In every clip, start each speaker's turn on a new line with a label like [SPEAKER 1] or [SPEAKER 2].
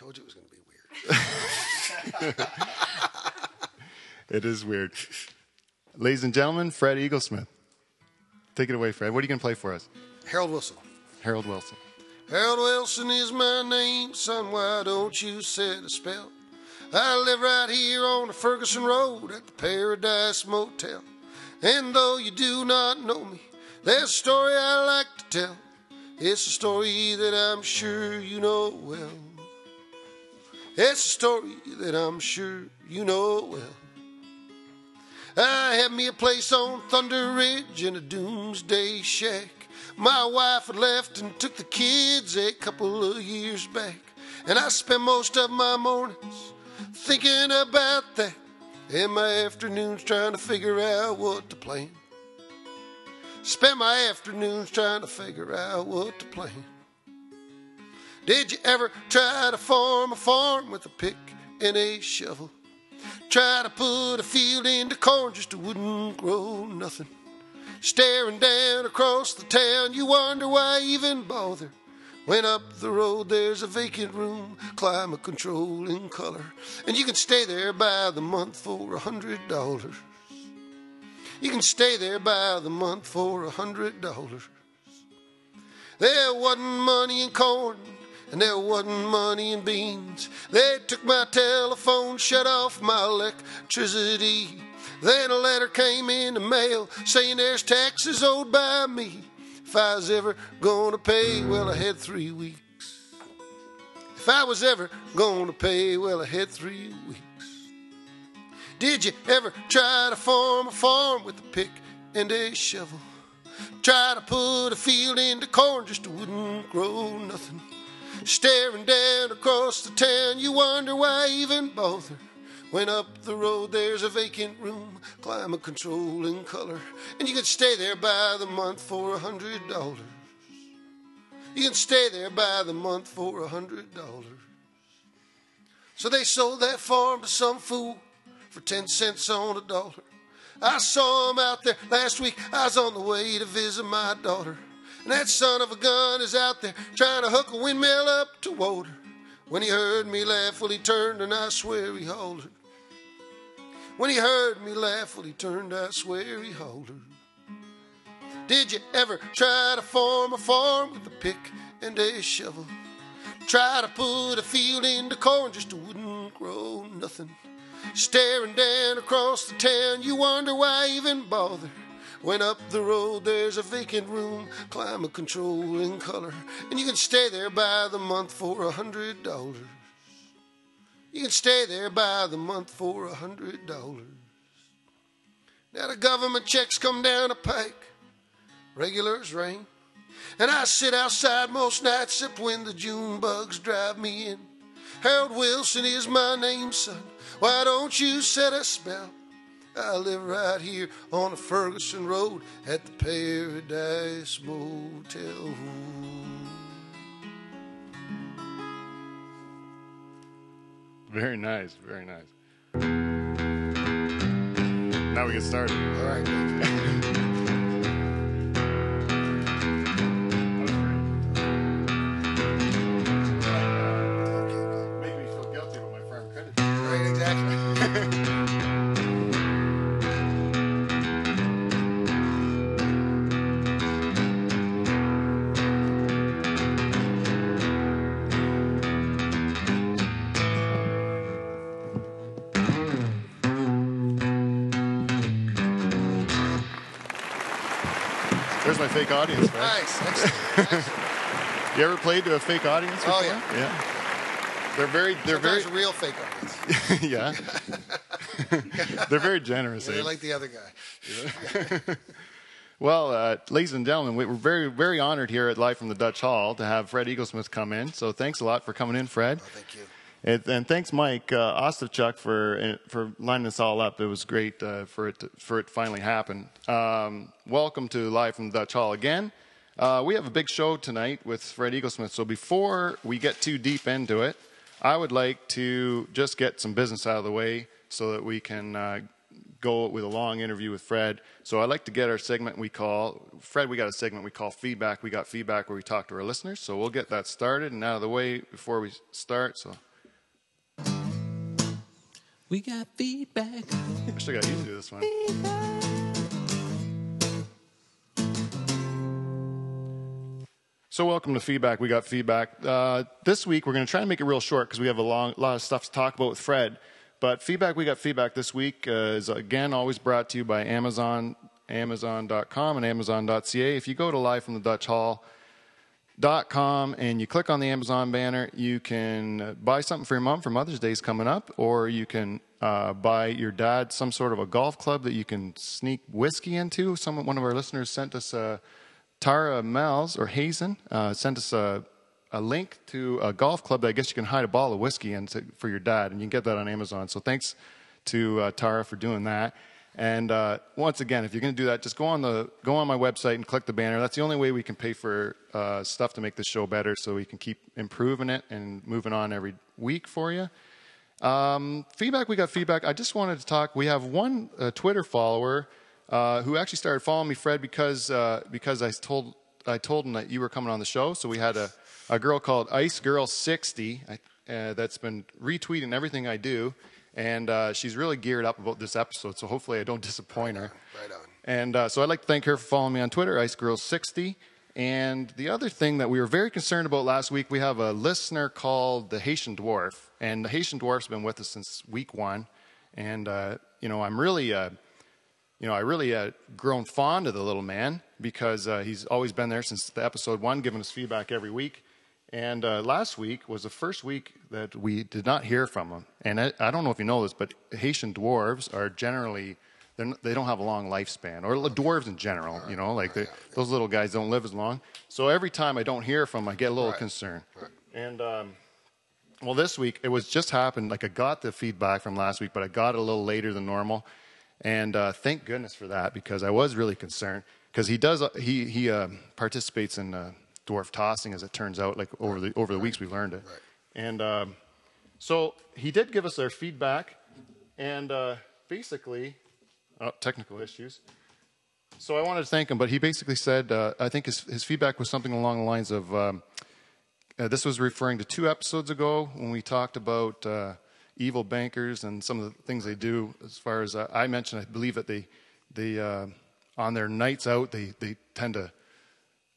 [SPEAKER 1] told you it was going to be weird.
[SPEAKER 2] It is weird. Ladies and gentlemen, Fred Eaglesmith. Take it away, Fred. What are you going to play for us?
[SPEAKER 1] Harold Wilson.
[SPEAKER 2] Harold Wilson.
[SPEAKER 1] Harold Wilson is my name, son. Why don't you set a spell? I live right here on the Ferguson Road at the Paradise Motel. And though you do not know me, there's a story I like to tell. It's a story that I'm sure you know well. It's a story that I'm sure you know well. I had me a place on Thunder Ridge in a doomsday shack. My wife had left and took the kids a couple of years back. And I spent most of my mornings thinking about that. And my afternoons trying to figure out what to plan. Spend my afternoons trying to figure out what to plan. Did you ever try to farm a farm with a pick and a shovel? Try to put a field into corn, just wouldn't grow nothing. Staring down across the town, you wonder why even bother. When up the road there's a vacant room, climate control in color, and you can stay there by the month for a hundred dollars. You can stay there by the month for a hundred dollars. There wasn't money in corn, and there wasn't money in beans. They took my telephone, shut off my electricity. Then a letter came in the mail saying there's taxes owed by me. If I was ever gonna pay, well, I had three weeks. If I was ever gonna pay, well, I had three weeks. Did you ever try to farm a farm with a pick and a shovel? Try to put a field into corn, just wouldn't grow nothing. Staring down across the town, you wonder why even bother. When up the road there's a vacant room, climate control in color, and you can stay there by the month for a hundred dollars. You can stay there by the month for a hundred dollars. So they sold that farm to some fool for ten cents on a dollar. I saw him out there last week. I was on the way to visit my daughter. And that son of a gun is out there trying to hook a windmill up to water. When he heard me laugh, well, he turned and I swear he hollered. When he heard me laugh, well, he turned, I swear he hollered. Did you ever try to farm a farm with a pick and a shovel? Try to put a field into corn, just wouldn't grow nothing. Staring down across the town, you wonder why even bother. When up the road there's a vacant room, climate control in color, and you can stay there by the month for a hundred dollars. You can stay there by the month for a hundred dollars. Now the government checks come down a pike, regular as rain. And I sit outside most nights except when the June bugs drive me in. Harold Wilson is my name, son. Why don't you set a spell? I live right here on the Ferguson Road at the Paradise Motel.
[SPEAKER 2] Very nice. Very nice. Now we get started.
[SPEAKER 1] All right.
[SPEAKER 2] fake audience.
[SPEAKER 1] Nice. Excellent.
[SPEAKER 2] You ever played to a fake audience before?
[SPEAKER 1] Oh, yeah.
[SPEAKER 2] Yeah. They're very, they're
[SPEAKER 1] Sometimes
[SPEAKER 2] very,
[SPEAKER 1] real fake audience.
[SPEAKER 2] yeah. they're very generous.
[SPEAKER 1] They
[SPEAKER 2] eh?
[SPEAKER 1] like the other guy.
[SPEAKER 2] Well, uh, ladies and gentlemen, we- we're very, very honored here at Live from the Dutch Hall to have Fred Eaglesmith come in. So thanks a lot for coming in, Fred.
[SPEAKER 1] Oh, thank you.
[SPEAKER 2] And, and thanks, Mike uh, Ostapchuk, for uh, for lining this all up. It was great uh, for it to, for it to finally happen. Um, welcome to Live from the Dutch Hall again. Uh, we have a big show tonight with Fred Eaglesmith. So before we get too deep into it, I would like to just get some business out of the way so that we can uh, go with a long interview with Fred. So I'd like to get our segment we call Fred. We got a segment we call feedback. We got feedback where we talk to our listeners. So we'll get that started and out of the way before we start. So
[SPEAKER 3] We got feedback.
[SPEAKER 2] I still got you to do this one. So, welcome to feedback. We got feedback. Uh, this week, we're going to try and make it real short because we have a long, lot of stuff to talk about with Fred. But feedback, we got feedback this week uh, is again always brought to you by Amazon, Amazon.com, and Amazon.ca. If you go to Live from the Dutch Hall, dot com and you click on the Amazon banner, you can uh, buy something for your mom for Mother's Day is coming up, or you can uh, buy your dad some sort of a golf club that you can sneak whiskey into. Some one of our listeners sent us a Tara Mel's or Hazen uh, sent us a, a link to a golf club that I guess you can hide a ball of whiskey in to, for your dad, and you can get that on Amazon. So thanks to uh, Tara for doing that. And uh, once again, if you're going to do that, just go on the go on my website and click the banner. That's the only way we can pay for uh, stuff to make the show better, so we can keep improving it and moving on every week for you. Um, feedback, we got feedback. I just wanted to talk. We have one uh, Twitter follower uh, who actually started following me, Fred, because uh, because I told I told him that you were coming on the show. So we had a, a girl called Ice Girl sixty uh, that's been retweeting everything I do and uh, she's really geared up about this episode. So hopefully I don't disappoint her.
[SPEAKER 1] Right on.
[SPEAKER 2] And uh, so I'd like to thank her for following me on Twitter, IceGirl60. And the other thing that we were very concerned about last week, we have a listener called the Haitian Dwarf, and the Haitian Dwarf's been with us since week one. And uh, you know, I'm really, uh, you know, I really uh, grown fond of the little man because uh, he's always been there since the episode one, giving us feedback every week. And uh, last week was the first week that we did not hear from him. And I, I don't know if you know this, but Haitian dwarves are generally they don't have a long lifespan, or dwarves in general. You know, like those little guys don't live as long. So every time I don't hear from him, I get a little
[SPEAKER 1] Right.
[SPEAKER 2] concerned.
[SPEAKER 1] Right.
[SPEAKER 2] And um, well, this week it was just happened. Like I got the feedback from last week, but I got it a little later than normal. And uh, thank goodness for that because I was really concerned because he does he he uh, participates in uh, dwarf tossing as it turns out. Like over the over the weeks we learned it.
[SPEAKER 1] Right.
[SPEAKER 2] And um, so he did give us their feedback, and uh, basically, oh, technical issues. So I wanted to thank him, but he basically said, uh, I think his, his feedback was something along the lines of, um, uh, this was referring to two episodes ago when we talked about uh, evil bankers and some of the things they do. As far as uh, I mentioned, I believe that they, they uh, on their nights out, they, they tend to,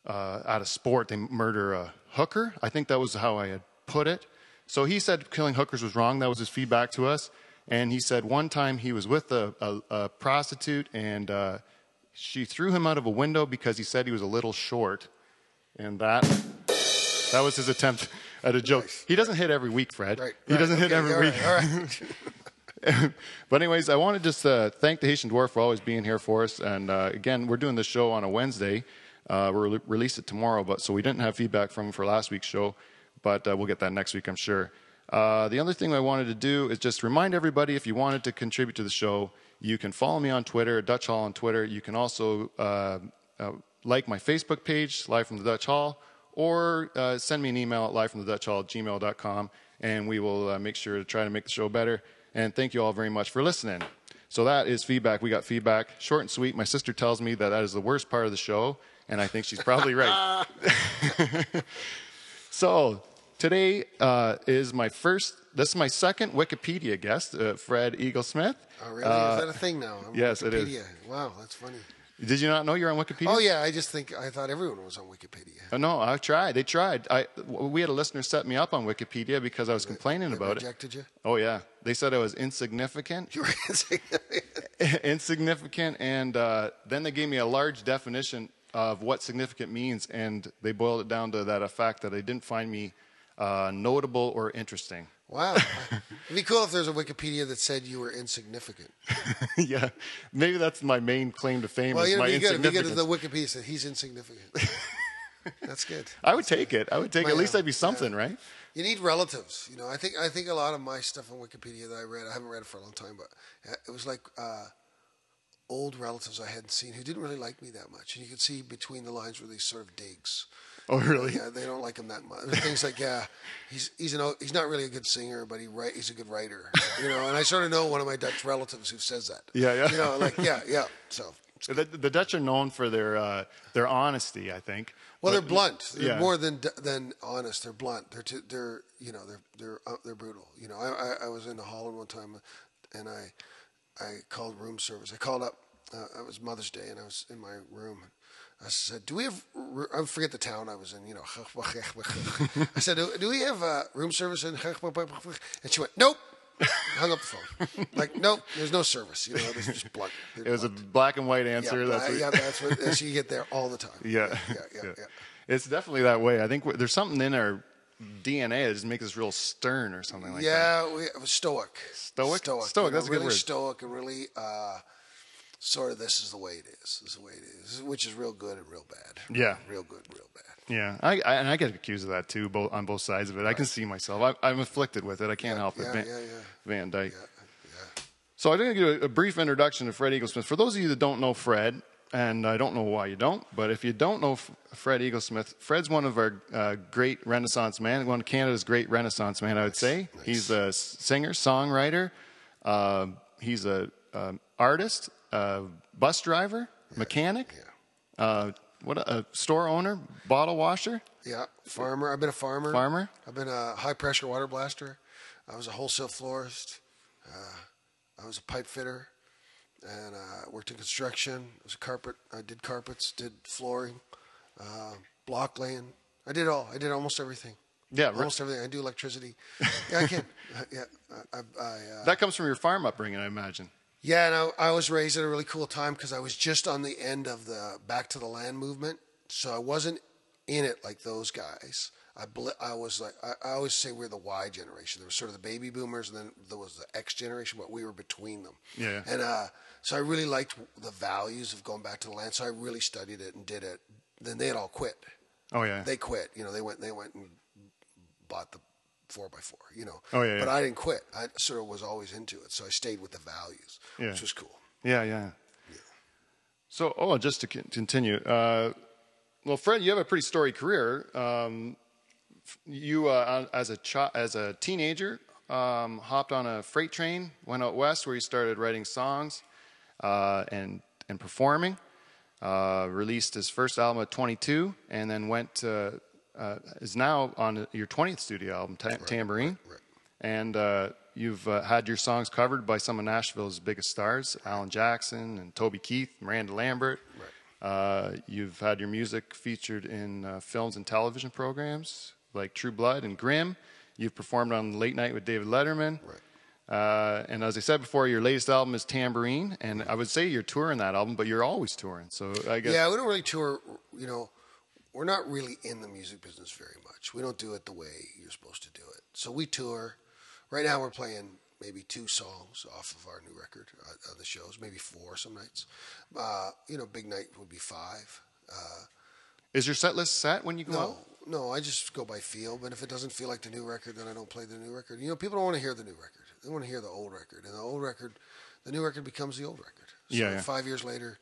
[SPEAKER 2] uh, out of sport, they murder a hooker. I think that was how I had put it. So he said killing hookers was wrong. That was his feedback to us. And he said one time he was with a, a, a prostitute and uh, she threw him out of a window because he said he was a little short. And that that was his attempt at a joke. He doesn't hit every week, Fred.
[SPEAKER 1] Right.
[SPEAKER 2] He doesn't hit every
[SPEAKER 1] all
[SPEAKER 2] week.
[SPEAKER 1] right, all right.
[SPEAKER 2] but anyways, I want to just uh, thank the Haitian Dwarf for always being here for us. And uh, again, we're doing this show on a Wednesday. Uh, we'll re- release it tomorrow, but so we didn't have feedback from for last week's show, but uh, we'll get that next week, I'm sure. Uh, the other thing I wanted to do is just remind everybody if you wanted to contribute to the show, you can follow me on Twitter, Dutch Hall on Twitter. You can also uh, uh, like my Facebook page, Live from the Dutch Hall, or uh, send me an email at livefromthedutchhall at gmail.com, and we will make sure to try to make the show better. And thank you all very much for listening. So that is feedback. We got feedback, short and sweet. My sister tells me that that is the worst part of the show, and I think she's probably right. so today uh, is my first. This is my second Wikipedia guest, uh, Fred Eaglesmith.
[SPEAKER 1] Oh, really? is that a thing now? I'm
[SPEAKER 2] Uh, yes, it is.
[SPEAKER 1] Wow, that's funny.
[SPEAKER 2] Did you not know you're on Wikipedia?
[SPEAKER 1] Oh yeah, I just think I thought everyone was on Wikipedia.
[SPEAKER 2] Uh, no, I tried. They tried. I, we had a listener set me up on Wikipedia because I was complaining
[SPEAKER 1] They
[SPEAKER 2] about it.
[SPEAKER 1] rejected you.
[SPEAKER 2] Oh yeah, they said I was insignificant,
[SPEAKER 1] You were insignificant.
[SPEAKER 2] insignificant, and uh, then they gave me a large definition of what significant means, and they boiled it down to that a fact that they didn't find me uh, notable or interesting.
[SPEAKER 1] Wow, it'd be cool if there's a Wikipedia that said you were insignificant.
[SPEAKER 2] yeah, maybe that's my main claim to fame
[SPEAKER 1] Well, you know,
[SPEAKER 2] my
[SPEAKER 1] be good. It'd be good if
[SPEAKER 2] insignificance.
[SPEAKER 1] the Wikipedia said he's insignificant. That's good.
[SPEAKER 2] I would take it. I would take it. At least
[SPEAKER 1] yeah,
[SPEAKER 2] I'd be something, right?
[SPEAKER 1] You need relatives. You know, I think I think a lot of my stuff on Wikipedia that I read, I haven't read it for a long time, but uh, it was like uh, old relatives I hadn't seen who didn't really like me that much, and you could see between the lines were these sort of digs.
[SPEAKER 2] Oh, really?
[SPEAKER 1] Yeah, they don't like him that much. Things like, yeah, he's he's an he's not really a good singer, but he write he's a good writer. You know, and I sort of know one of my Dutch relatives who says that.
[SPEAKER 2] Yeah, yeah.
[SPEAKER 1] You know, like yeah, yeah. So
[SPEAKER 2] The, the Dutch are known for their uh, their honesty. I think.
[SPEAKER 1] well,
[SPEAKER 2] But-
[SPEAKER 1] they're blunt. They're
[SPEAKER 2] yeah.
[SPEAKER 1] more than than honest. They're blunt. They're they're you know they're they're uh, they're brutal. You know, I, I I was in the Holland one time, and I I called room service. I called up. Uh, it was Mother's Day, and I was in my room. I said, "Do we have?" I forget the town I was in. You know, I said, "Do, do we have uh, room service in?" And she went, "Nope." Hung up the phone. Like, nope, there's no service. You know, just blunt.
[SPEAKER 2] It was a black and white answer.
[SPEAKER 1] yeah,
[SPEAKER 2] that's what-
[SPEAKER 1] yeah, that's what that's, you get there all the time.
[SPEAKER 2] Yeah.
[SPEAKER 1] yeah, yeah, yeah.
[SPEAKER 2] It's definitely that way. I think there's something in our DNA that just makes us real stern or something like that.
[SPEAKER 1] yeah, we, stoic.
[SPEAKER 2] Stoic?
[SPEAKER 1] Stoic.
[SPEAKER 2] Stoic,
[SPEAKER 1] you know,
[SPEAKER 2] that's a good
[SPEAKER 1] really
[SPEAKER 2] word.
[SPEAKER 1] stoic and really uh, sort of this is the way it is. This is the way it is, which is real good and real bad.
[SPEAKER 2] Yeah.
[SPEAKER 1] Real good, real bad.
[SPEAKER 2] Yeah, I, I and I get accused of that too, both on both sides of it. I can see myself. I, I'm afflicted with it. I can't help it.
[SPEAKER 1] yeah,
[SPEAKER 2] Van,
[SPEAKER 1] yeah, yeah.
[SPEAKER 2] Van Dyke.
[SPEAKER 1] Yeah.
[SPEAKER 2] So I did give a, a brief introduction to Fred Eaglesmith. For those of you that don't know Fred, and I don't know why you don't, but if you don't know F- Fred Eaglesmith, Fred's one of our uh, great Renaissance men, one of Canada's great Renaissance men, I would say. He's a singer, songwriter. Uh, he's a um, artist, uh, bus driver, mechanic. Uh, what a, a store owner, bottle washer.
[SPEAKER 1] Yeah, farmer. I've been a farmer.
[SPEAKER 2] Farmer?
[SPEAKER 1] I've been a high pressure water blaster. I was a wholesale florist. Uh, I was a pipe fitter, and uh, worked in construction. I was a carpet. I did carpets, did flooring, uh, block laying. I did all. I did almost everything.
[SPEAKER 2] Yeah,
[SPEAKER 1] almost everything. I do electricity. Yeah, I can. Uh, yeah, I. I, I uh,
[SPEAKER 2] That comes from your farm upbringing, I imagine.
[SPEAKER 1] yeah, and I, I was raised at a really cool time because I was just on the end of the back to the land movement, so I wasn't in it like those guys. I bl- I was like I, I always say we're the Y generation. There was sort of the baby boomers, and then there was the X generation, but we were between them.
[SPEAKER 2] Yeah.
[SPEAKER 1] And uh, so I really liked the values of going back to the land. So I really studied it and did it. Then they had all quit.
[SPEAKER 2] Oh yeah.
[SPEAKER 1] They quit. You know, they went they went and bought the four by four. You know.
[SPEAKER 2] Oh, yeah,
[SPEAKER 1] But
[SPEAKER 2] yeah.
[SPEAKER 1] I didn't quit. I sort of was always into it, so I stayed with the values,
[SPEAKER 2] Yeah.
[SPEAKER 1] which was cool.
[SPEAKER 2] Yeah, yeah. yeah. So, oh, just to continue. Uh, well, Fred, you have a pretty storied career. Um, you, uh, as a chi- as a teenager, um, hopped on a freight train, went out west, where you started writing songs uh, and and performing. Uh, released his first album at 22, and then went to, uh, is now on your 20th studio album, Ta- Tambourine.
[SPEAKER 1] right.
[SPEAKER 2] And uh, you've uh, had your songs covered by some of Nashville's biggest stars, Alan Jackson and Toby Keith, Miranda Lambert. Uh, you've had your music featured in uh, films and television programs like True Blood and Grimm. You've performed on Late Night with David Letterman.
[SPEAKER 1] Right.
[SPEAKER 2] Uh, and as I said before, your latest album is Tambourine, and I would say you're touring that album, but you're always touring. So I guess
[SPEAKER 1] Yeah, we don't really tour. You know, we're not really in the music business very much. We don't do it the way you're supposed to do it. So we tour. Right now, we're playing maybe two songs off of our new record uh, on the shows, maybe four some nights. Uh, you know, big night would be five. Uh,
[SPEAKER 2] is your set list set when you go out?
[SPEAKER 1] no, no, I just go by feel. But if it doesn't feel like the new record, then I don't play the new record. You know, people don't want to hear the new record. They want to hear the old record, and the old record, the new record becomes the old record. So
[SPEAKER 2] Yeah, yeah.
[SPEAKER 1] Five years later,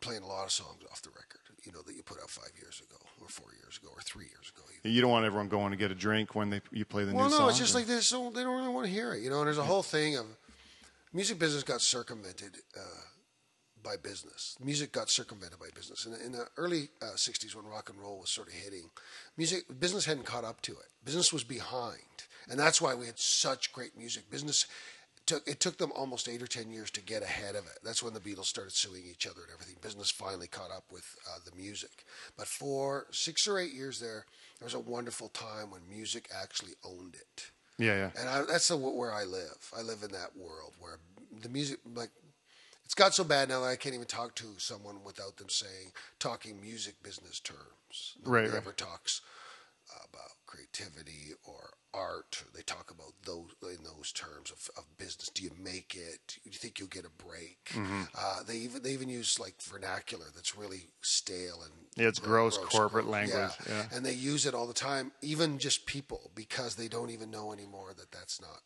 [SPEAKER 1] playing a lot of songs off the record. You know that you put out five years ago, or four years ago, or three years ago. Even.
[SPEAKER 2] You don't want everyone going to get a drink when they you play the
[SPEAKER 1] Well,
[SPEAKER 2] new
[SPEAKER 1] no,
[SPEAKER 2] song.
[SPEAKER 1] it's just like this. So they don't really want to hear it. You know, and there's a whole thing of music business got circumvented uh, by business. Music got circumvented by business. In, in the early uh, '60s, when rock and roll was sort of hitting, music business hadn't caught up to it. Business was behind, and that's why we had such great music. Business took it took them almost eight or ten years to get ahead of it. That's when the Beatles started suing each other and everything. Business finally caught up with uh, the music. But for six or eight years there, there was a wonderful time when music actually owned it.
[SPEAKER 2] yeah, yeah.
[SPEAKER 1] And I, that's the, where I live. I live in that world where the music, like, it's got so bad now that I can't even talk to someone without them saying, talking music business terms. Nobody
[SPEAKER 2] Right, right.
[SPEAKER 1] ever talks about creativity or art. They talk about those in those terms of, of business. Do you make it? Do you think you'll get a break?
[SPEAKER 2] Mm-hmm.
[SPEAKER 1] Uh, they even they even use like vernacular that's really stale and
[SPEAKER 2] Yeah, it's gross corporate language,
[SPEAKER 1] Yeah.
[SPEAKER 2] yeah.
[SPEAKER 1] and they use it all the time. Even just people because they don't even know anymore that that's not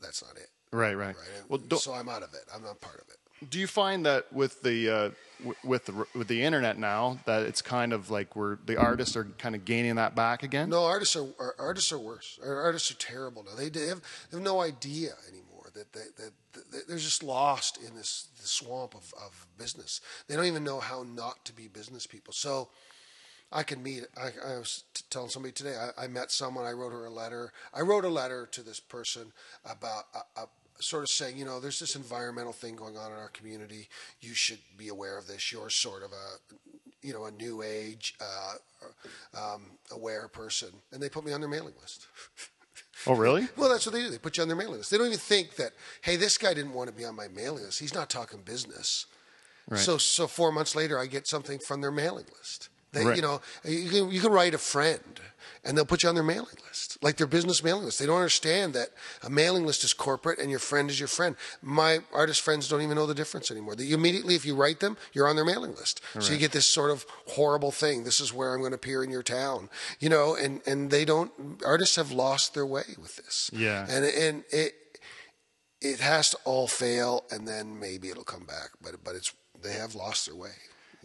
[SPEAKER 1] that's not it.
[SPEAKER 2] Right, right.
[SPEAKER 1] Right. And
[SPEAKER 2] Well,
[SPEAKER 1] so I'm out of it. I'm not part of it.
[SPEAKER 2] Do you find that with the uh, w- with the with the internet now that it's kind of like we're the artists are kind of gaining that back again?
[SPEAKER 1] No, artists are, are artists are worse. Ar- Artists are terrible now. They, they have they have no idea anymore that they, that, they're just lost in this, swamp of, of business. They don't even know how not to be business people. So I can meet. I, I was t- telling somebody today. I, I met someone. I wrote her a letter. I wrote a letter to this person about uh, uh, sort of saying, you know, there's this environmental thing going on in our community. You should be aware of this. You're sort of a, you know, a new age uh, um, aware person, and they put me on their mailing list.
[SPEAKER 2] Oh, really?
[SPEAKER 1] Well, that's what they do. They put you on their mailing list. They don't even think that, hey, this guy didn't want to be on my mailing list. He's not talking business.
[SPEAKER 2] Right.
[SPEAKER 1] So, so four months later, I get something from their mailing list. They,
[SPEAKER 2] Right.
[SPEAKER 1] you know, you can, you can write a friend, and they'll put you on their mailing list, like their business mailing list. They don't understand that a mailing list is corporate, and your friend is your friend. My artist friends don't even know the difference anymore. That you immediately, if you write them, you're on their mailing list. So you get this sort of horrible thing. This is where I'm going to appear in your town, you know, and and they don't. Artists have lost their way with this.
[SPEAKER 2] Yeah.
[SPEAKER 1] and and it it has to all fail, and then maybe it'll come back. But but it's they have lost their way.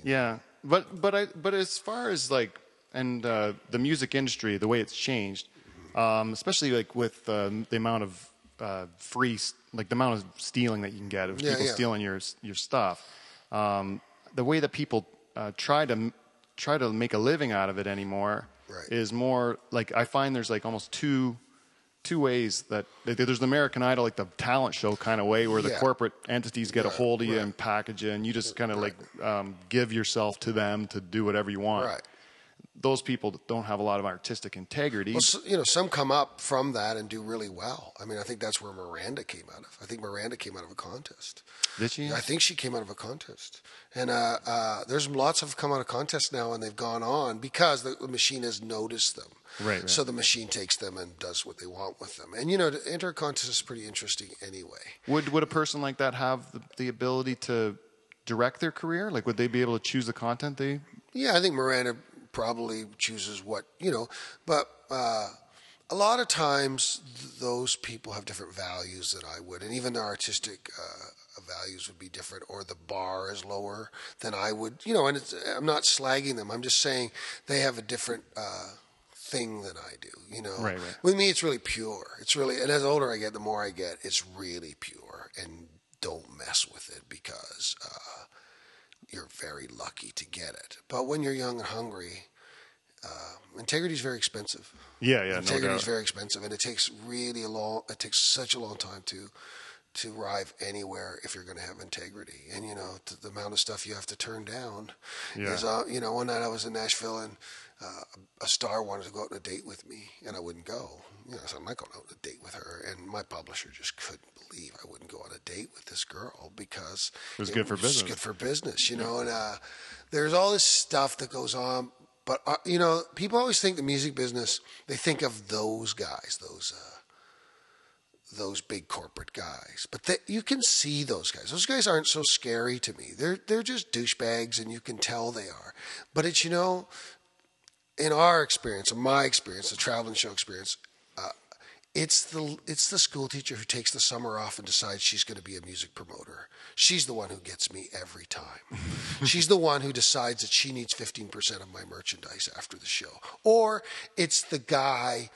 [SPEAKER 2] Yeah, but but I but as far as like and uh, the music industry, the way it's changed, um, especially like with um, the amount of uh, free, like the amount of stealing that you can get of
[SPEAKER 1] Yeah,
[SPEAKER 2] people
[SPEAKER 1] yeah.
[SPEAKER 2] stealing your your stuff, um, the way that people uh, try to try to make a living out of it anymore
[SPEAKER 1] Right.
[SPEAKER 2] is more like I find there's like almost two two ways that there's the American Idol, like the talent show kind of way, where the
[SPEAKER 1] Yeah.
[SPEAKER 2] corporate entities get a hold of you
[SPEAKER 1] right.
[SPEAKER 2] and package you, and you just kind of like um, give yourself to them to do whatever you want.
[SPEAKER 1] Right.
[SPEAKER 2] Those people don't have a lot of artistic integrity.
[SPEAKER 1] Well, so, you know, some come up from that and do really well. I mean, I think that's where Miranda came out of. I think Miranda came out of a contest.
[SPEAKER 2] Did she?
[SPEAKER 1] I think she came out of a contest. And uh, uh, there's lots of come out of contests now, and they've gone on because the machine has noticed them.
[SPEAKER 2] Right, right.
[SPEAKER 1] So the machine takes them and does what they want with them. And you know, to enter a contest is pretty interesting anyway.
[SPEAKER 2] Would would a person like that have the, the ability to direct their career? Like, would they be able to choose the content they?
[SPEAKER 1] Yeah, I think Miranda probably chooses what you know, but uh, a lot of times th- those people have different values than I would, and even their artistic uh, values would be different, or the bar is lower than I would. You know, and it's, I'm not slagging them. I'm just saying they have a different. Uh, thing than I do you know
[SPEAKER 2] Right, right.
[SPEAKER 1] with me it's really pure it's really and as older I get the more I get it's really pure and don't mess with it because uh, you're very lucky to get it. But when you're young and hungry, uh, integrity is very expensive.
[SPEAKER 2] Yeah, yeah, no
[SPEAKER 1] integrity
[SPEAKER 2] doubt.
[SPEAKER 1] is very expensive, and it takes really a long. It takes such a long time to to arrive anywhere if you're going to have integrity. And you know the amount of stuff you have to turn down
[SPEAKER 2] Yeah.
[SPEAKER 1] is. Uh, you know, one night I was in Nashville and. Uh, a star wanted to go out on a date with me, and I wouldn't go. You know, so I'm not going out on a date with her. And my publisher just couldn't believe I wouldn't go on a date with this girl because
[SPEAKER 2] It was good for business.
[SPEAKER 1] It was
[SPEAKER 2] business.
[SPEAKER 1] good for business, you know. And uh, there's all this stuff that goes on, but uh, you know, people always think the music business. They think of those guys, those uh, those big corporate guys, but they, you can see those guys. Those guys aren't so scary to me. They're they're just douchebags, and you can tell they are. But it's you know, in our experience, in my experience, the traveling show experience, uh, it's the it's the school teacher who takes the summer off and decides she's going to be a music promoter. She's the one who gets me every time. she's the one who decides that she needs 15% of my merchandise after the show. Or it's the guy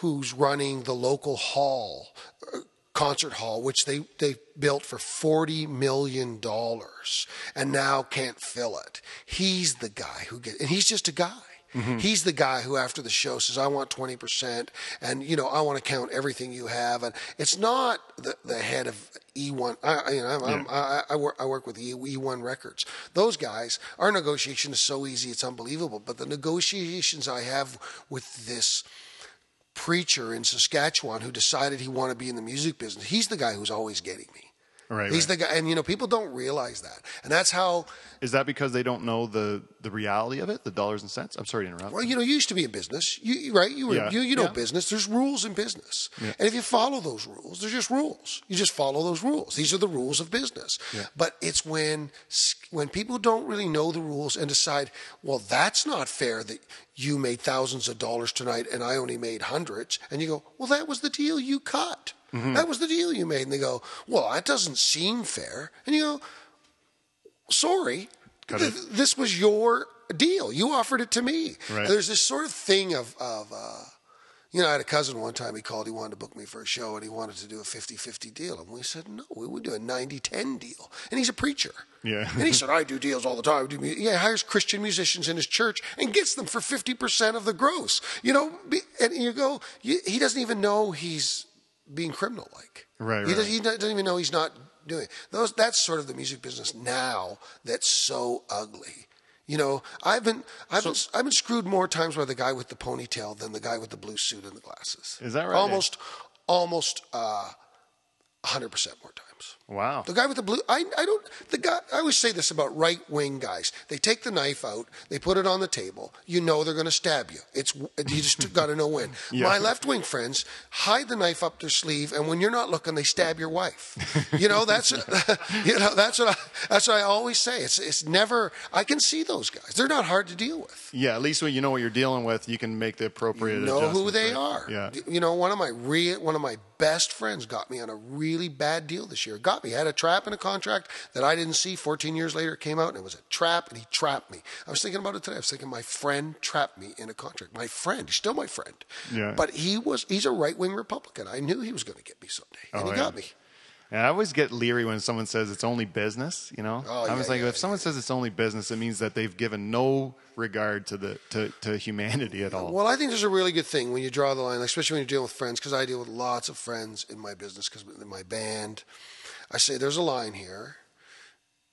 [SPEAKER 1] who's running the local hall uh, concert hall which they they built for 40 million dollars and now can't fill it. He's the guy who get and he's just a guy. Mm-hmm. He's the guy who, after the show, says, "I want twenty percent, and you know, I want to count everything you have." And it's not the, the head of E1. I, I- you know, I'm, I'm, I, I work, I work with E- E1 Records. Those guys, our negotiation is so easy, it's unbelievable. But the negotiations I have with this preacher in Saskatchewan who decided he wanted to be in the music business, he's the guy who's always getting me.
[SPEAKER 2] Right,
[SPEAKER 1] He's
[SPEAKER 2] right.
[SPEAKER 1] the guy, and you know, people don't realize that, and that's how.
[SPEAKER 2] Is that because they don't know the the reality of it, the dollars and cents? I'm sorry to interrupt.
[SPEAKER 1] Well, you know, you used to be in business, you, right? You were,
[SPEAKER 2] Yeah,
[SPEAKER 1] you, you know,
[SPEAKER 2] yeah.
[SPEAKER 1] business. There's rules in business, and if you follow those rules, they're just rules. You just follow those rules. These are the rules of business. But it's when when people don't really know the rules and decide, well, that's not fair that you made thousands of dollars tonight and I only made hundreds, and you go, well, that was the deal you cut.
[SPEAKER 2] Mm-hmm.
[SPEAKER 1] That was the deal you made, and they go, well, that doesn't seem fair, and you go, sorry, th- this was your deal. You offered it to me.
[SPEAKER 2] Right.
[SPEAKER 1] There's this sort of thing of, of uh, you know, I had a cousin one time, he called, he wanted to book me for a show, and he wanted to do a 50-50 deal. And we said, no, we would do a 90-10 deal. And he's a preacher.
[SPEAKER 2] Yeah.
[SPEAKER 1] and he said, I do deals all the time. Yeah, he hires Christian musicians in his church and gets them for 50% of the gross. You know, and you go, he doesn't even know he's being criminal like.
[SPEAKER 2] Right,
[SPEAKER 1] He,
[SPEAKER 2] right.
[SPEAKER 1] Does, he doesn't even know he's not doing it. Those that's sort of the music business now that's so ugly. You know, I've been I've been I've been screwed more times by the guy with the ponytail than the guy with the blue suit and the glasses.
[SPEAKER 2] Is that right?
[SPEAKER 1] Almost almost uh, 100% more times.
[SPEAKER 2] Wow.
[SPEAKER 1] The guy with the blue, I, I don't, the guy, I always say this about right wing guys. They take the knife out, they put it on the table. You know they're going to stab you. It's, you just got to know when. My left wing friends hide the knife up their sleeve, and when you're not looking, they stab your wife. You know, that's, you know, that's what I, that's what I always say. It's, it's never, I can see those guys. They're not hard to deal with.
[SPEAKER 2] Yeah, at least when you know what you're dealing with, you can make the appropriate.
[SPEAKER 1] you know who they
[SPEAKER 2] right?
[SPEAKER 1] are.
[SPEAKER 2] Yeah.
[SPEAKER 1] You know, one of my real, one of my best friends got me on a really bad deal this year. Got me had a trap in a contract that I didn't see. 14 years later, it came out and it was a trap, and he trapped me. I was thinking about it today. I was thinking my friend trapped me in a contract. My friend, he's still my friend.
[SPEAKER 2] Yeah.
[SPEAKER 1] But he was, he's a right wing Republican. I knew he was going to get me someday, and
[SPEAKER 2] Oh,
[SPEAKER 1] he
[SPEAKER 2] yeah.
[SPEAKER 1] got me.
[SPEAKER 2] And I always get leery when someone says it's only business. You know,
[SPEAKER 1] Oh,
[SPEAKER 2] I was
[SPEAKER 1] yeah,
[SPEAKER 2] like,
[SPEAKER 1] yeah,
[SPEAKER 2] if someone says it's only business, it means that they've given no regard to the to, to humanity at all.
[SPEAKER 1] Well, I think there's a really good thing when you draw the line, especially when you're dealing with friends, because I deal with lots of friends in my business, because in my band, I say there's a line here,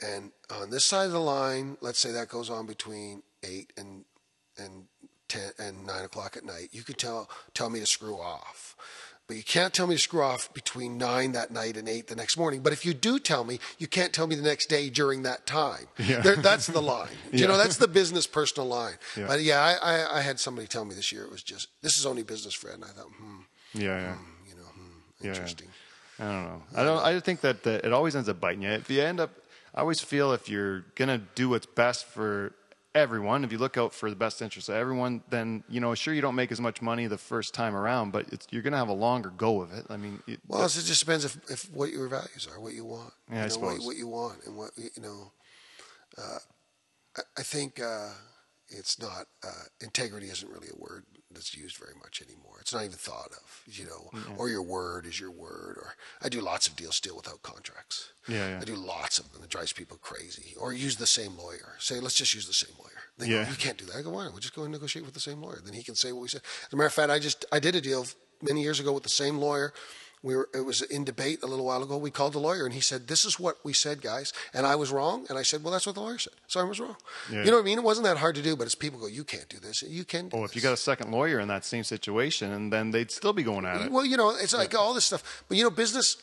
[SPEAKER 1] and on this side of the line, let's say that goes on between eight and and ten and nine o'clock at night. You can tell tell me to screw off. But you can't tell me to screw off between nine that night and eight the next morning. But if you do tell me, you can't tell me the next day during that time.
[SPEAKER 2] Yeah.
[SPEAKER 1] There, that's the line. You know, that's the business personal line.
[SPEAKER 2] Yeah.
[SPEAKER 1] But yeah, I, I, I had somebody tell me this year it was just this is only business, Fred. And I thought, hmm,
[SPEAKER 2] yeah, yeah.
[SPEAKER 1] you know, hmm,
[SPEAKER 2] Yeah. I don't know. I don't. I think that the, it always ends up biting you. If you end up, I always feel if you're gonna do what's best for everyone, if you look out for the best interest of everyone, then you know, sure, you don't make as much money the first time around, but it's, you're gonna have a longer go of it. I mean, it,
[SPEAKER 1] Well, it just depends if, if what your values are, what you want.
[SPEAKER 2] Yeah, I
[SPEAKER 1] you know,
[SPEAKER 2] suppose.
[SPEAKER 1] What, what you want, and what you know. Uh, I, I think uh, it's not uh, integrity isn't really a word that's used very much anymore. It's not even thought of, you know. Or your word is your word. Or I do lots of deals still without contracts.
[SPEAKER 2] Yeah, yeah.
[SPEAKER 1] I do lots of them. It drives people crazy. Or use the same lawyer. Say, let's just use the same lawyer. They
[SPEAKER 2] Yeah.
[SPEAKER 1] go, you can't do that. I go, why? We'll just go and negotiate with the same lawyer. Then he can say what we said. As a matter of fact, I just I did a deal many years ago with the same lawyer. We were it was in debate a little while ago. We called the lawyer and he said, "This is what we said, guys," and I was wrong. And I said, "Well, that's what the lawyer said, so I was wrong."
[SPEAKER 2] Yeah.
[SPEAKER 1] You know what I mean? It wasn't that hard to do, but it's people go, "You can't do this. You can." Do
[SPEAKER 2] oh, if you got a second lawyer in that same situation, and then they'd still be going at it.
[SPEAKER 1] Well, you know, it's like all this stuff. But you know, business,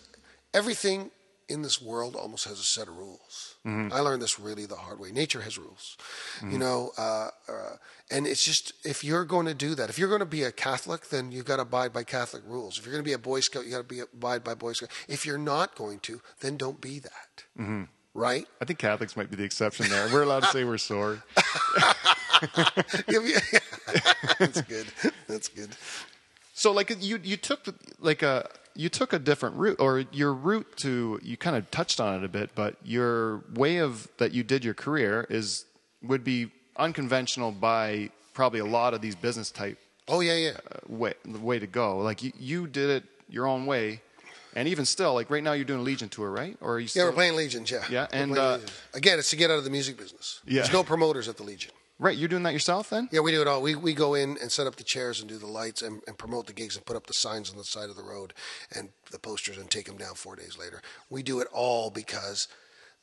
[SPEAKER 1] everything in this world almost has a set of rules.
[SPEAKER 2] Mm-hmm.
[SPEAKER 1] I learned this really the hard way. Nature has rules, you know, uh, uh, and it's just if you're going to do that, if you're going to be a Catholic, then you've got to abide by Catholic rules. If you're going to be a Boy Scout, you got to be abide by Boy Scout. If you're not going to, then don't be that.
[SPEAKER 2] Mm-hmm.
[SPEAKER 1] Right?
[SPEAKER 2] I think Catholics might be the exception there. We're allowed to say we're sorry.
[SPEAKER 1] That's good. That's good.
[SPEAKER 2] So like you you took like a you took a different route or your route to you kind of touched on it a bit, but your way of that you did your career is would be unconventional by probably a lot of these business type
[SPEAKER 1] Oh yeah, yeah.
[SPEAKER 2] uh, way the way to go. Like you, you did it your own way, and even still, like right now you're doing a Legion tour, right? Or are you
[SPEAKER 1] Yeah,
[SPEAKER 2] still
[SPEAKER 1] we're playing Legions. Yeah.
[SPEAKER 2] Yeah,
[SPEAKER 1] We're
[SPEAKER 2] and, uh,
[SPEAKER 1] again, it's to get out of the music business.
[SPEAKER 2] Yeah.
[SPEAKER 1] There's no promoters at the Legion.
[SPEAKER 2] Right? You're doing that yourself then?
[SPEAKER 1] Yeah, we do it all. We we go in and set up the chairs and do the lights and, and promote the gigs and put up the signs on the side of the road and the posters and take them down four days later. We do it all because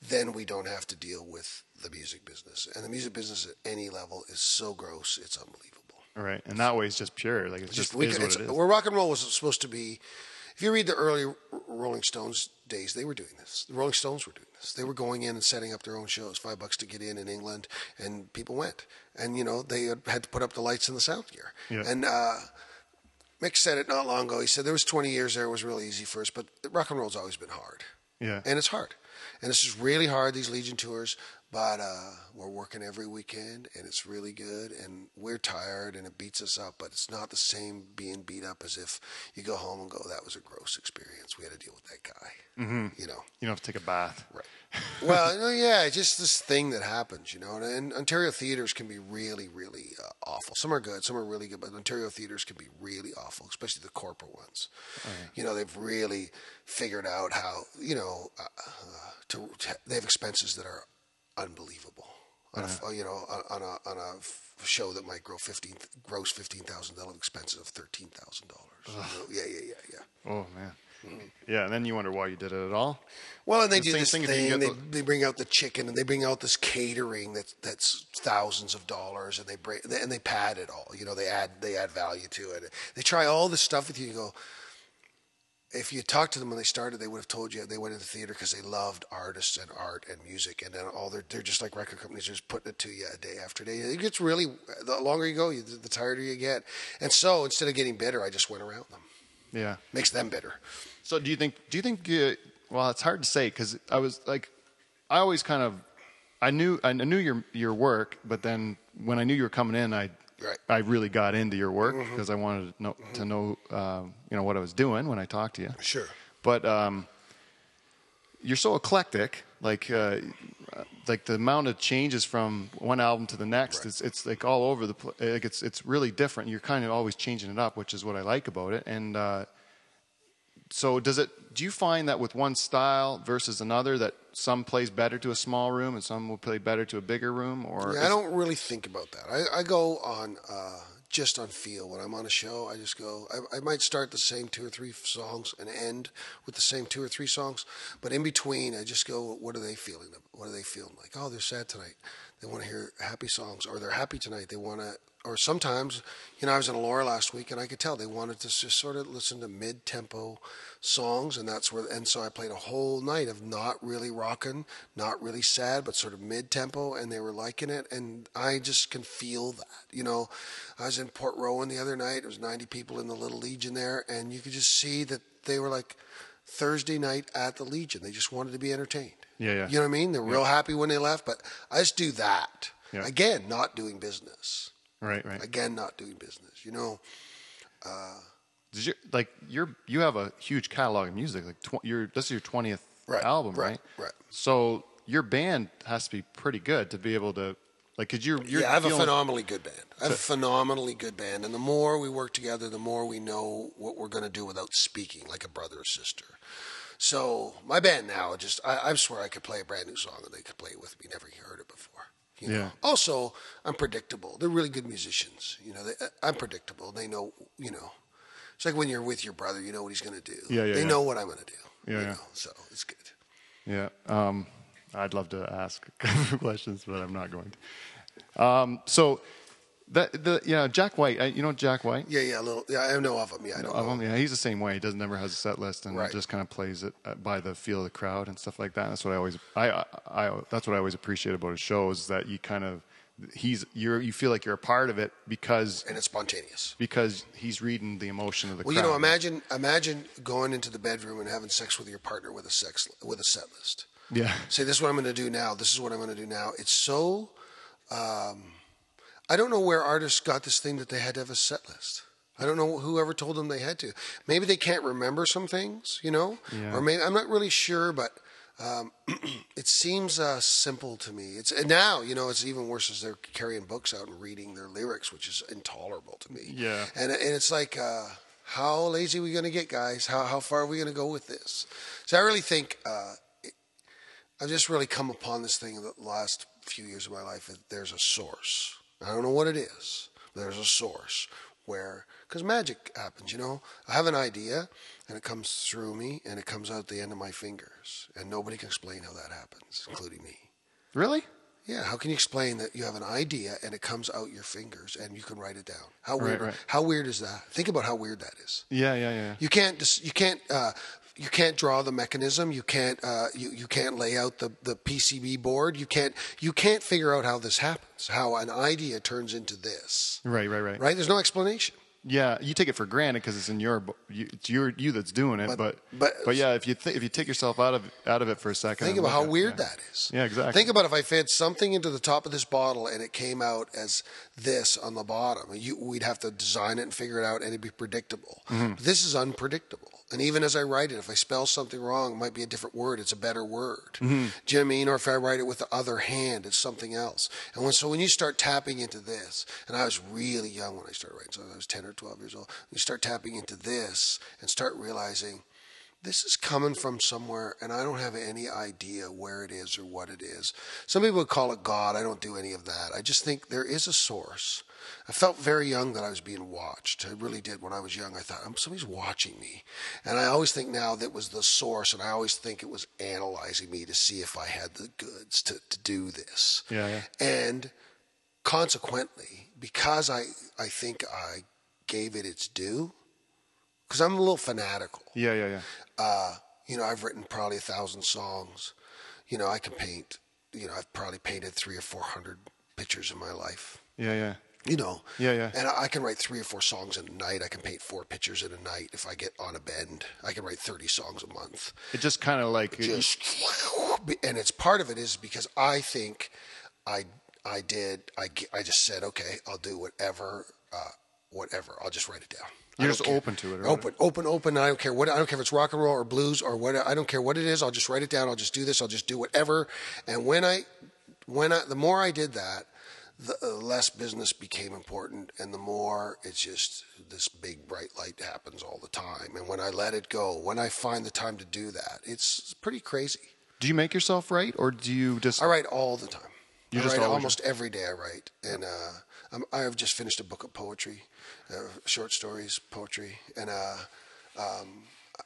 [SPEAKER 1] then we don't have to deal with the music business. And the music business at any level is so gross, it's unbelievable.
[SPEAKER 2] Right, and that way it's just pure. Like it's just,
[SPEAKER 1] we
[SPEAKER 2] is what
[SPEAKER 1] it's-
[SPEAKER 2] it is.
[SPEAKER 1] Where rock and roll was supposed to be. If you read the early Rolling Stones days, they were doing this. The Rolling Stones were doing this. They were going in and setting up their own shows, five bucks to get in in England, and people went. And you know they had to put up the lights in the sound gear.
[SPEAKER 2] Yeah.
[SPEAKER 1] And uh, Mick said it not long ago. He said there was 20 years there it was really easy for us, but rock and roll's always been hard.
[SPEAKER 2] Yeah.
[SPEAKER 1] And it's hard. And this is really hard, these Legion tours, but uh, we're working every weekend and it's really good and we're tired and it beats us up, but it's not the same being beat up as if you go home and go, that was a gross experience. We had to deal with that guy. Mm-hmm. You know?
[SPEAKER 2] you don't have to take a bath.
[SPEAKER 1] Right. well, no, yeah, it's just this thing that happens, you know. And, and Ontario theaters can be really, really uh, awful. Some are good, some are really good, but Ontario theaters can be really awful, especially the corporate ones. You know, they've really figured out how, you know, uh, uh, to, to they have expenses that are unbelievable. on a uh-huh. you know on, on a on a show that might grow fifteen gross fifteen thousand dollars expenses of thirteen thousand dollars. Yeah, yeah, yeah, yeah.
[SPEAKER 2] Oh man. Mm-hmm. Yeah, and then you wonder why you did it at all.
[SPEAKER 1] Well, and they
[SPEAKER 2] The
[SPEAKER 1] do this
[SPEAKER 2] thing
[SPEAKER 1] thing. they,
[SPEAKER 2] get
[SPEAKER 1] they bring out the chicken and they bring out this catering that's that's thousands of dollars, and they bring and they pad it all. You know, they add they add value to it. They try all this stuff with you. You go. If you talked to them when they started, they would have told you they went into theater because they loved artists and art and music, and then all they're they're just like record companies, just putting it to you a day after day. It gets really the longer you go, you, the tighter you get. And so instead of getting bitter, I just went around them.
[SPEAKER 2] Yeah.
[SPEAKER 1] Makes them bitter.
[SPEAKER 2] So do you think? Do you think? Uh, well, it's hard to say because I was like, I always kind of, I knew I knew your your work, but then when I knew you were coming in, I
[SPEAKER 1] Right.
[SPEAKER 2] I really got into your work because I wanted to know to know um, you know what I was doing when I talked to you.
[SPEAKER 1] Sure.
[SPEAKER 2] But um, you're so eclectic, like uh, like the amount of changes from one album to the next.
[SPEAKER 1] Right.
[SPEAKER 2] It's it's like all over the place. Like it's it's really different. You're kind of always changing it up, which is what I like about it. And uh, so, does it? Do you find that with one style versus another, that some plays better to a small room and some will play better to a bigger room? Or
[SPEAKER 1] Yeah, I don't really think about that. I, I go on uh, just on feel. When I'm on a show, I just go. I, I might start the same two or three songs and end with the same two or three songs, but in between, I just go. What are they feeling? What are they feeling like? Oh, they're sad tonight. They want to hear happy songs, or they're happy tonight. They want to. Or sometimes, you know, I was in Laura last week, and I could tell they wanted to just sort of listen to mid-tempo songs, and that's where. And so I played a whole night of not really rocking, not really sad, but sort of mid-tempo, and they were liking it, and I just can feel that. You know, I was in Port Rowan the other night. There was 90 people in the Little Legion there, and you could just see that they were like Thursday night at the Legion. They just wanted to be entertained.
[SPEAKER 2] Yeah, yeah.
[SPEAKER 1] You know what I mean? They're real happy when they left, but I just do that.
[SPEAKER 2] Yeah.
[SPEAKER 1] Again, not doing business.
[SPEAKER 2] Right, right.
[SPEAKER 1] Again, not doing business. You know, uh,
[SPEAKER 2] Did you like you're you have a huge catalog of music? Like tw- your this is your twentieth
[SPEAKER 1] Right,
[SPEAKER 2] album,
[SPEAKER 1] right,
[SPEAKER 2] right?
[SPEAKER 1] right.
[SPEAKER 2] So your band has to be pretty good to be able to like you're you're
[SPEAKER 1] yeah, I have a phenomenally good band. I have a phenomenally good band, and the more we work together, the more we know what we're going to do without speaking, like a brother or sister. So my band now, just I, I swear I could play a brand new song and they could play it with me. Never heard it before. You know?
[SPEAKER 2] Yeah.
[SPEAKER 1] Also, I'm predictable. They're really good musicians. You know, they, I'm predictable. They know. You know, it's like when you're with your brother. You know what he's going to do.
[SPEAKER 2] Yeah, yeah,
[SPEAKER 1] They
[SPEAKER 2] yeah.
[SPEAKER 1] know what I'm going to do.
[SPEAKER 2] Yeah, yeah.
[SPEAKER 1] Know? So it's good.
[SPEAKER 2] Yeah. Um, I'd love to ask a couple questions, but I'm not going to. Um, so, that the yeah, Jack White. You know Jack White?
[SPEAKER 1] Yeah, yeah. A little. Yeah, I know of them. Yeah, I know.
[SPEAKER 2] Of him, yeah, he's the same way. He doesn't never has a set list and
[SPEAKER 1] Right.
[SPEAKER 2] just kind of plays it uh, by the feel of the crowd and stuff like that. That's what I always I, I, I that's what I always appreciate about his shows is that you kind of he's you're you feel like you're a part of it because
[SPEAKER 1] and it's spontaneous.
[SPEAKER 2] because he's reading the emotion of the
[SPEAKER 1] Well,
[SPEAKER 2] crowd.
[SPEAKER 1] you know, imagine imagine going into the bedroom and having sex with your partner with a sex with a set list.
[SPEAKER 2] yeah,
[SPEAKER 1] Say, this is what I'm going to do now. This is what I'm going to do now. It's so. Um, I don't know where artists got this thing that they had to have a set list. I don't know whoever told them they had to. Maybe they can't remember some things, you know,
[SPEAKER 2] Yeah.
[SPEAKER 1] or maybe I'm not really sure, but um, it seems uh, simple to me. It's and now you know it's even worse as they're carrying books out and reading their lyrics, which is intolerable to me.
[SPEAKER 2] Yeah.
[SPEAKER 1] and and it's like. Uh, how lazy are we going to get, guys? How how far are we going to go with this? So I really think uh, I've just really come upon this thing in the last few years of my life that there's a source. I don't know what it is. There's a source where, because magic happens, you know. I have an idea, and it comes through me, and it comes out the end of my fingers, and nobody can explain how that happens, including me.
[SPEAKER 2] really?
[SPEAKER 1] Yeah, how can you explain that you have an idea and it comes out your fingers and you can write it down? How weird!
[SPEAKER 2] right.
[SPEAKER 1] How weird is that? Think about how weird that is.
[SPEAKER 2] Yeah, yeah, yeah.
[SPEAKER 1] You can't just you can't uh, you can't draw the mechanism. You can't uh, you you can't lay out the, the PCB board. You can't you can't figure out how this happens. How an idea turns into this.
[SPEAKER 2] Right, right, right.
[SPEAKER 1] Right? There's no explanation.
[SPEAKER 2] Yeah, you take it for granted because it's in your, you, it's your you that's doing it. But
[SPEAKER 1] But-
[SPEAKER 2] but,
[SPEAKER 1] but-
[SPEAKER 2] yeah, if you th- if you take yourself out of out of it for a second,
[SPEAKER 1] Think about how
[SPEAKER 2] at-
[SPEAKER 1] weird
[SPEAKER 2] yeah.
[SPEAKER 1] that is.
[SPEAKER 2] Yeah, exactly.
[SPEAKER 1] Think about if I fed something into the top of this bottle and it came out as this on the bottom. You, we'd have to design it and figure it out, and it'd be predictable.
[SPEAKER 2] Mm-hmm.
[SPEAKER 1] This is unpredictable. And even as I write it, if I spell something wrong, it might be a different word. It's a better word.
[SPEAKER 2] Mm-hmm.
[SPEAKER 1] Do you know what I mean? Or if I write it with the other hand, it's something else. And when so when you start tapping into this, and I was really young when I started writing, so I was ten or twelve years old. You start tapping into this and start realizing this is coming from somewhere, and I don't have any idea where it is or what it is. Some people would call it God. I don't do any of that. I just think there is a source. I felt very young that I was being watched. I really did. When I was young, I thought, "Um, somebody's watching me. And I always think now that was the source, and I always think it was analyzing me to see if I had the goods to, to do this.
[SPEAKER 2] Yeah, yeah.
[SPEAKER 1] And consequently, because I, I think I gave it its due, because I'm a little fanatical.
[SPEAKER 2] Yeah, yeah, yeah.
[SPEAKER 1] Uh, you know, I've written probably a thousand songs. You know, I can paint. You know, I've probably painted three or four hundred pictures in my life.
[SPEAKER 2] Yeah, yeah.
[SPEAKER 1] You know,
[SPEAKER 2] Yeah, yeah.
[SPEAKER 1] and I I can write three or four songs in a night. I can paint four pictures in a night if I get on a bend. I can write thirty songs a month.
[SPEAKER 2] It just kind of like
[SPEAKER 1] Just, and it's part of it is because I think I I did I I just said okay I'll do whatever uh, whatever I'll just write it down.
[SPEAKER 2] You're just
[SPEAKER 1] care.
[SPEAKER 2] open to it, right?
[SPEAKER 1] Open, open, open. I don't care what. I don't care if it's rock and roll or blues or what. I don't care what it is. I'll just write it down. I'll just do this. I'll just do whatever. And when I, when I, the more I did that, the uh, less business became important, and the more it's just this big bright light happens all the time. And when I let it go, when I find the time to do that, it's pretty crazy.
[SPEAKER 2] Do you make yourself write, or do you just?
[SPEAKER 1] I write all the time.
[SPEAKER 2] You
[SPEAKER 1] I
[SPEAKER 2] just
[SPEAKER 1] write almost every day. I write, and uh, I'm, I've just finished a book of poetry, uh, short stories, poetry, and uh, um,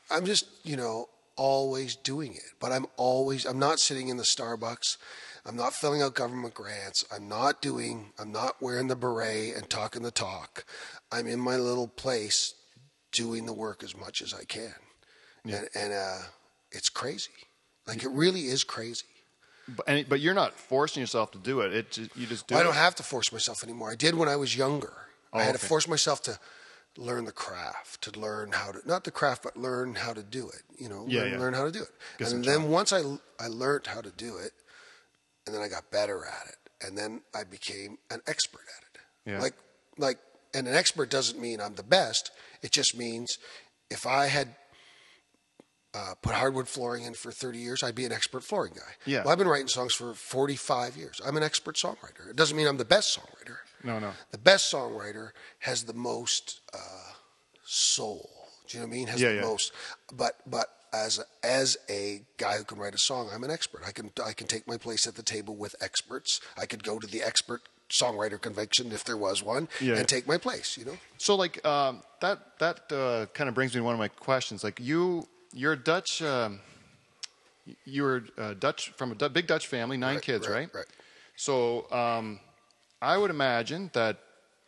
[SPEAKER 1] I'm just you know always doing it. But I'm always I'm not sitting in the Starbucks. I'm not filling out government grants. I'm not doing. I'm not wearing the beret and talking the talk. I'm in my little place, doing the work as much as I can, and and uh, it's crazy. Like it really is crazy.
[SPEAKER 2] But, and, but you're not forcing yourself to do it. It just, you just do
[SPEAKER 1] I
[SPEAKER 2] it.
[SPEAKER 1] don't have to force myself anymore. I did when I was younger. Oh, I had
[SPEAKER 2] okay.
[SPEAKER 1] to force myself to learn the craft, to learn how to not the craft, but learn how to do it. You know,
[SPEAKER 2] Yeah,
[SPEAKER 1] learn,
[SPEAKER 2] yeah.
[SPEAKER 1] learn how to do it.
[SPEAKER 2] Get
[SPEAKER 1] and then once I I learned how to do it, and then I got better at it, and then I became an expert at it.
[SPEAKER 2] Yeah.
[SPEAKER 1] Like like, and an expert doesn't mean I'm the best. It just means if I had uh, put hardwood flooring in for 30 years, I'd be an expert flooring guy.
[SPEAKER 2] Yeah.
[SPEAKER 1] Well, I've been writing songs for 45 years. I'm an expert songwriter. It doesn't mean I'm the best songwriter.
[SPEAKER 2] No, no.
[SPEAKER 1] The best songwriter has the most uh, soul. Do you know what I mean? Has
[SPEAKER 2] Yeah,
[SPEAKER 1] the
[SPEAKER 2] yeah.
[SPEAKER 1] most. But but as a, as a guy who can write a song, I'm an expert. I can I can take my place at the table with experts. I could go to the expert songwriter convention if there was one
[SPEAKER 2] Yeah.
[SPEAKER 1] and take my place. You know.
[SPEAKER 2] So like um, that that uh, kind of brings me to one of my questions. Like you, you're Dutch. Um, you were uh, Dutch from a big Dutch family, nine
[SPEAKER 1] Right,
[SPEAKER 2] kids,
[SPEAKER 1] right,
[SPEAKER 2] right?
[SPEAKER 1] right.
[SPEAKER 2] So um, I would imagine that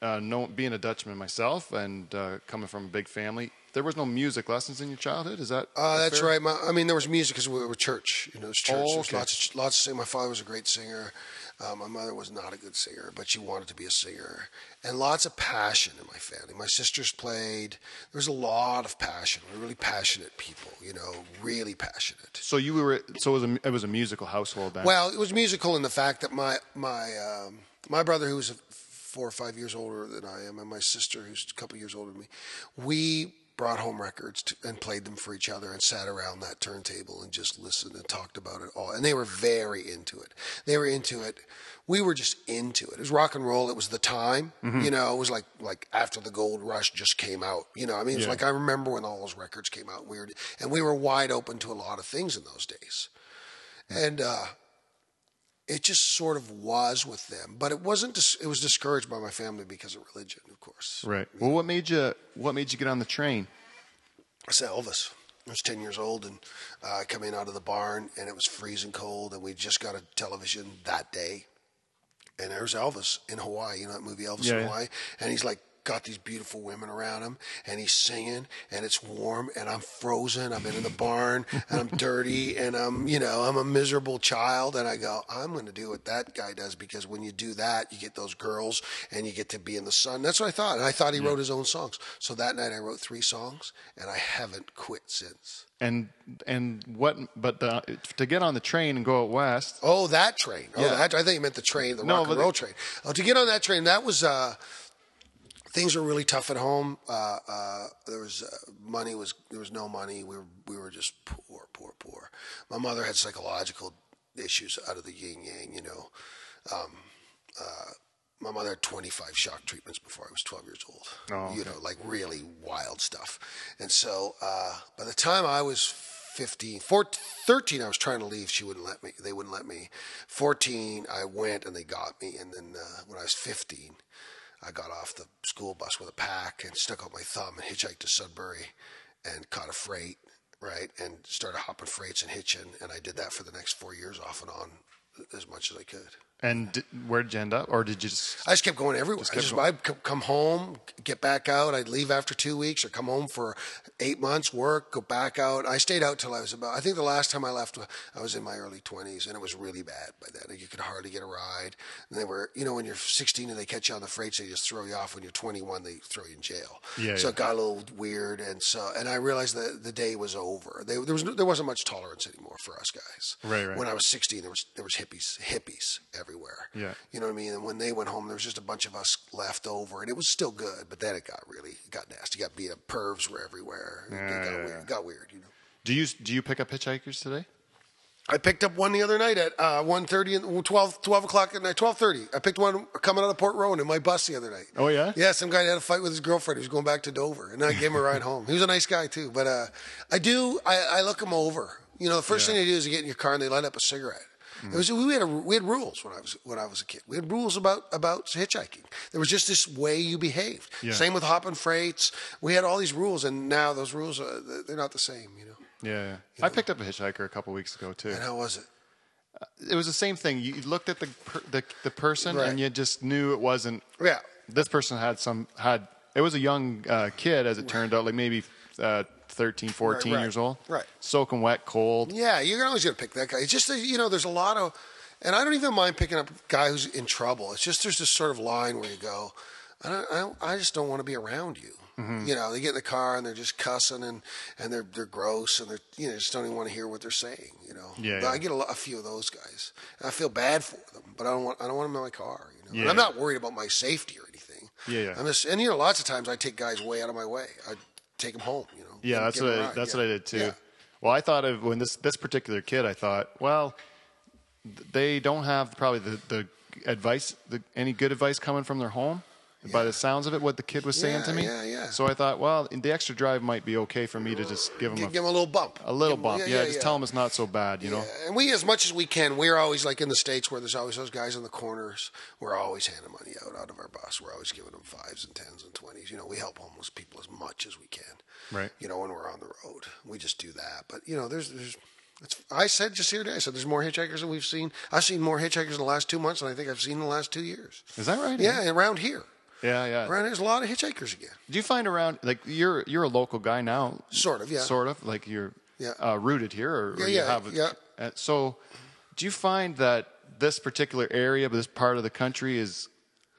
[SPEAKER 2] uh, no, being a Dutchman myself and uh, coming from a big family, there was no music lessons in your childhood. Is that?
[SPEAKER 1] Uh, that's
[SPEAKER 2] fair?
[SPEAKER 1] right. My, I mean, there was music because we were church. You know, it was church.
[SPEAKER 2] Oh, okay.
[SPEAKER 1] lots of lots of singing. My father was a great singer. Uh, my mother was not a good singer, but she wanted to be a singer. And lots of passion in my family. My sisters played. There was a lot of passion. We were really passionate people. You know, really passionate.
[SPEAKER 2] So you were. So it was a, it was a musical household then.
[SPEAKER 1] Well, it was musical in the fact that my my um, my brother, who was four or five years older than I am, and my sister, who's a couple years older than me, we brought home records to, and played them for each other and sat around that turntable and just listened and talked about it all. And they were very into it. They were into it. We were just into it. It was rock and roll. It was the time. You know, it was like like after the gold rush just came out. You know, I mean, it's
[SPEAKER 2] Yeah.
[SPEAKER 1] like I remember when all those records came out. We were, and we were wide open to a lot of things in those days. And uh, it just sort of was with them, but it wasn't. Dis- it was discouraged by my family because of religion, of course.
[SPEAKER 2] right. Well, what made you? What made you get on the train?
[SPEAKER 1] I said Elvis. I was ten years old, and uh, in out of the barn, and it was freezing cold, and we just got a television that day, and there's Elvis in Hawaii. You know that movie Elvis
[SPEAKER 2] Yeah,
[SPEAKER 1] in
[SPEAKER 2] yeah.
[SPEAKER 1] Hawaii, and he's like got these beautiful women around him, and he's singing, and it's warm, and I'm frozen. I'm in the barn, and I'm dirty, and I'm you know I'm a miserable child, and I go I'm going to do what that guy does because when you do that, you get those girls, and you get to be in the sun. That's what I thought, and I thought he wrote his own songs. So that night I wrote three songs, and I haven't quit since.
[SPEAKER 2] And and what? But uh, to get on the train and go out west.
[SPEAKER 1] Oh, that train. Oh,
[SPEAKER 2] Yeah.
[SPEAKER 1] that, I think you meant the train, the
[SPEAKER 2] No,
[SPEAKER 1] rock and roll
[SPEAKER 2] the-
[SPEAKER 1] train. Oh, to get on that train, that was uh, things were really tough at home. Uh, uh, there was uh, money was there was no money. We were we were just poor, poor, poor. My mother had psychological issues out of the yin yang. You know, um, uh, my mother had 25 shock treatments before I was 12 years old.
[SPEAKER 2] Oh,
[SPEAKER 1] You know, like really wild stuff. And so uh, by the time I was 15, 14, 13, I was trying to leave. She wouldn't let me. They wouldn't let me. 14, I went and they got me. And then uh, when I was 15, I got off the school bus with a pack and stuck out my thumb and hitchhiked to Sudbury and caught a freight, right? And started hopping freights and hitching. And I did that for the next four years off and on as much as I could.
[SPEAKER 2] And where did you end up, or did you just?
[SPEAKER 1] I just kept going everywhere. I
[SPEAKER 2] kept
[SPEAKER 1] just,
[SPEAKER 2] going.
[SPEAKER 1] I'd come home, get back out. I'd leave after two weeks or come home for eight months, work, go back out. I stayed out till I was about, I think the last time I left, I was in my early 20s and it was really bad by then. You could hardly get a ride. And they were, you know, when you're 16 and they catch you on the freights, they just throw you off. When you're 21, they throw you in jail.
[SPEAKER 2] Yeah,
[SPEAKER 1] so
[SPEAKER 2] yeah.
[SPEAKER 1] it got a little weird. And so, and I realized that the day was over. They, there was there wasn't much tolerance anymore for us guys.
[SPEAKER 2] Right, right.
[SPEAKER 1] When I was 16, there was, there was hippies, hippies everywhere.
[SPEAKER 2] Yeah.
[SPEAKER 1] You know what I mean? And when they went home, there was just a bunch of us left over, and it was still good. But then it got really, it got nasty. Got beat up. Pervs were everywhere. it
[SPEAKER 2] Yeah,
[SPEAKER 1] got
[SPEAKER 2] yeah,
[SPEAKER 1] weird.
[SPEAKER 2] yeah.
[SPEAKER 1] It got weird. You know.
[SPEAKER 2] Do you do you pick up hitchhikers today?
[SPEAKER 1] I picked up one the other night at uh, 1.30 12, 12 o'clock at night, twelve thirty. I picked one coming out of Port Rowan in my bus the other night.
[SPEAKER 2] Oh, yeah?
[SPEAKER 1] Yeah, some guy had a fight with his girlfriend. He was going back to Dover, and I gave him a ride home. He was a nice guy too. But uh, I do, I, I look him over. You know, the first
[SPEAKER 2] Yeah.
[SPEAKER 1] thing they do is you get in your car and they light up a cigarette. It was we had a, we had rules when I was when I was a kid. We had rules about about hitchhiking. There was just this way you behaved.
[SPEAKER 2] Yeah.
[SPEAKER 1] Same with hopping freights. We had all these rules, and now those rules are, they're not the same. You know.
[SPEAKER 2] Yeah, yeah. I picked up a hitchhiker a couple weeks ago too.
[SPEAKER 1] And how was it?
[SPEAKER 2] It was the same thing. You looked at the per, the, the person
[SPEAKER 1] Right.
[SPEAKER 2] and you just knew it wasn't.
[SPEAKER 1] Yeah.
[SPEAKER 2] This person had some had. It was a young uh, kid, as it turned out, like maybe uh, 13, 14
[SPEAKER 1] right.
[SPEAKER 2] years old.
[SPEAKER 1] Right.
[SPEAKER 2] Soaking wet, cold.
[SPEAKER 1] Yeah, you're always going to pick that guy. It's just you know, there's a lot of, and I don't even mind picking up a guy who's in trouble. It's just there's this sort of line where you go, I don't, I, I just don't want to be around you.
[SPEAKER 2] Mm-hmm.
[SPEAKER 1] You know, they get in the car and they're just cussing and, and they're they're gross and they're you know just don't even want to hear what they're saying. You know,
[SPEAKER 2] Yeah,
[SPEAKER 1] But
[SPEAKER 2] yeah.
[SPEAKER 1] I get a, lot, a few of those guys. And I feel bad for them, but I don't want I don't want them in my car. You know, and
[SPEAKER 2] Yeah.
[SPEAKER 1] I'm not worried about my safety or anything.
[SPEAKER 2] Yeah, yeah.
[SPEAKER 1] I'm just and you know lots of times I take guys way out of my way. I take them home. You know.
[SPEAKER 2] Yeah, that's what I, that's what I did too.
[SPEAKER 1] Yeah.
[SPEAKER 2] Well, I thought of when this this particular kid, I thought, well, they don't have probably the, the advice, the, any good advice coming from their home. By the sounds of it, what the kid was saying
[SPEAKER 1] Yeah,
[SPEAKER 2] to me.
[SPEAKER 1] yeah, yeah.
[SPEAKER 2] So I thought, well, the extra drive might be okay for me to just give him
[SPEAKER 1] Give,
[SPEAKER 2] a,
[SPEAKER 1] give them a little bump.
[SPEAKER 2] a little
[SPEAKER 1] 'em-
[SPEAKER 2] bump. Yeah, just tell him it's not so bad, you know.
[SPEAKER 1] And we, as much as we can, we're always like in the states where there's always those guys in the corners. We're always handing money out out of our bus. We're always giving them fives and tens and twenties. You know, we help homeless people as much as we can.
[SPEAKER 2] Right.
[SPEAKER 1] You know, when we're on the road, we just do that. But you know, there's there's. It's, I said just here today. I said there's more hitchhikers than we've seen. I've seen more hitchhikers in the last two months than I think I've seen in the last two years.
[SPEAKER 2] Is that right?
[SPEAKER 1] Yeah, around here,
[SPEAKER 2] Yeah, yeah.
[SPEAKER 1] around there's a lot of hitchhikers again.
[SPEAKER 2] Do you find around like you're you're a local guy now?
[SPEAKER 1] Sort of, yeah.
[SPEAKER 2] Sort of like you're
[SPEAKER 1] Yeah.
[SPEAKER 2] uh, rooted here, or, or you
[SPEAKER 1] yeah,
[SPEAKER 2] have.
[SPEAKER 1] yeah.
[SPEAKER 2] uh, so, do you find that this particular area, this part of the country, is?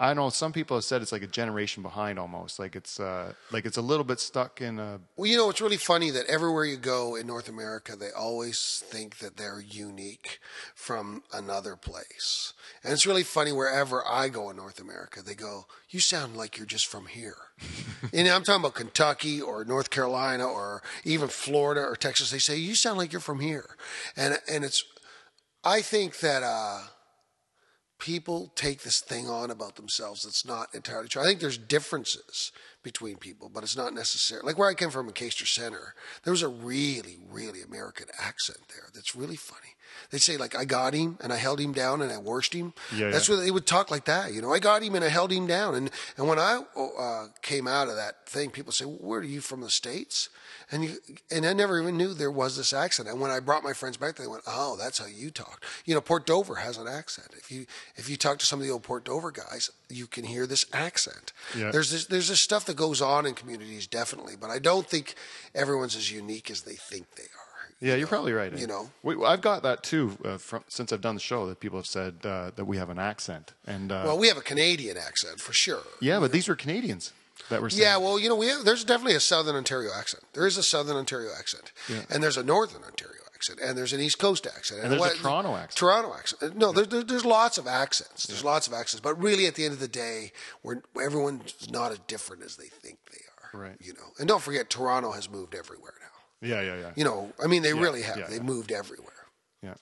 [SPEAKER 2] I know some people have said it's like a generation behind almost. Like it's uh, like it's a little bit stuck in a.
[SPEAKER 1] Well, you know, it's really funny that everywhere you go in North America, they always think that they're unique from another place. And it's really funny wherever I go in North America, they go, You sound like you're just from here. and I'm talking about Kentucky or North Carolina or even Florida or Texas. They say, You sound like you're from here. And, and it's, I think that, uh, people take this thing on about themselves that's not entirely true. I think there's differences between people, but it's not necessary. Like where I came from in Caistor Centre, there was a really, really American accent there that's really funny. They'd say like, I got him and I held him down and I worst him.
[SPEAKER 2] Yeah,
[SPEAKER 1] that's
[SPEAKER 2] yeah.
[SPEAKER 1] what they would talk like that. You know, I got him and I held him down. And, and when I uh, came out of that thing, people say, where are you from the States? And you, and I never even knew there was this accent. And when I brought my friends back, they went, "Oh, that's how you talk." You know, Port Dover has an accent. If you if you talk to some of the old Port Dover guys, you can hear this accent.
[SPEAKER 2] Yeah.
[SPEAKER 1] There's this there's this stuff that goes on in communities, definitely, but I don't think everyone's as unique as they think they.
[SPEAKER 2] Yeah, you're probably right.
[SPEAKER 1] you know.
[SPEAKER 2] we, I've got that too uh, from since I've done the show that people have said uh, that we have an accent, and uh,
[SPEAKER 1] Well, we have a Canadian accent for sure.
[SPEAKER 2] yeah, but these were Canadians that were saying.
[SPEAKER 1] Yeah, well, you know, we have, there's definitely a Southern Ontario accent. There is a Southern Ontario accent, and there's a Northern Ontario accent, and there's an East Coast accent,
[SPEAKER 2] And there's a Toronto accent.
[SPEAKER 1] Toronto accent. No, there, there, there's lots of accents. There's lots of accents, but really, at the end of the day, we're everyone's not as different as they think they are.
[SPEAKER 2] Right.
[SPEAKER 1] You know, and don't forget, Toronto has moved everywhere now.
[SPEAKER 2] Yeah, yeah, yeah.
[SPEAKER 1] You know, I mean, they really have.
[SPEAKER 2] yeah,
[SPEAKER 1] they
[SPEAKER 2] yeah.
[SPEAKER 1] moved everywhere.
[SPEAKER 2] Yeah.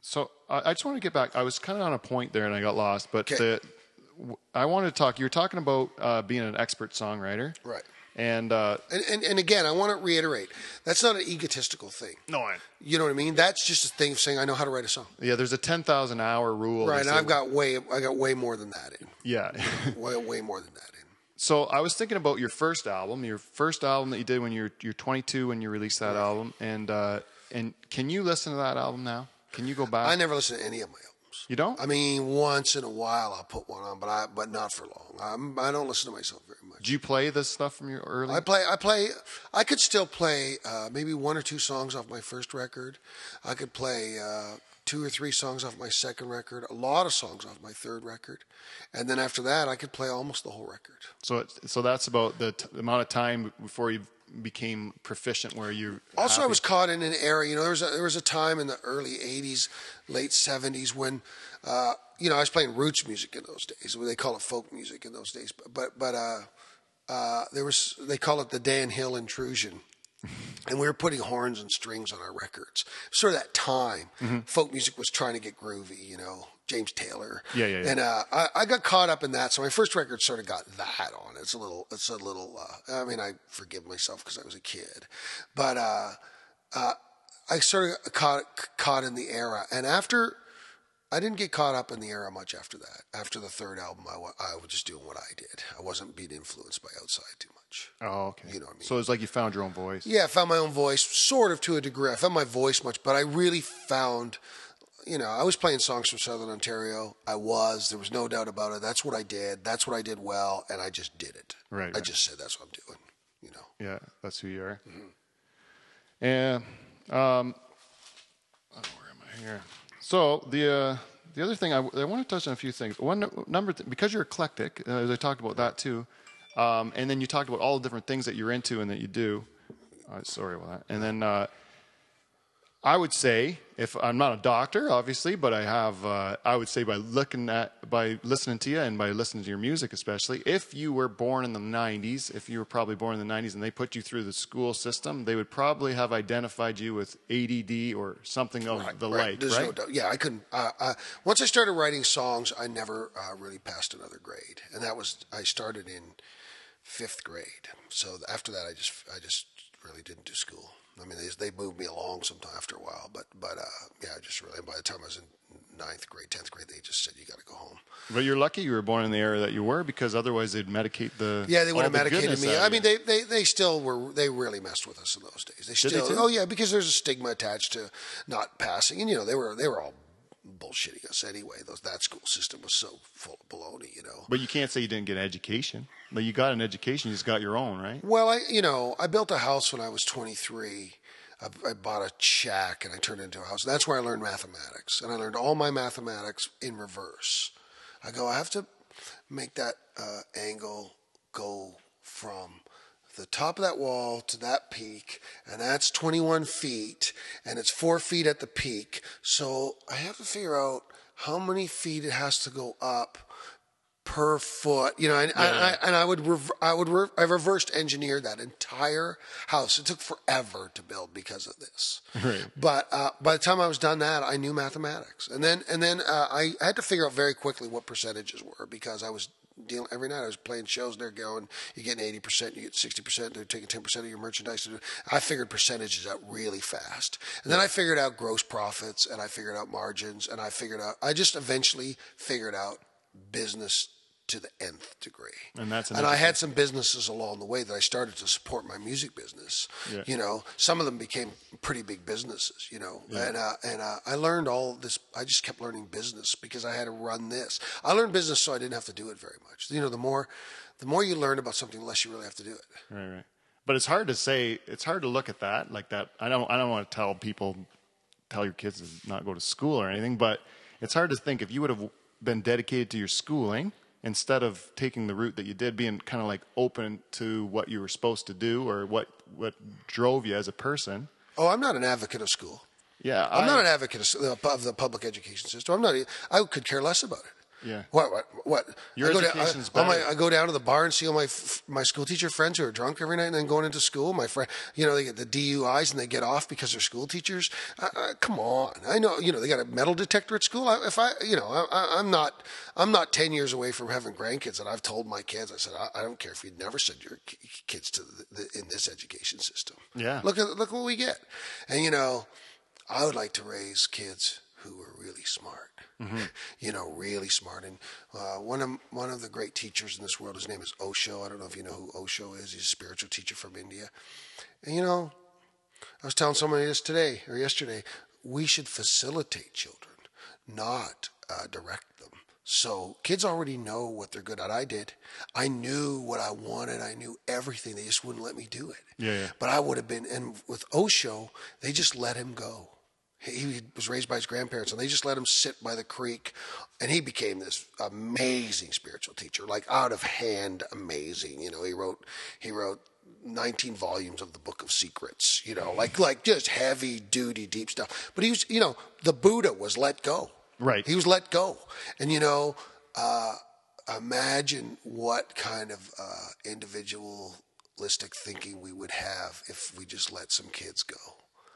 [SPEAKER 2] So I, I just want to get back. I was kind of on a point there, and I got lost. But the, I wanted to talk. You were talking about uh, being an expert songwriter,
[SPEAKER 1] Right.
[SPEAKER 2] And uh,
[SPEAKER 1] And, and, and again, I want to reiterate that's not an egotistical thing.
[SPEAKER 2] no, I,
[SPEAKER 1] You know what I mean? That's just a thing of saying I know how to write a song.
[SPEAKER 2] yeah, there's a ten thousand hour rule.
[SPEAKER 1] Right. And I've got way I got way more than that in.
[SPEAKER 2] yeah.
[SPEAKER 1] Way way more than that in.
[SPEAKER 2] So I was thinking about your first album, your first album that you did when you're you're 22 when you released that album, and uh, and can you listen to that album now? Can you go back?
[SPEAKER 1] I never listen to any of my albums.
[SPEAKER 2] you don't?
[SPEAKER 1] I mean, once in a while I'll put one on, but I but not for long. I'm, I don't listen to myself very much.
[SPEAKER 2] Do you play this stuff from your early?
[SPEAKER 1] I play. I play. I could still play uh, maybe one or two songs off my first record. I could play uh, two or three songs off my second record. A lot of songs off my third record, and then after that, I could play almost the whole record.
[SPEAKER 2] so so that's about the t- amount of time before you became proficient where you.
[SPEAKER 1] Also, I was caught in an era. You know, there was a, there was a time in the early '80s, late '70s when, uh, you know, I was playing roots music in those days. They call it folk music in those days. But but, but uh, uh, there was they call it the Dan Hill intrusion. And we were putting horns and strings on our records. Sort of that time, folk music was trying to get groovy, you know, James Taylor.
[SPEAKER 2] Yeah, yeah, yeah.
[SPEAKER 1] And uh, I, I got caught up in that. So my first record sort of got that on. it. It's a little, it's a little. Uh, I mean, I forgive myself because I was a kid, but uh, uh, I sort of caught caught in the era. And after, I didn't get caught up in the era much after that. After the third album, I, I was just doing what I did. I wasn't being influenced by outside too much.
[SPEAKER 2] Oh, okay.
[SPEAKER 1] You know what I mean.
[SPEAKER 2] So it's like you found your own voice.
[SPEAKER 1] Yeah, I found my own voice, sort of to a degree. I found my voice much, but I really found, you know, I was playing songs from Southern Ontario. I was. There was no doubt about it. That's what I did. That's what I did well, and I just did it.
[SPEAKER 2] Right,
[SPEAKER 1] I
[SPEAKER 2] right.
[SPEAKER 1] just said that's what I'm doing. You know.
[SPEAKER 2] Yeah, that's who you are. And um, oh, where am I here? So the uh, the other thing I, I want to touch on a few things. One number th- because you're eclectic, uh, as I talked about that too, um, and then you talked about all the different things that you're into and that you do. Uh, sorry about that. And then uh, I would say, if I'm not a doctor, obviously, but I have, uh, I would say by looking at, by listening to you and by listening to your music, especially, if you were born in the 90s, if you were probably born in the 90s and they put you through the school system, they would probably have identified you with ADD or something of the like,
[SPEAKER 1] There's
[SPEAKER 2] right?
[SPEAKER 1] no. Yeah, I couldn't. Uh, uh, once I started writing songs, I never uh, really passed another grade, and that was I started in fifth grade. So after that, I just I just really didn't do school. I mean, they, they moved me along sometime after a while, but but uh, yeah, I just really by the time I was in ninth grade, tenth grade, they just said you got to go home.
[SPEAKER 2] But you're lucky you were born in the era that you were because otherwise they'd medicate the.
[SPEAKER 1] Yeah, they would have
[SPEAKER 2] the
[SPEAKER 1] medicated me. I mean, they, they, they still were. They really messed with us in those days. They
[SPEAKER 2] Did they
[SPEAKER 1] still.
[SPEAKER 2] too?
[SPEAKER 1] oh yeah, because there's a stigma attached to not passing, and you know they were they were all bullshitting us anyway. Those that school system was so full of baloney. You know.
[SPEAKER 2] But you can't say you didn't get an education. But you got an education, you just got your own, right?
[SPEAKER 1] Well, I you know I built a house when I was 23. I, I bought a shack and I turned it into a house. That's where I learned mathematics, and I learned all my mathematics in reverse. I go, I have to make that uh, angle go from the top of that wall to that peak, and that's 21 feet, and it's four feet at the peak. So I have to figure out how many feet it has to go up per foot. You know, and, I, I, and I would rev- I would re- I reversed engineered that entire house. It took forever to build because of this.
[SPEAKER 2] Right.
[SPEAKER 1] But uh, by the time I was done that, I knew mathematics, and then and then uh, I had to figure out very quickly what percentages were because I was dealing every night. I was playing shows. and They're going, you get eighty percent, you get sixty percent. They're taking ten percent of your merchandise. I figured percentages out really fast, and then I figured out gross profits, and I figured out margins, and I figured out. I just eventually figured out business to the nth degree.
[SPEAKER 2] And that's an
[SPEAKER 1] and I had some businesses along the way that I started to support my music business.
[SPEAKER 2] Yeah.
[SPEAKER 1] You know, some of them became pretty big businesses. You know, and uh, and uh, I learned all this. I just kept learning business because I had to run this. I learned business so I didn't have to do it very much. You know, the more the more you learn about something, the less you really have to do it.
[SPEAKER 2] Right, right. But it's hard to say. It's hard to look at that like that. I don't. I don't want to tell people, tell your kids to not go to school or anything. But it's hard to think if you would have been dedicated to your schooling instead of taking the route that you did, being kind of like open to what you were supposed to do or what what drove you as a person.
[SPEAKER 1] Oh, I'm not an advocate of school.
[SPEAKER 2] Yeah,
[SPEAKER 1] I'm
[SPEAKER 2] I-
[SPEAKER 1] not an advocate of, of the public education system. I'm not. I could care less about it.
[SPEAKER 2] Yeah.
[SPEAKER 1] What? What? What?
[SPEAKER 2] Your
[SPEAKER 1] I go, down,
[SPEAKER 2] education's
[SPEAKER 1] I, all my. I go down to the bar and see all my f- my school teacher friends who are drunk every night, and then going into school. My friend, you know, they get the DUIs and they get off because they're school teachers. Uh, uh, come on, I know. You know, they got a metal detector at school. I, if I, you know, I, I, I'm not, I'm not ten years away from having grandkids, and I've told my kids, I said, I, I don't care if you never send your kids to the, the, in this education system.
[SPEAKER 2] Yeah.
[SPEAKER 1] Look at look what we get, and you know, I would like to raise kids who were really smart. You know, really smart. And uh, one of one of the great teachers in this world, his name is Osho. I don't know if you know who Osho is. He's a spiritual teacher from India. And you know, I was telling somebody this today or yesterday. We should facilitate children, not uh, direct them. So kids already know what they're good at. I did. I knew what I wanted. I knew everything. They just wouldn't let me do it.
[SPEAKER 2] Yeah, yeah.
[SPEAKER 1] But I would have been. And with Osho, they just let him go. He was raised by his grandparents, and they just let him sit by the creek, and he became this amazing spiritual teacher, like out of hand amazing. You know, he wrote he wrote 19 volumes of the Book of Secrets. You know, like like just heavy duty, deep stuff. But he was, you know, the Buddha was let go.
[SPEAKER 2] Right.
[SPEAKER 1] He was let go, and you know, uh, imagine what kind of uh, individualistic thinking we would have if we just let some kids go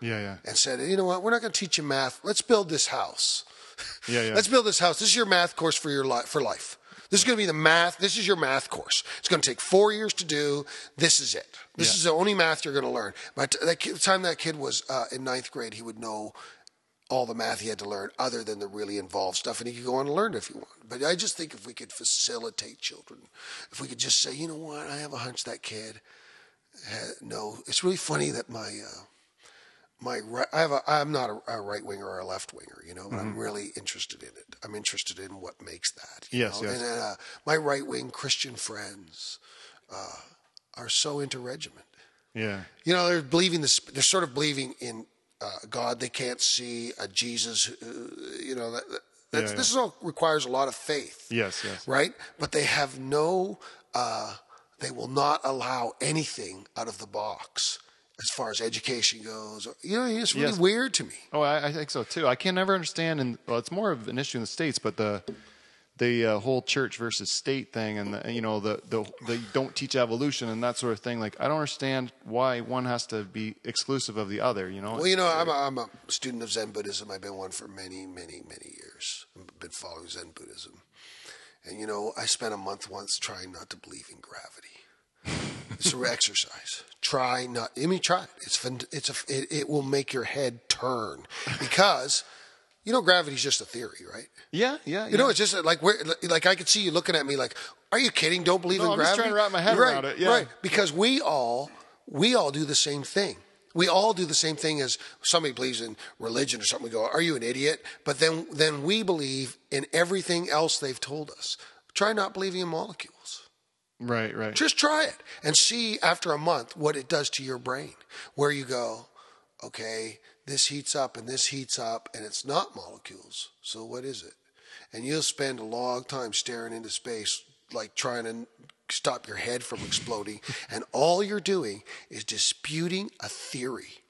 [SPEAKER 2] Yeah, yeah.
[SPEAKER 1] and said, you know what, we're not going to teach you math. Let's build this house.
[SPEAKER 2] Yeah, yeah.
[SPEAKER 1] Let's build this house. This is your math course for your life for life. This is going to be the math. This is your math course. It's going to take four years to do. This is it. This
[SPEAKER 2] Yeah.
[SPEAKER 1] is the only math you're going to learn. By t- that kid, the time that kid was uh, in ninth grade, he would know all the math he had to learn, other than the really involved stuff, and he could go on and learn it if he wanted. But I just think if we could facilitate children, if we could just say, you know what, I have a hunch that kid. Uh, no, it's really funny that my. Uh, my right, I have a, I'm not a, a right winger or a left winger, you know, but I'm really interested in it. I'm interested in what makes that.
[SPEAKER 2] Yes,
[SPEAKER 1] know?
[SPEAKER 2] yes.
[SPEAKER 1] And uh, my right wing Christian friends uh, are so into regiment.
[SPEAKER 2] Yeah.
[SPEAKER 1] You know, they're believing this. They're sort of believing in uh, God. They can't see a Jesus. Uh, you know, that, that's,
[SPEAKER 2] Yeah,
[SPEAKER 1] this is all requires a lot of faith
[SPEAKER 2] Yes, yes.
[SPEAKER 1] right? But they have no, uh, they will not allow anything out of the box as far as education goes. You know, it's really
[SPEAKER 2] Yes.
[SPEAKER 1] weird to me.
[SPEAKER 2] Oh, I, I think so too. I can never understand, and well, it's more of an issue in the states, but the the uh, whole church versus state thing, and the, you know the, the the don't teach evolution and that sort of thing. Like, I don't understand why one has to be exclusive of the other. You know?
[SPEAKER 1] Well, you know, I'm a, I'm a student of Zen Buddhism. I've been one for many, many, many years. I've been following Zen Buddhism. And, you know, I spent a month once trying not to believe in gravity. It's an exercise. Try not. I mean, try it. It's fun, it's a. It, it will make your head turn because, you know, gravity's just a theory, right?
[SPEAKER 2] yeah, yeah.
[SPEAKER 1] You know, it's just like where, like I could see you looking at me like, "Are you kidding? Don't believe
[SPEAKER 2] No,
[SPEAKER 1] in
[SPEAKER 2] I'm
[SPEAKER 1] gravity."
[SPEAKER 2] trying to wrap my head
[SPEAKER 1] right,
[SPEAKER 2] around it, yeah.
[SPEAKER 1] Right, because we all we all do the same thing. We all do the same thing as somebody believes in religion or something. We go, "Are you an idiot?" But then then we believe in everything else they've told us. Try not believing in molecules.
[SPEAKER 2] Right, right.
[SPEAKER 1] Just try it and see after a month what it does to your brain. Where you go, okay, this heats up and this heats up, and it's not molecules. So what is it? And you'll spend a long time staring into space, like trying to stop your head from exploding. and all you're doing is disputing a theory.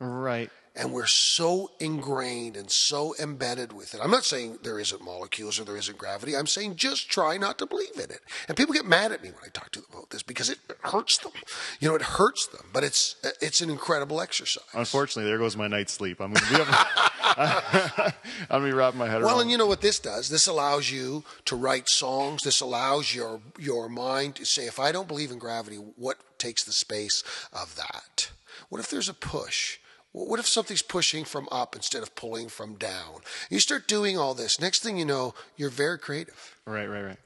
[SPEAKER 2] Right.
[SPEAKER 1] And we're so ingrained and so embedded with it. I'm not saying there isn't molecules or there isn't gravity. I'm saying just try not to believe in it. And people get mad at me when I talk to them about this because it hurts them. You know, it hurts them, but it's it's an incredible exercise.
[SPEAKER 2] Unfortunately, there goes my night's sleep. I'm gonna be, I'm gonna be wrapping my head
[SPEAKER 1] Well,
[SPEAKER 2] around.
[SPEAKER 1] Well, and you know what this does? This allows you to write songs. This allows your your mind to say, if I don't believe in gravity, what takes the space of that? What if there's a push? What if something's pushing from up instead of pulling from down? You start doing all this. Next thing you know, you're very creative.
[SPEAKER 2] Right, right, right.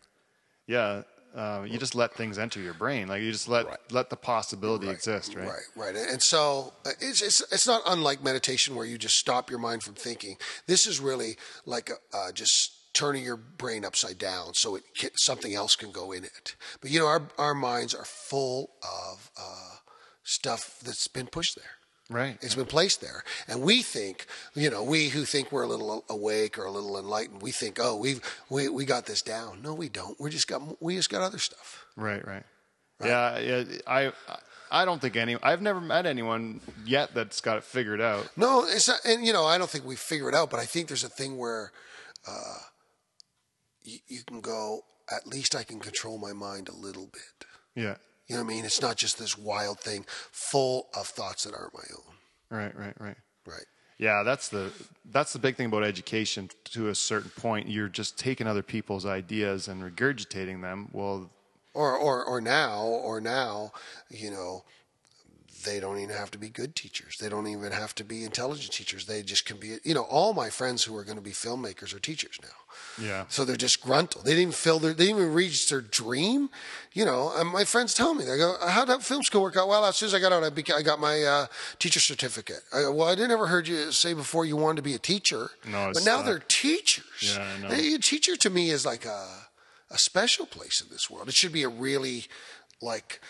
[SPEAKER 2] Yeah, uh, you just let things enter your brain. Like you just let let the possibility exist, right?
[SPEAKER 1] Right, right. And so uh, it's, it's it's not unlike meditation where you just stop your mind from thinking. This is really like a, uh, just turning your brain upside down so it can, something else can go in it. But you know, our our minds are full of uh, stuff that's been pushed there.
[SPEAKER 2] Right.
[SPEAKER 1] It's been placed there, and we think, you know, we who think we're a little awake or a little enlightened, we think, oh, we've we we got this down. No, we don't. We just got we just got other stuff.
[SPEAKER 2] Right, right. Yeah, yeah. I I don't think any. I've never met anyone yet that's got it figured out.
[SPEAKER 1] No, it's not, and you know, I don't think we figure it out, but I think there's a thing where uh, you, you can go. At least I can control my mind a little bit.
[SPEAKER 2] Yeah.
[SPEAKER 1] You know what I mean? It's not just this wild thing full of thoughts that aren't my own.
[SPEAKER 2] Right. Right. Right.
[SPEAKER 1] Right.
[SPEAKER 2] Yeah, that's the that's the big thing about education. To a certain point, you're just taking other people's ideas and regurgitating them. Well,
[SPEAKER 1] Or, or, or now, or now, you know, they don't even have to be good teachers. They don't even have to be intelligent teachers. They just can be, you know, all my friends who are going to be filmmakers are teachers now.
[SPEAKER 2] yeah,
[SPEAKER 1] So they're just gruntled. They didn't even fill their, they didn't even reach their dream. You know, and my friends tell me, they go, how'd that film school work out? Well, as soon as I got out, I, beca- I got my uh, teacher certificate. I well, I didn't ever heard you say before you wanted to be a teacher.
[SPEAKER 2] No, it's
[SPEAKER 1] but now
[SPEAKER 2] not.
[SPEAKER 1] they're teachers.
[SPEAKER 2] Yeah, I know.
[SPEAKER 1] A teacher to me is like a, a special place in this world. It should be a really, like,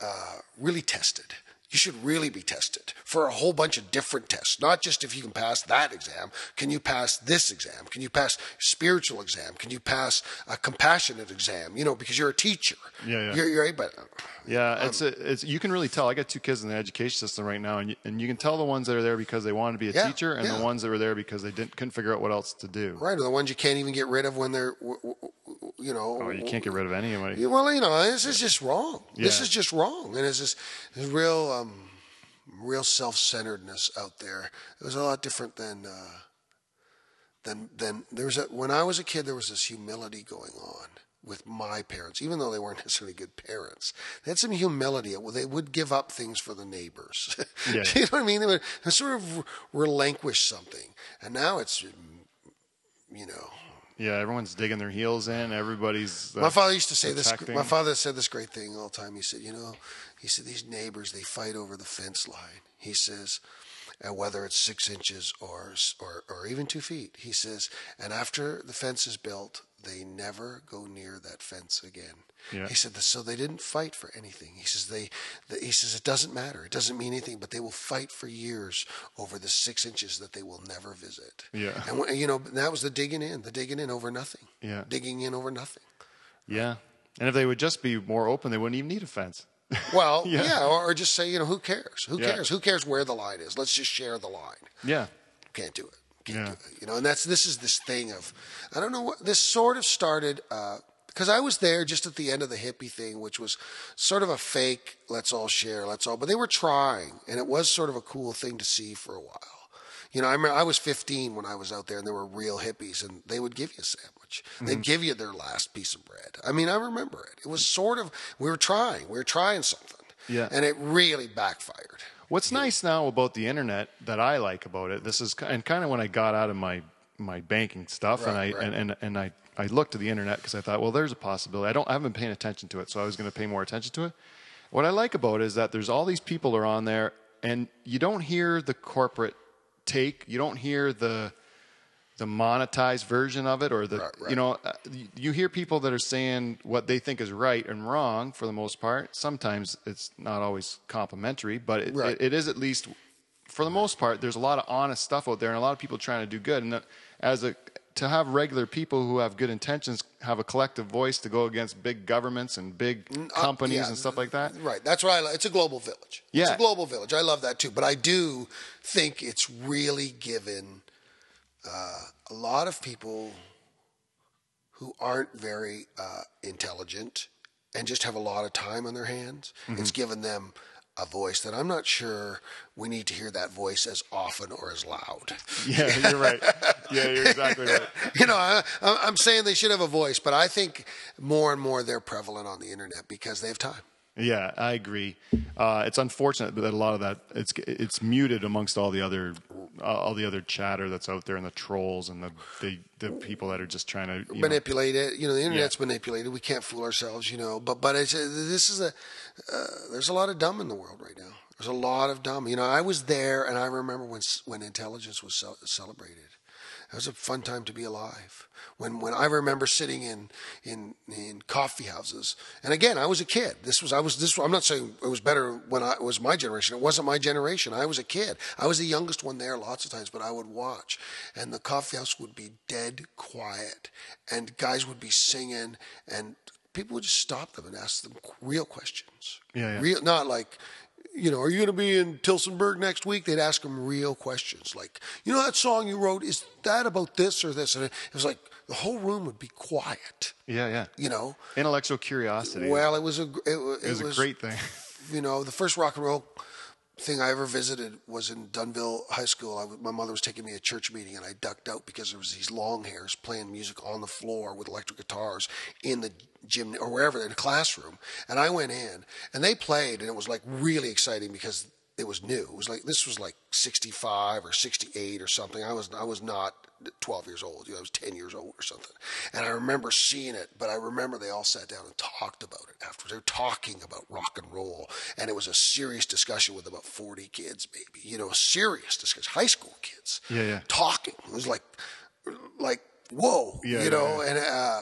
[SPEAKER 1] uh, really tested. You should really be tested for a whole bunch of different tests, not just if you can pass that exam. Can you pass this exam? Can you pass spiritual exam? Can you pass a compassionate exam? You know, because you're a teacher.
[SPEAKER 2] Yeah, yeah.
[SPEAKER 1] You're, you're but uh,
[SPEAKER 2] yeah. Um, it's a, it's you can really tell. I got two kids in the education system right now, and you, and you can tell the ones that are there because they want to be a
[SPEAKER 1] Yeah,
[SPEAKER 2] teacher, and
[SPEAKER 1] yeah.
[SPEAKER 2] the ones that were there because they didn't couldn't figure out what else to do.
[SPEAKER 1] right, or the ones you can't even get rid of when they're, you know.
[SPEAKER 2] Oh, you can't get rid of anybody.
[SPEAKER 1] Well, you know, this is just wrong. This is just wrong, and it's just there's real, um, real self-centeredness out there. It was a lot different than, uh, than than there was a, when I was a kid. There was this humility going on with my parents, even though they weren't necessarily good parents. They had some humility. Well, they would give up things for the neighbors.
[SPEAKER 2] Yeah.
[SPEAKER 1] you know what I mean? They would sort of relinquish something, and now it's, you know,
[SPEAKER 2] Yeah, everyone's digging their heels in. Everybody's uh,
[SPEAKER 1] my father used to say this. My father said this great thing all the time. He said, "You know, he said these neighbors they fight over the fence line." He says, and whether it's six inches or or or even two feet, he says, and after the fence is built, they never go near that fence again.
[SPEAKER 2] Yeah.
[SPEAKER 1] He said, so they didn't fight for anything. He says they, the, he says it doesn't matter. It doesn't mean anything, but they will fight for years over the six inches that they will never visit.
[SPEAKER 2] Yeah.
[SPEAKER 1] and you know that was the digging in, the digging in over nothing.
[SPEAKER 2] Yeah.
[SPEAKER 1] digging in over nothing.
[SPEAKER 2] yeah. And if they would just be more open, they wouldn't even need a fence.
[SPEAKER 1] Well,
[SPEAKER 2] Yeah.
[SPEAKER 1] yeah, or, or just say, you know, who cares? Who
[SPEAKER 2] Yeah.
[SPEAKER 1] cares? Who cares where the line is? Let's just share the line.
[SPEAKER 2] yeah.
[SPEAKER 1] Can't do it.
[SPEAKER 2] Yeah.
[SPEAKER 1] You know, and that's this is this thing of, I don't know what this sort of started uh, because I was there just at the end of the hippie thing, which was sort of a fake. Let's all share. Let's all. But they were trying, and it was sort of a cool thing to see for a while. You know, I remember I was 15 when I was out there, and there were real hippies, and they would give you a sandwich. They'd mm-hmm. give you their last piece of bread. I mean, I remember it. It was sort of we were trying. We were trying something.
[SPEAKER 2] Yeah.
[SPEAKER 1] And it really backfired.
[SPEAKER 2] What's nice now about the internet that I like about it, this is and kind of when I got out of my my banking stuff and I
[SPEAKER 1] Right, right.
[SPEAKER 2] and, and and I I looked to the internet because I thought, well, there's a possibility. I don't I haven't been paying attention to it, so I was going to pay more attention to it. What I like about it is that there's all these people are on there, and you don't hear the corporate take. You don't hear the the monetized version of it or the
[SPEAKER 1] Right, right.
[SPEAKER 2] you know uh, you- hear people that are saying what they think is right and wrong for the most part sometimes it's not always complimentary but it,
[SPEAKER 1] Right.
[SPEAKER 2] it, it is at least for the most part there's a lot of honest stuff out there and a lot of people trying to do good and that- as a to have regular people who have good intentions have a collective voice to go against big governments and big
[SPEAKER 1] Uh,
[SPEAKER 2] companies
[SPEAKER 1] yeah,
[SPEAKER 2] and stuff like that
[SPEAKER 1] Right. That's what I like. It's a global village. It's
[SPEAKER 2] Yeah.
[SPEAKER 1] a global village. I love that too. But I do think it's really given uh, a lot of people who aren't very uh, intelligent and just have a lot of time on their hands.
[SPEAKER 2] Mm-hmm.
[SPEAKER 1] It's given them a voice that I'm not sure we need to hear that voice as often or as loud.
[SPEAKER 2] yeah you're right yeah you're exactly right
[SPEAKER 1] you know, I, I'm saying they should have a voice, but I think more and more they're prevalent on the internet because they have time.
[SPEAKER 2] Yeah, I agree. Uh, it's unfortunate that a lot of that it's it's muted amongst all the other uh, all the other chatter that's out there and the trolls and the the, the people that are just trying to you know,
[SPEAKER 1] manipulate it. You know, the internet's manipulated. We can't fool ourselves. You know, but but it's, uh, this is a uh, there's a lot of dumb in the world right now. There's a lot of dumb. You know, I was there, and I remember when when intelligence was ce- celebrated. It was a fun time to be alive. When when I remember sitting in in in coffee houses, and again, I was a kid. This was I was this. I'm not saying it was better when I it was my generation. It wasn't my generation. I was a kid. I was the youngest one there lots of times, but I would watch, and the coffee house would be dead quiet, and guys would be singing, and people would just stop them and ask them real questions.
[SPEAKER 2] Yeah, yeah.
[SPEAKER 1] Real, not like you know, are you going to be in Tillsonburg next week? They'd ask them real questions like, you know, that song you wrote, is that about this or this? And it was like, the whole room would be quiet.
[SPEAKER 2] Yeah, yeah.
[SPEAKER 1] You know,
[SPEAKER 2] Intellectual curiosity.
[SPEAKER 1] well, it was a it, it
[SPEAKER 2] it was, a great thing.
[SPEAKER 1] you know, the first rock and roll thing I ever visited was in Dunnville High School. I my mother was taking me to a church meeting, and I ducked out because there was these long hairs playing music on the floor with electric guitars in the gym or wherever in the classroom. And I went in, and they played, and it was like really exciting because it was new. It was like this was like 65 or 68 or something. I was I was not 12 years old. You know, I was 10 years old or something. And I remember seeing it, but I remember they all sat down and talked about it afterwards. They were talking about rock and roll, and it was a serious discussion with about 40 kids, maybe. You know, a serious discussion, high school kids.
[SPEAKER 2] Yeah, yeah.
[SPEAKER 1] Talking. It was like, like whoa,
[SPEAKER 2] Yeah,
[SPEAKER 1] you
[SPEAKER 2] yeah,
[SPEAKER 1] know.
[SPEAKER 2] yeah.
[SPEAKER 1] And uh,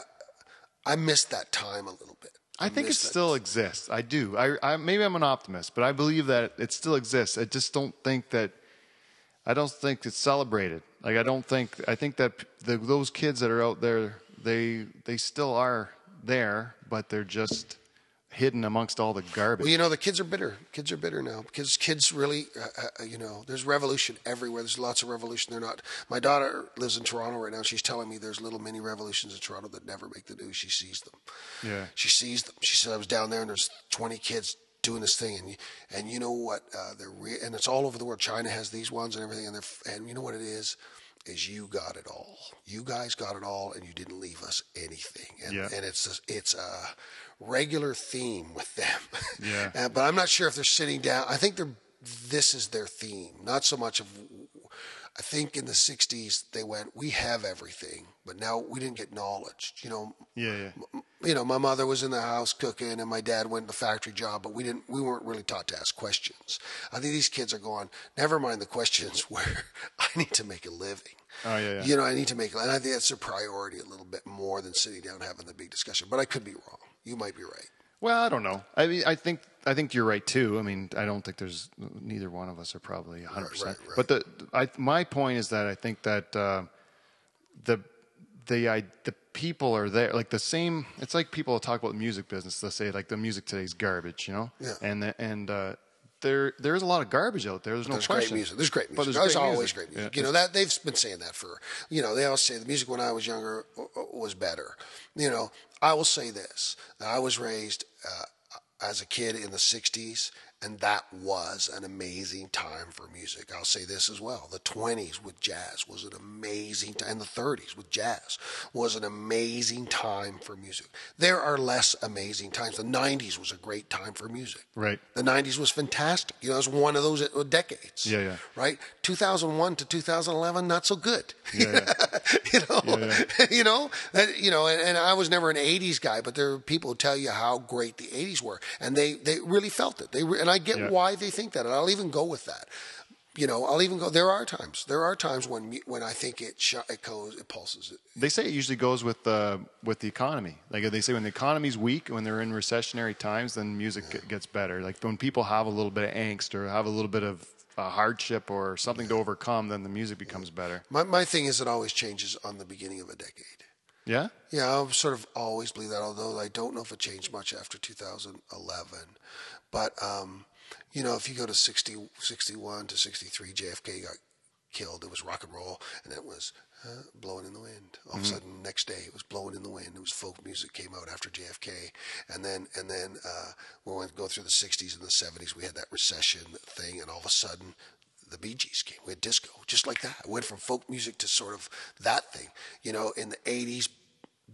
[SPEAKER 1] I missed that time a little bit.
[SPEAKER 2] I think it still exists. I do. I, I maybe I'm an optimist, but I believe that it still exists. I just don't think that. I don't think it's celebrated. Like I don't think. I think that the, those kids that are out there, they they still are there, but they're just hidden amongst all the garbage.
[SPEAKER 1] Well, you know, the kids are bitter. Kids are bitter now because kids really, uh, uh, you know, there's revolution everywhere. There's lots of revolution. They're not. My daughter lives in Toronto right now. She's telling me there's little mini revolutions in Toronto that never make the news. She sees them.
[SPEAKER 2] Yeah.
[SPEAKER 1] She sees them. She said I was down there and there's 20 kids doing this thing and you, and you know what? Uh, they're re- and it's all over the world. China has these ones and everything and they're f- and you know what it is. Is you got it all. You guys got it all, and you didn't leave us anything. And,
[SPEAKER 2] Yeah.
[SPEAKER 1] and it's a, it's a regular theme with them.
[SPEAKER 2] Yeah.
[SPEAKER 1] Uh, but I'm not sure if they're sitting down. I think they're this is their theme, not so much of. I think in the '60s they went, "We have everything, but now we didn't get knowledge." You know,
[SPEAKER 2] yeah, yeah.
[SPEAKER 1] you know, my mother was in the house cooking, and my dad went to the factory job, but we didn't. We weren't really taught to ask questions. I think these kids are going. Never mind the questions where I need to make a living.
[SPEAKER 2] Oh, yeah, yeah.
[SPEAKER 1] You know, I need to make, and I think that's a priority a little bit more than sitting down having the big discussion. But I could be wrong. You might be right.
[SPEAKER 2] Well, I don't know. I mean, I think I think you're right too. I mean, I don't think there's neither one of us are probably 100.
[SPEAKER 1] right,
[SPEAKER 2] percent
[SPEAKER 1] right.
[SPEAKER 2] But the I, my point is that I think that uh, the the I, the people are there. Like the same. It's like people talk about the music business. They'll say like the music today's garbage, you know.
[SPEAKER 1] Yeah.
[SPEAKER 2] And the, and uh, there there's a lot of garbage out there. There's no
[SPEAKER 1] There's
[SPEAKER 2] question.
[SPEAKER 1] great music. There's great music.
[SPEAKER 2] But
[SPEAKER 1] there's,
[SPEAKER 2] there's great
[SPEAKER 1] always
[SPEAKER 2] music.
[SPEAKER 1] great music.
[SPEAKER 2] Yeah.
[SPEAKER 1] You know that they've been saying that for. You know, they always say the music when I was younger uh, uh, was better. You know, I will say this: I was raised uh, as a kid in the '60s, and that was an amazing time for music. I'll say this as well: the '20s with jazz was an amazing time, and the '30s with jazz was an amazing time for music. There are less amazing times. The '90s was a great time for music.
[SPEAKER 2] Right.
[SPEAKER 1] The '90s was fantastic. You know, it was one of those uh, decades
[SPEAKER 2] Yeah, yeah.
[SPEAKER 1] right? 2001 to 2011, not so good.
[SPEAKER 2] Yeah,
[SPEAKER 1] you know,
[SPEAKER 2] Yeah,
[SPEAKER 1] you know, that, you know, and, and I was never an 80s guy, but there are people who tell you how great the 80s were, and they they really felt it. They re- and I get
[SPEAKER 2] Yeah.
[SPEAKER 1] why they think that, and I'll even go with that. You know, I'll even go. There are times. There are times when when I think it sh- it goes, it pulses. It.
[SPEAKER 2] They say it usually goes with the with the economy. Like they say, when the economy's weak, when they're in recessionary times, then music ge- gets better. Like when people have a little bit of angst or have a little bit of uh, hardship or something to overcome, then the music becomes better.
[SPEAKER 1] My my thing is, it always changes on the beginning of a decade.
[SPEAKER 2] Yeah,
[SPEAKER 1] Yeah, I've sort of always believed that, although I don't know if it changed much after 2011. But, um, you know, if you go to 60, 61 to 63, JFK got killed. It was rock and roll, and it was uh, blowing in the wind. All of a sudden, next day, it was blowing in the wind. It was folk music came out after JFK, and then and then uh, when we go through the 60s and the 70s, we had that recession thing, and all of a sudden, the Bee Gees came. We had disco, just like that. It went from folk music to sort of that thing. You know, in the 80s,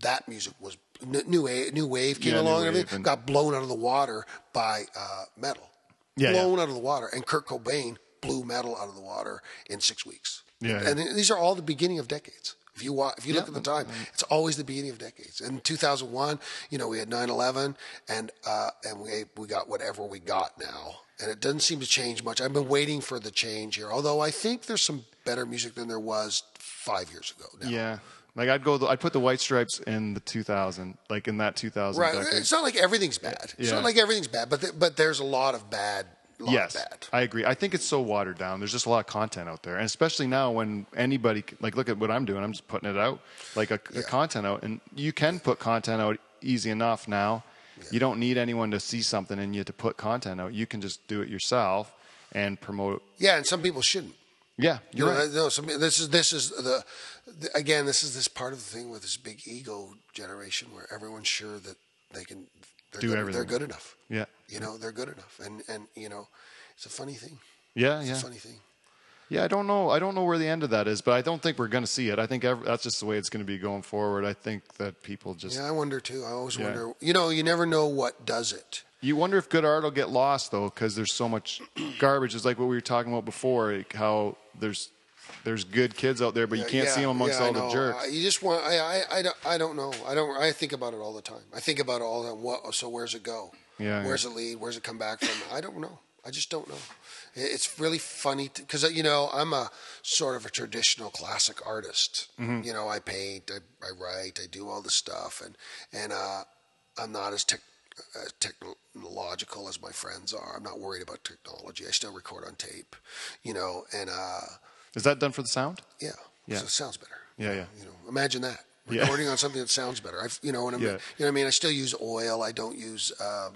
[SPEAKER 1] that music was new. A, new wave came
[SPEAKER 2] Yeah,
[SPEAKER 1] along and everything
[SPEAKER 2] and-
[SPEAKER 1] got blown out of the water by uh, metal.
[SPEAKER 2] Yeah, yeah.
[SPEAKER 1] blown out of the water, and Kurt Cobain blew metal out of the water in six weeks.
[SPEAKER 2] Yeah, yeah.
[SPEAKER 1] and these are all the beginning of decades. If you wa- if you look
[SPEAKER 2] Yeah.
[SPEAKER 1] at the time, it's always the beginning of decades. In 2001, you know, we had 9/11, and uh, and we we got whatever we got now, and it doesn't seem to change much. I've been waiting for the change here, although I think there's some better music than there was five years ago. Now.
[SPEAKER 2] yeah. Like I'd go, I'd put the White Stripes in the 2000, like in that 2000
[SPEAKER 1] Right.
[SPEAKER 2] decade.
[SPEAKER 1] It's not like everything's bad. It's
[SPEAKER 2] Yeah.
[SPEAKER 1] not like everything's bad, but th- but there's a lot of bad. Lot
[SPEAKER 2] Yes,
[SPEAKER 1] of bad.
[SPEAKER 2] I agree. I think it's so watered down. There's just a lot of content out there, and especially now when anybody like look at what I'm doing. I'm just putting it out, like a, a content out, and you can put content out easy enough now. Yeah. You don't need anyone to see something in you to put content out. You can just do it yourself and promote.
[SPEAKER 1] Yeah, and some people shouldn't.
[SPEAKER 2] Yeah,
[SPEAKER 1] You
[SPEAKER 2] you're
[SPEAKER 1] know,
[SPEAKER 2] right.
[SPEAKER 1] no, so this is this is the, the again. This is this part of the thing with this big ego generation where everyone's sure that they can they're
[SPEAKER 2] Do
[SPEAKER 1] good,
[SPEAKER 2] everything.
[SPEAKER 1] They're good enough.
[SPEAKER 2] Yeah,
[SPEAKER 1] You know, they're good enough, and and you know, it's a funny thing.
[SPEAKER 2] yeah,
[SPEAKER 1] It's
[SPEAKER 2] yeah.
[SPEAKER 1] a funny thing.
[SPEAKER 2] Yeah, I don't know. I don't know where the end of that is, but I don't think we're going to see it. I think ev that's just the way it's going to be going forward. I think that people just.
[SPEAKER 1] Yeah, I wonder too. I always
[SPEAKER 2] Yeah.
[SPEAKER 1] wonder. You know, you never know what does it.
[SPEAKER 2] You wonder if good art will get lost though, because there's so much garbage. It's like what we were talking about before, like how there's there's good kids out there, but you can't
[SPEAKER 1] Yeah,
[SPEAKER 2] see them amongst
[SPEAKER 1] yeah,
[SPEAKER 2] all the jerks.
[SPEAKER 1] I- you just want. I, I, I, don't, I don't know. I don't. I think about it all the time. I think about it all the time. What? So where's it go?
[SPEAKER 2] Yeah,
[SPEAKER 1] Where's it lead? Where's it come back from? I don't know. I just don't know. It's really funny because you know I'm a sort of a traditional classic artist.
[SPEAKER 2] Mm-hmm.
[SPEAKER 1] You know, I paint, I, I write, I do all this stuff, and and uh, I'm not as tech, uh, technological as my friends are. I'm not worried about technology. I still record on tape. You know, and uh,
[SPEAKER 2] Is that done for the sound?
[SPEAKER 1] yeah.
[SPEAKER 2] Yeah.
[SPEAKER 1] So it sounds better.
[SPEAKER 2] Yeah, yeah.
[SPEAKER 1] You know, imagine that.
[SPEAKER 2] Yeah.
[SPEAKER 1] Recording on something that sounds better. I've, you know what I mean?
[SPEAKER 2] Yeah.
[SPEAKER 1] You know what I mean? I still use oil. I don't use uh,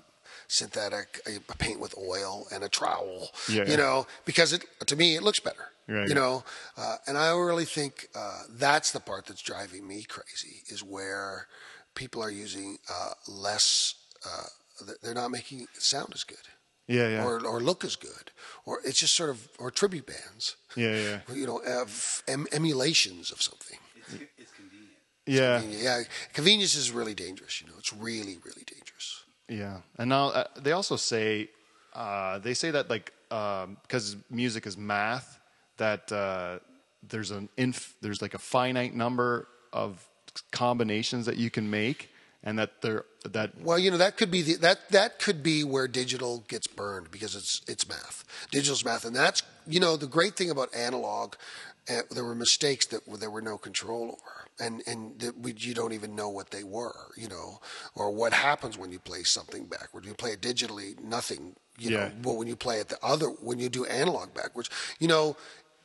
[SPEAKER 1] synthetic. I paint with oil and a trowel.
[SPEAKER 2] Yeah, yeah.
[SPEAKER 1] You know, because it to me it looks better.
[SPEAKER 2] Right.
[SPEAKER 1] You know, uh, and I really think uh, that's the part that's driving me crazy is where people are using uh, less. Uh, they're not making it sound as good.
[SPEAKER 2] Yeah, yeah,
[SPEAKER 1] Or, or look as good, or it's just sort of, or tribute bands
[SPEAKER 2] yeah, yeah,
[SPEAKER 1] you know, have em- emulations of something.
[SPEAKER 3] It's, it's convenient.
[SPEAKER 2] yeah,
[SPEAKER 1] Yeah, convenience is really dangerous. You know, it's really, really dangerous.
[SPEAKER 2] yeah. And now uh, they also say uh, they say that like because music is math, that uh, there's an inf- there's like a finite number of combinations that you can make, and that there that
[SPEAKER 1] Well, you know, that could be the, that that could be where digital gets burned because it's it's math. Digital's math, and that's you know the great thing about analog. Uh, there were mistakes that there were no control over, and and that we, you don't even know what they were, you know, or what happens when you play something backward. You play it digitally, nothing, you
[SPEAKER 2] Yeah.
[SPEAKER 1] know. But when you play it the other, when you do analog backwards, you know,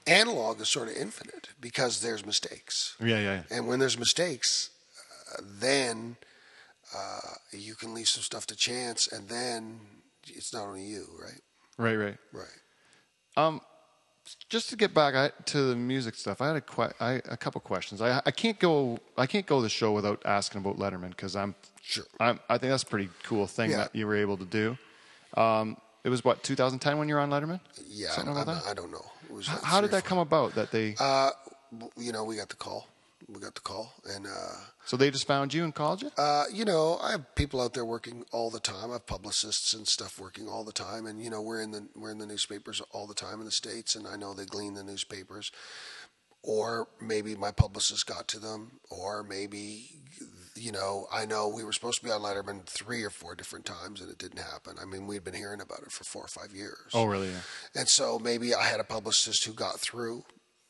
[SPEAKER 1] analog is sort of infinite because there's mistakes.
[SPEAKER 2] yeah, yeah, yeah.
[SPEAKER 1] And when there's mistakes, uh, then uh, you can leave some stuff to chance, and then it's not only you, right?
[SPEAKER 2] right, right.
[SPEAKER 1] Right.
[SPEAKER 2] Um, just to get back I, to the music stuff, I had a que- I, a couple questions. I, I can't go I can't go the show without asking about Letterman because I'm
[SPEAKER 1] Sure.
[SPEAKER 2] I'm, I think that's a pretty cool thing
[SPEAKER 1] Yeah.
[SPEAKER 2] that you were able to do. Um, it was what 2010 when you were on Letterman.
[SPEAKER 1] Yeah, I. I don't know. It was,
[SPEAKER 2] H-
[SPEAKER 1] uh,
[SPEAKER 2] How did that come about? That they
[SPEAKER 1] Uh, you know, we got the call. We got the call, and uh,
[SPEAKER 2] so they just found you and called you.
[SPEAKER 1] uh, you know, I have people out there working all the time. I have publicists and stuff working all the time, and you know, we're in the we're in the newspapers all the time in the states, and I know they glean the newspapers. Or maybe my publicist got to them, or maybe, you know, I know we were supposed to be on Letterman three or four different times, and it didn't happen. I mean, we'd been hearing about it for four or five years.
[SPEAKER 2] oh, really? Yeah.
[SPEAKER 1] And so maybe I had a publicist who got through,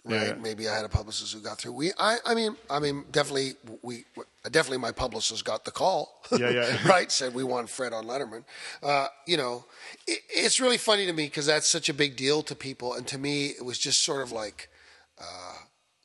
[SPEAKER 1] right?
[SPEAKER 2] Yeah.
[SPEAKER 1] Maybe I had a publicist who got through. We, I, I mean, I mean, definitely, we, definitely, my publicist got the call.
[SPEAKER 2] Yeah, yeah.
[SPEAKER 1] right. Said we want Fred on Letterman. Uh, you know, it, it's really funny to me because that's such a big deal to people, and to me, it was just sort of like. Uh,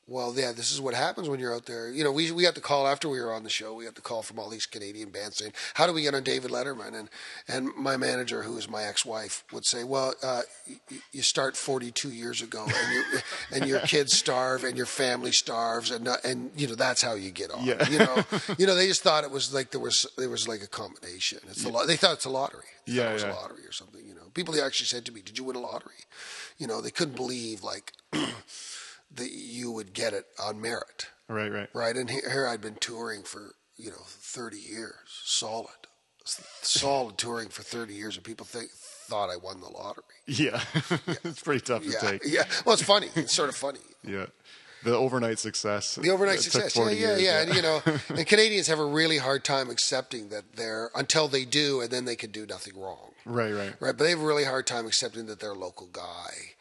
[SPEAKER 1] well, yeah, this is what happens when you're out there. You know, we we got the call after we were on the show. We got the call from all these Canadian bands saying, "How do we get on David Letterman?" And and my manager, who is my ex-wife, would say, "Well, uh, you, you start 42 years ago, and you and your kids starve, and your family starves, and not, and you know that's how you get on.
[SPEAKER 2] Yeah.
[SPEAKER 1] You know, you know they just thought it was like there was there was like a combination. It's a lot. They thought it's a lottery. They
[SPEAKER 2] Yeah,
[SPEAKER 1] it was
[SPEAKER 2] yeah.
[SPEAKER 1] a lottery or something. You know, people actually said to me, "Did you win a lottery?" You know, they couldn't believe like. that you would get it on merit,
[SPEAKER 2] Right, right.
[SPEAKER 1] right? And here, here I'd been touring for you know thirty years, solid, solid touring for thirty years, and people think thought I won the lottery.
[SPEAKER 2] Yeah, it's pretty tough to take.
[SPEAKER 1] yeah. Well, it's funny. It's sort of funny.
[SPEAKER 2] Yeah, the overnight success.
[SPEAKER 1] The overnight success, yeah, yeah,
[SPEAKER 2] years,
[SPEAKER 1] yeah, And you know, and Canadians have a really hard time accepting that they're until they do, and then they can do nothing wrong,
[SPEAKER 2] Right, right.
[SPEAKER 1] right? But they have a really hard time accepting that their local guy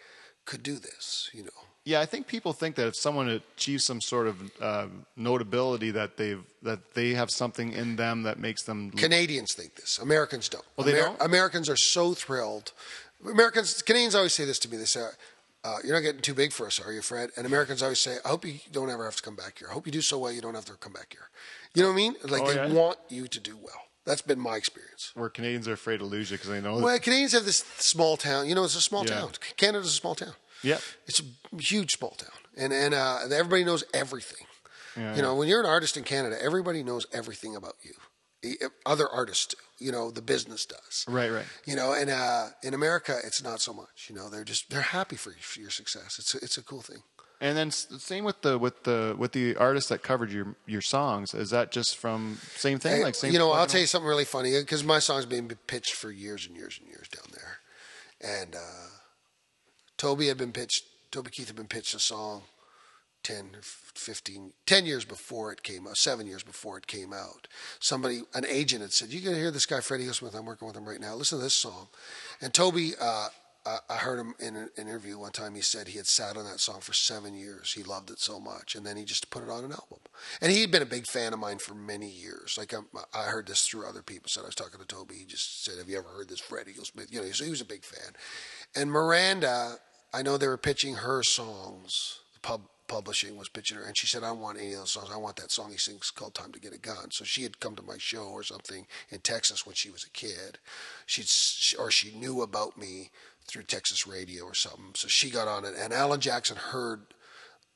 [SPEAKER 1] could do this. You know,
[SPEAKER 2] Yeah, I think people think that if someone achieves some sort of uh, notability, that they've that they have something in them that makes them.
[SPEAKER 1] Canadians think this. Americans don't.
[SPEAKER 2] Oh, they don't?
[SPEAKER 1] Americans are so thrilled. Americans, Canadians always say this to me. They say, uh, "You're not getting too big for us, are you, Fred?" And Americans always say, "I hope you don't ever have to come back here. I hope you do so well you don't have to come back here." You know what I mean? Like
[SPEAKER 2] Oh,
[SPEAKER 1] they
[SPEAKER 2] yeah?
[SPEAKER 1] want you to do well. That's been my experience.
[SPEAKER 2] Where Canadians are afraid to lose you because they know.
[SPEAKER 1] Well, Canadians have this small town. You know, it's a small
[SPEAKER 2] Yeah.
[SPEAKER 1] town. Canada's a small town.
[SPEAKER 2] Yep.
[SPEAKER 1] It's a huge small town, and and uh, everybody knows everything.
[SPEAKER 2] Yeah,
[SPEAKER 1] you know, when you're an artist in Canada, everybody knows everything about you. Other artists do. You know, the business does.
[SPEAKER 2] Right, right.
[SPEAKER 1] You know, and uh, in America, it's not so much. You know, they're just they're happy for, for your success. It's a, it's a cool thing.
[SPEAKER 2] And then same with the with the with the artists that covered your your songs. Is that just from same thing?
[SPEAKER 1] Hey,
[SPEAKER 2] like same.
[SPEAKER 1] you know, I'll tell you something really funny because my song's been pitched for years and years and years down there, and uh, Toby had been pitched. Toby Keith had been pitched a song 10, 15, 10 years before it came out, seven years before it came out. Somebody, an agent had said, "You got to hear this guy Fred Eaglesmith. I'm working with him right now. Listen to this song." And Toby, uh, I I heard him in an interview one time. He said he had sat on that song for seven years. He loved it so much, and then he just put it on an album. And he'd been a big fan of mine for many years. Like I'm, I heard this through other people. Said I was talking to Toby. He just said, "Have you ever heard this Fred Eaglesmith?" You know, so he was a big fan. And Miranda, I know they were pitching her songs. The pub publishing was pitching her, and she said, "I don't want any of those songs. I want that song he sings called Time to Get a Gun." So she had come to my show or something in Texas when she was a kid. She'd or she knew about me through Texas radio or something. So she got on it, and Alan Jackson heard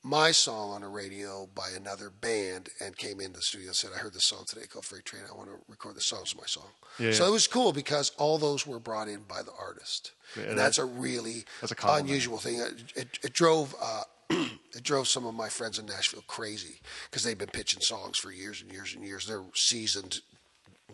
[SPEAKER 1] my song on the radio by another band and came into the studio and said, I heard this song today called Freight Train. I want to record the song. It's my song.
[SPEAKER 2] Yeah,
[SPEAKER 1] so
[SPEAKER 2] yeah.
[SPEAKER 1] it was cool because all those were brought in by the artist.
[SPEAKER 2] Yeah,
[SPEAKER 1] and that's a really
[SPEAKER 2] that's a
[SPEAKER 1] unusual thing. It, it, it drove. Uh, it drove some of my friends in Nashville crazy because they've been pitching songs for years and years and years. They're seasoned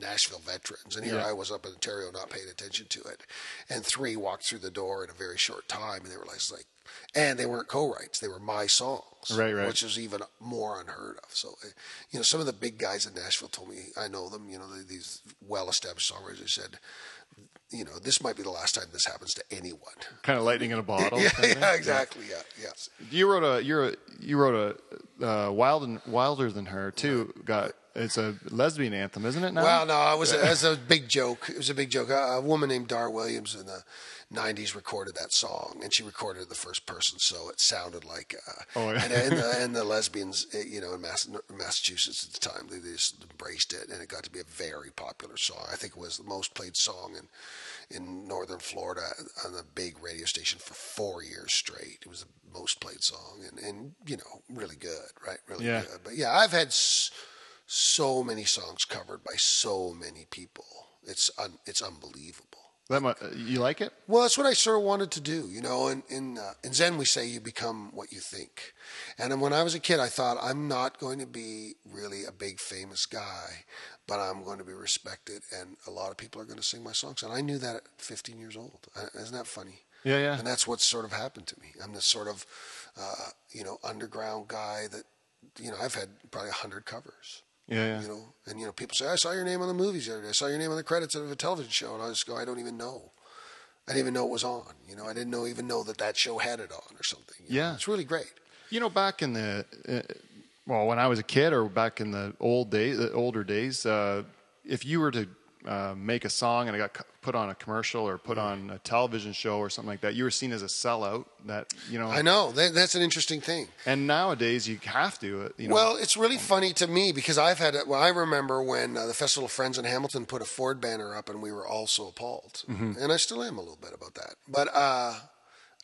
[SPEAKER 1] Nashville veterans, and here
[SPEAKER 2] Yeah.
[SPEAKER 1] I was up in Ontario not paying attention to it. And three walked through the door in a very short time, and they were like, and they weren't co-writes; they were my songs,
[SPEAKER 2] Right, right.
[SPEAKER 1] which is even more unheard of. So, uh, you know, some of the big guys in Nashville told me I know them. You know, these well-established songwriters they said, you know, this might be the last time this happens to anyone.
[SPEAKER 2] kind of lightning in a bottle.
[SPEAKER 1] yeah,
[SPEAKER 2] kind of
[SPEAKER 1] yeah, exactly. Yeah, yes.
[SPEAKER 2] You wrote a you're a, you wrote a uh, wild and wilder than her too. Got it's a lesbian anthem, isn't it? Now.
[SPEAKER 1] Well, no, it was, a, it was a big joke. It was a big joke. A, a woman named Dar Williams in the '90s recorded that song, and she recorded it in the first person, so it sounded like. Uh,
[SPEAKER 2] Oh, yeah.
[SPEAKER 1] and, and, the, and the lesbians, eh, you know, in Mass, Massachusetts at the time, they, they just embraced it, and it got to be a very popular song. I think it was the most played song in in northern Florida on the big radio station for four years straight. It was the most played song, and and you know, really good, right? Really
[SPEAKER 2] Yeah.
[SPEAKER 1] good. But yeah, I've had. S- so many songs covered by so many people. It's un, it's unbelievable.
[SPEAKER 2] that mu- you like it?
[SPEAKER 1] Well, that's what I sort of wanted to do, you know. In in, uh, in Zen, we say you become what you think. And when I was a kid, I thought I'm not going to be really a big famous guy, but I'm going to be respected, and a lot of people are going to sing my songs. And I knew that at 15 years old. Uh, Isn't that funny?
[SPEAKER 2] Yeah, yeah.
[SPEAKER 1] And that's what sort of happened to me. I'm this sort of, uh, you know, underground guy that, you know, I've had probably a hundred covers.
[SPEAKER 2] Yeah, yeah.
[SPEAKER 1] You know, and you know, people say, "I saw your name on the movies the other day. I saw your name on the credits of a television show," and I just go, "I don't even know. I didn't even know it was on. You know, I didn't know even know that that show had it on or something. you know.
[SPEAKER 2] Yeah.
[SPEAKER 1] it's really great.
[SPEAKER 2] You know, back in the uh, well, when I was a kid, or back in the old days, the older days, uh, if you were to uh, make a song and it got put on a commercial or put on a television show or something like that, you were seen as a sellout. That you know,
[SPEAKER 1] I know that, that's an interesting thing.
[SPEAKER 2] and nowadays you have to. uh, You know,
[SPEAKER 1] Well, it's really funny to me because I've had. Well, I remember when uh, the Festival of Friends in Hamilton put a Ford banner up, and we were all so appalled, and I still am a little bit about that. But uh,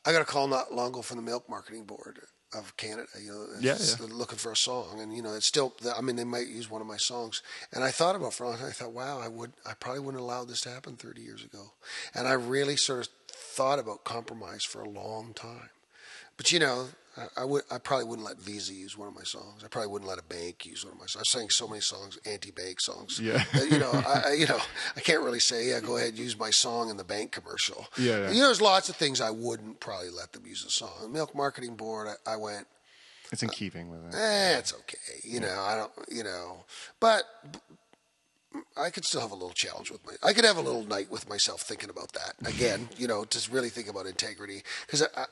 [SPEAKER 1] I got a call not long ago from the Milk Marketing Board of Canada. You know,
[SPEAKER 2] Yeah, yeah.
[SPEAKER 1] looking for a song, and you know, it's still. I mean, they might use one of my songs, and I thought about for a long time. I thought, wow, I would, I probably wouldn't allow this to happen 30 years ago, and I really sort of thought about compromise for a long time. But you know, I, I would I probably wouldn't let Visa use one of my songs. I probably wouldn't let a bank use one of my songs. I sang so many songs, anti-bank songs.
[SPEAKER 2] Yeah.
[SPEAKER 1] that, you know, I, I you know I can't really say yeah, go ahead use my song in the bank commercial.
[SPEAKER 2] Yeah, yeah.
[SPEAKER 1] You know, there's lots of things I wouldn't probably let them use a song. Milk Marketing Board, I, I went.
[SPEAKER 2] it's in keeping with it.
[SPEAKER 1] Eh, it's okay. You know, I don't. You know, but I could still have a little challenge with my. I could have a little night with myself thinking about that again. You know, to really think about integrity because I, I,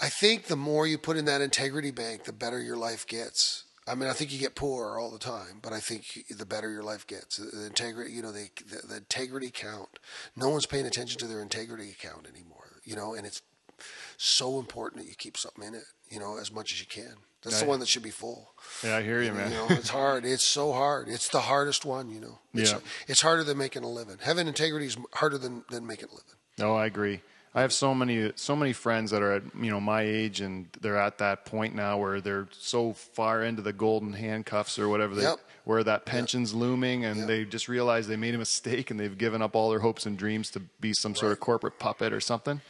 [SPEAKER 1] I think the more you put in that integrity bank, the better your life gets. I mean, I think you get poorer all the time, but I think the better your life gets. The, integrity, you know, the, the the integrity count. No one's paying attention to their integrity account anymore. You know, and it's so important that you keep something in it, you know, as much as you can. That's the one that should be full.
[SPEAKER 2] Yeah, I hear you, man.
[SPEAKER 1] You know, it's hard. It's so hard. It's the hardest one, you know. It's,
[SPEAKER 2] Yeah.
[SPEAKER 1] it's harder than making a living. Having integrity is harder than, than making a living.
[SPEAKER 2] No, I agree. I have so many so many friends that are at you know my age and they're at that point now where they're so far into the golden handcuffs or whatever they,
[SPEAKER 1] Yep.
[SPEAKER 2] where that pension's looming and
[SPEAKER 1] Yep.
[SPEAKER 2] they just realize they made a mistake and they've given up all their hopes and dreams to be some sort of corporate puppet or something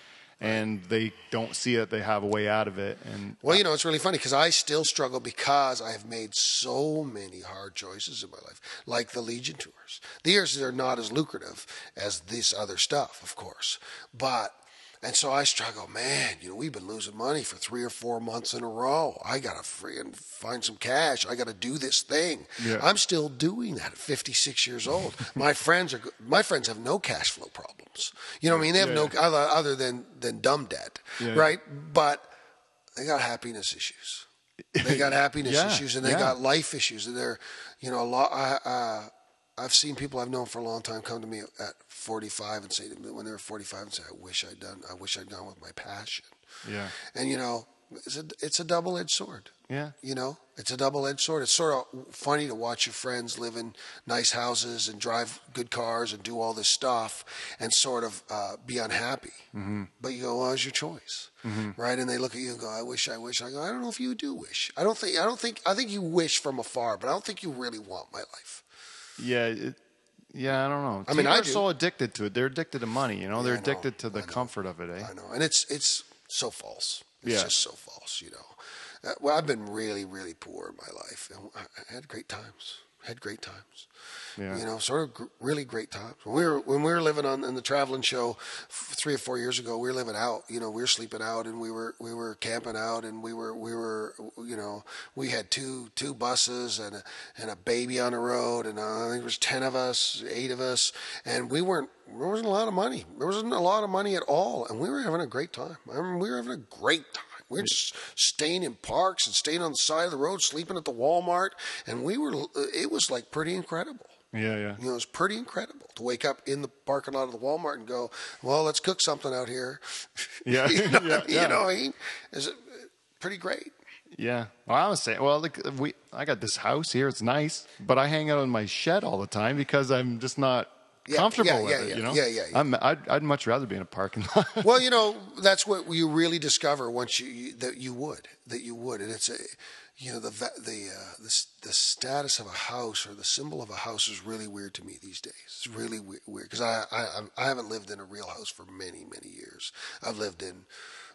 [SPEAKER 2] and they don't see that they have a way out of it and
[SPEAKER 1] Well, you know, it's really funny because I still struggle because I have made so many hard choices in my life, like the Legion tours. These are not as lucrative as this other stuff, of course, but. And so I struggle, man. You know, we've been losing money for three or four months in a row. I gotta friggin' find some cash. I gotta do this thing.
[SPEAKER 2] Yeah.
[SPEAKER 1] I'm still doing that at 56 years old. my friends are, my friends have no cash flow problems. You know what I mean? They have no other, other than than dumb debt,
[SPEAKER 2] Yeah.
[SPEAKER 1] right? But they got happiness issues. They got happiness
[SPEAKER 2] Yeah,
[SPEAKER 1] issues, and they
[SPEAKER 2] yeah.
[SPEAKER 1] got life issues, and they're, you know, a lot. Uh, I've seen people I've known for a long time come to me at 45 and say to me when they were 45 and say, "I wish I'd done. I wish I'd gone with my passion."
[SPEAKER 2] yeah
[SPEAKER 1] And you know, it's a it's a double edged sword.
[SPEAKER 2] yeah
[SPEAKER 1] You know, it's a double edged sword. It's sort of funny to watch your friends live in nice houses and drive good cars and do all this stuff and sort of uh, be unhappy. Mm-hmm. But you go, well, it's your choice, right? And they look at you and go, I wish, I wish. I go, I don't know if you do wish. I don't think, I don't think, I think you wish from afar, but I don't think you really want my life.
[SPEAKER 2] Yeah it, yeah I don't know
[SPEAKER 1] I mean,
[SPEAKER 2] People
[SPEAKER 1] I
[SPEAKER 2] are
[SPEAKER 1] do.
[SPEAKER 2] so addicted to it they're addicted to money you know they're
[SPEAKER 1] I know.
[SPEAKER 2] addicted to the comfort of it eh
[SPEAKER 1] I know, and it's it's so false. It's
[SPEAKER 2] Yeah.
[SPEAKER 1] just so false, you know. Uh, well, I've been really, really poor in my life, and I I had great times. Had great times.
[SPEAKER 2] Yeah.
[SPEAKER 1] You know, sort of gr- really great times. When we were when we were living on in the traveling show f- three or four years ago, we were living out. You know, we were sleeping out, and we were we were camping out, and we were we were you know we had two two buses and a, and a baby on the road, and uh, I think there was ten of us, eight of us, and we weren't there wasn't a lot of money. There wasn't a lot of money at all, and we were having a great time. I remember we were having a great time. We were just staying in parks and staying on the side of the road, sleeping at the Walmart, and we were. It was like pretty incredible.
[SPEAKER 2] yeah yeah
[SPEAKER 1] You know, it's pretty incredible to wake up in the parking lot of the Walmart and go, "Well, let's cook something out here."
[SPEAKER 2] Yeah.
[SPEAKER 1] you know,
[SPEAKER 2] Yeah,
[SPEAKER 1] you know what I mean? Is it uh, pretty great?
[SPEAKER 2] Yeah. Well, I was saying, well, like we, I got this house here. It's nice, but I hang out in my shed all the time because I'm just not
[SPEAKER 1] Yeah,
[SPEAKER 2] comfortable
[SPEAKER 1] yeah,
[SPEAKER 2] with
[SPEAKER 1] yeah,
[SPEAKER 2] it. you know.
[SPEAKER 1] yeah, yeah, yeah.
[SPEAKER 2] I'm, I'd, I'd much rather be in a parking lot.
[SPEAKER 1] Well, you know, that's what you really discover once you, that you would that you would, and it's a, you know, the the uh, the the status of a house or the symbol of a house is really weird to me these days. It's really we- weird because I, I I haven't lived in a real house for many many years. I've lived in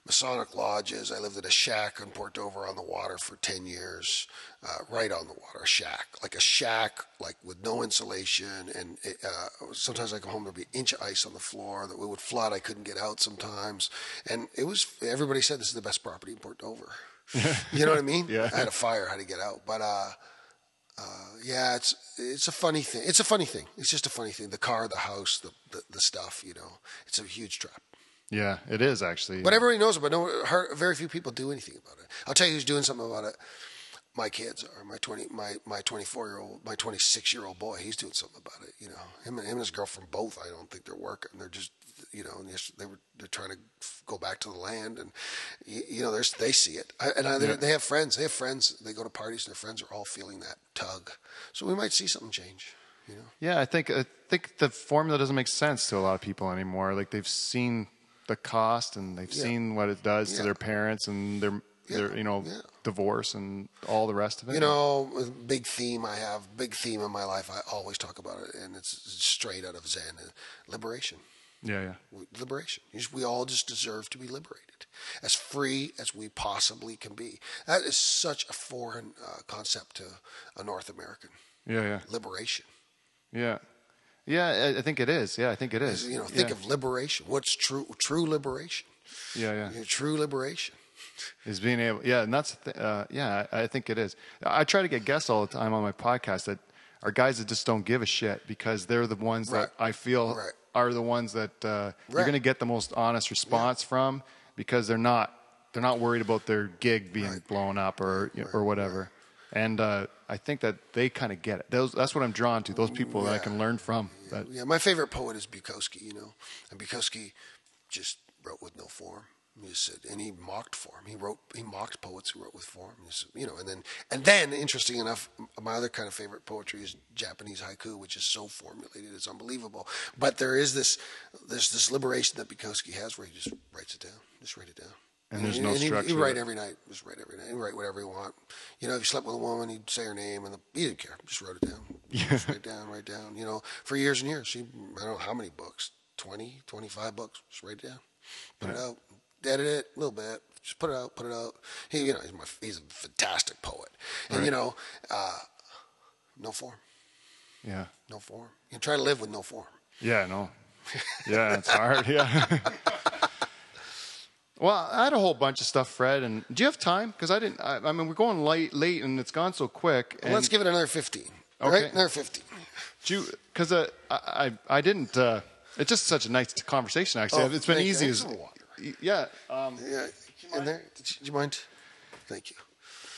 [SPEAKER 1] Masonic lodges. I lived in a shack on Port Dover on the water for ten years, uh, right on the water, a shack, like a shack, like with no insulation. And it, uh, sometimes I come home there'd be an inch of ice on the floor that it would flood. I couldn't get out sometimes, and it was everybody said this is the best property in Port Dover. you know what I mean?
[SPEAKER 2] Yeah.
[SPEAKER 1] I had a fire, how to get out, but uh, uh, yeah, it's it's a funny thing. It's a funny thing. It's just a funny thing. The car, the house, the the, the stuff. You know, it's a huge trap.
[SPEAKER 2] Yeah, it is actually.
[SPEAKER 1] But everybody knows about it, but no, hard, very few people do anything about it. I'll tell you who's doing something about it. My kids are my twenty, my my twenty four year old, my twenty six year old boy. He's doing something about it. You know, him and him and his girlfriend both. I don't think they're working. They're just, you know, and they were they're trying to go back to the land, and you, you know, there's they see it, I, and I, they-
[SPEAKER 2] Yeah.
[SPEAKER 1] they have friends. They have friends. They go to parties, and their friends are all feeling that tug. So we might see something change. You know.
[SPEAKER 2] yeah, I think I think the formula doesn't make sense to a lot of people anymore. Like they've seen the cost and they've
[SPEAKER 1] Yeah.
[SPEAKER 2] seen what it does to their parents and their their you know
[SPEAKER 1] yeah.
[SPEAKER 2] divorce and all the rest of it.
[SPEAKER 1] You know, big theme I have, big theme in my life. I always talk about it, and it's straight out of Zen: uh, liberation.
[SPEAKER 2] Yeah, yeah.
[SPEAKER 1] Liberation. We all just deserve to be liberated, as free as we possibly can be. That is such a foreign uh, concept to a North American.
[SPEAKER 2] Yeah, yeah.
[SPEAKER 1] Liberation.
[SPEAKER 2] Yeah. Yeah, I- think it is. Yeah, I think it is.
[SPEAKER 1] You know, think
[SPEAKER 2] yeah.
[SPEAKER 1] of liberation. What's true? True liberation.
[SPEAKER 2] Yeah, yeah.
[SPEAKER 1] You know, true liberation.
[SPEAKER 2] Is being able, yeah, and that's, th- uh, yeah, I, I think it is. I try to get guests all the time on my podcast that are guys that just don't give a shit because they're the ones
[SPEAKER 1] Right.
[SPEAKER 2] that I feel
[SPEAKER 1] Right.
[SPEAKER 2] are the ones that uh, you're going to get the most honest response from because they're not they're not worried about their gig being blown up or or whatever. And uh, I think that they kind of get it. Those, that's what I'm drawn to. Those people that I can learn from. That,
[SPEAKER 1] Yeah, my favorite poet is Bukowski, you know. And Bukowski just wrote with no form. He said, and he mocked form. He wrote, he mocked poets who wrote with form. Said, you know, and then, and then, interesting enough, my other kind of favorite poetry is Japanese haiku, which is so formulated, it's unbelievable. But there is this, there's this liberation that Bukowski has where he just writes it down, just write it down.
[SPEAKER 2] And there's no
[SPEAKER 1] he,
[SPEAKER 2] structure.
[SPEAKER 1] He'd write every night, just write every night. He'd write whatever he want. You know, if he slept with a woman, he'd say her name, and the, he didn't care. Just wrote it down. Just write down, write down. You know, for years and years. He, I don't know how many books, 20, 25 books. Just write it down, put it out, edit it a little bit. Just put it out, put it out. He, you know, he's, my, he's a fantastic poet, and
[SPEAKER 2] Right.
[SPEAKER 1] you know, uh, no form,
[SPEAKER 2] Yeah.
[SPEAKER 1] no form. You try to live with no form.
[SPEAKER 2] Yeah, no. Yeah, it's hard. Yeah. well, I had a whole bunch of stuff, Fred. And do you have time? Because I didn't. I, I mean, we're going late, late, and it's gone so quick. And
[SPEAKER 1] Let's give it another fifteen. all
[SPEAKER 2] Okay.
[SPEAKER 1] Right, another fifteen.
[SPEAKER 2] because uh, I, I I didn't. Uh, it's just such a nice conversation. Actually,
[SPEAKER 1] Oh,
[SPEAKER 2] it's been easy as. Yeah. Um,
[SPEAKER 1] Yeah, in there. Did you, do you mind? Thank you.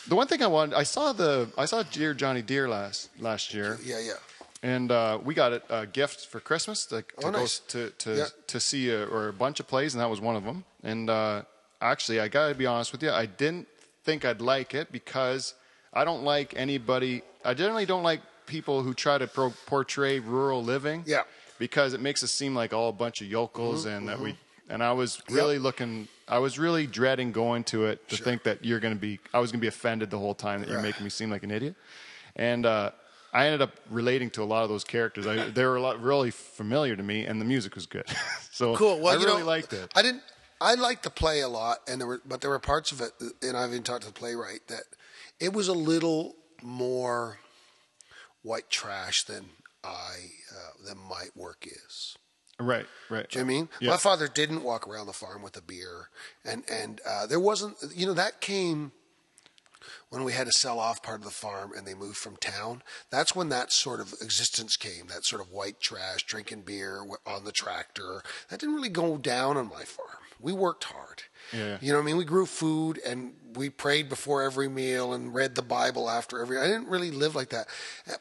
[SPEAKER 2] the one thing I wanted, I saw the, I saw Dear Johnny Deer last last year,
[SPEAKER 1] Yeah, yeah.
[SPEAKER 2] And uh, we got a, a gift for Christmas to, to
[SPEAKER 1] Oh,
[SPEAKER 2] go
[SPEAKER 1] nice.
[SPEAKER 2] to to,
[SPEAKER 1] Yeah.
[SPEAKER 2] to see a, or a bunch of plays, and that was one of them. And uh, actually, I got to be honest with you, I didn't think I'd like it because I don't like anybody. I generally don't like people who try to pro- portray rural living.
[SPEAKER 1] Yeah.
[SPEAKER 2] Because it makes us seem like all a bunch of yokels, and that we. And I was really looking. I was really dreading going to it to think that you're going to be. I was going to be offended the whole time that you're making me seem like an idiot. And uh, I ended up relating to a lot of those characters. I, they were a lot, really familiar to me, and the music was good. so
[SPEAKER 1] Cool. Well,
[SPEAKER 2] I
[SPEAKER 1] you
[SPEAKER 2] really
[SPEAKER 1] know,
[SPEAKER 2] liked it.
[SPEAKER 1] I didn't. I liked the play a lot, and there were, but there were parts of it, and I've even talked to the playwright that it was a little more white trash than I uh, than my work is.
[SPEAKER 2] Right, right.
[SPEAKER 1] Do you know what I mean?
[SPEAKER 2] Yeah.
[SPEAKER 1] My father didn't walk around the farm with a beer, and and uh, there wasn't. You know that came when we had to sell off part of the farm and they moved from town. That's when that sort of existence came. That sort of white trash, drinking beer on the tractor. That didn't really go down on my farm. We worked hard.
[SPEAKER 2] Yeah.
[SPEAKER 1] You know what I mean? We grew food and we prayed before every meal and read the Bible after every. I didn't really live like that,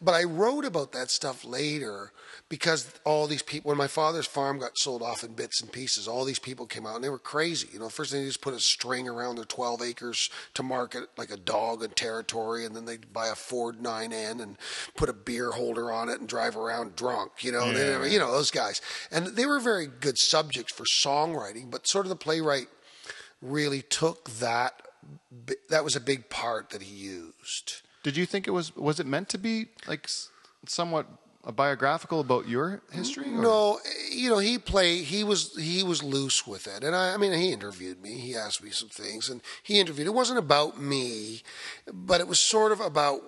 [SPEAKER 1] but I wrote about that stuff later because all these people, when my father's farm got sold off in bits and pieces, all these people came out and they were crazy. You know, first thing they just put a string around their 12 acres to mark it like a dog in territory, and then they'd buy a Ford 9N and put a beer holder on it and drive around drunk. You know, they, you know those guys, and they were very good subjects for songwriting, but sort of the playwright really took that. That was a big part that he used.
[SPEAKER 2] Did you think it was was it meant to be like somewhat a biographical about your history? or-
[SPEAKER 1] No, you know, he played. He was he was loose with it, and I, I mean, he interviewed me. He asked me some things, and he interviewed. It wasn't about me, but it was sort of about.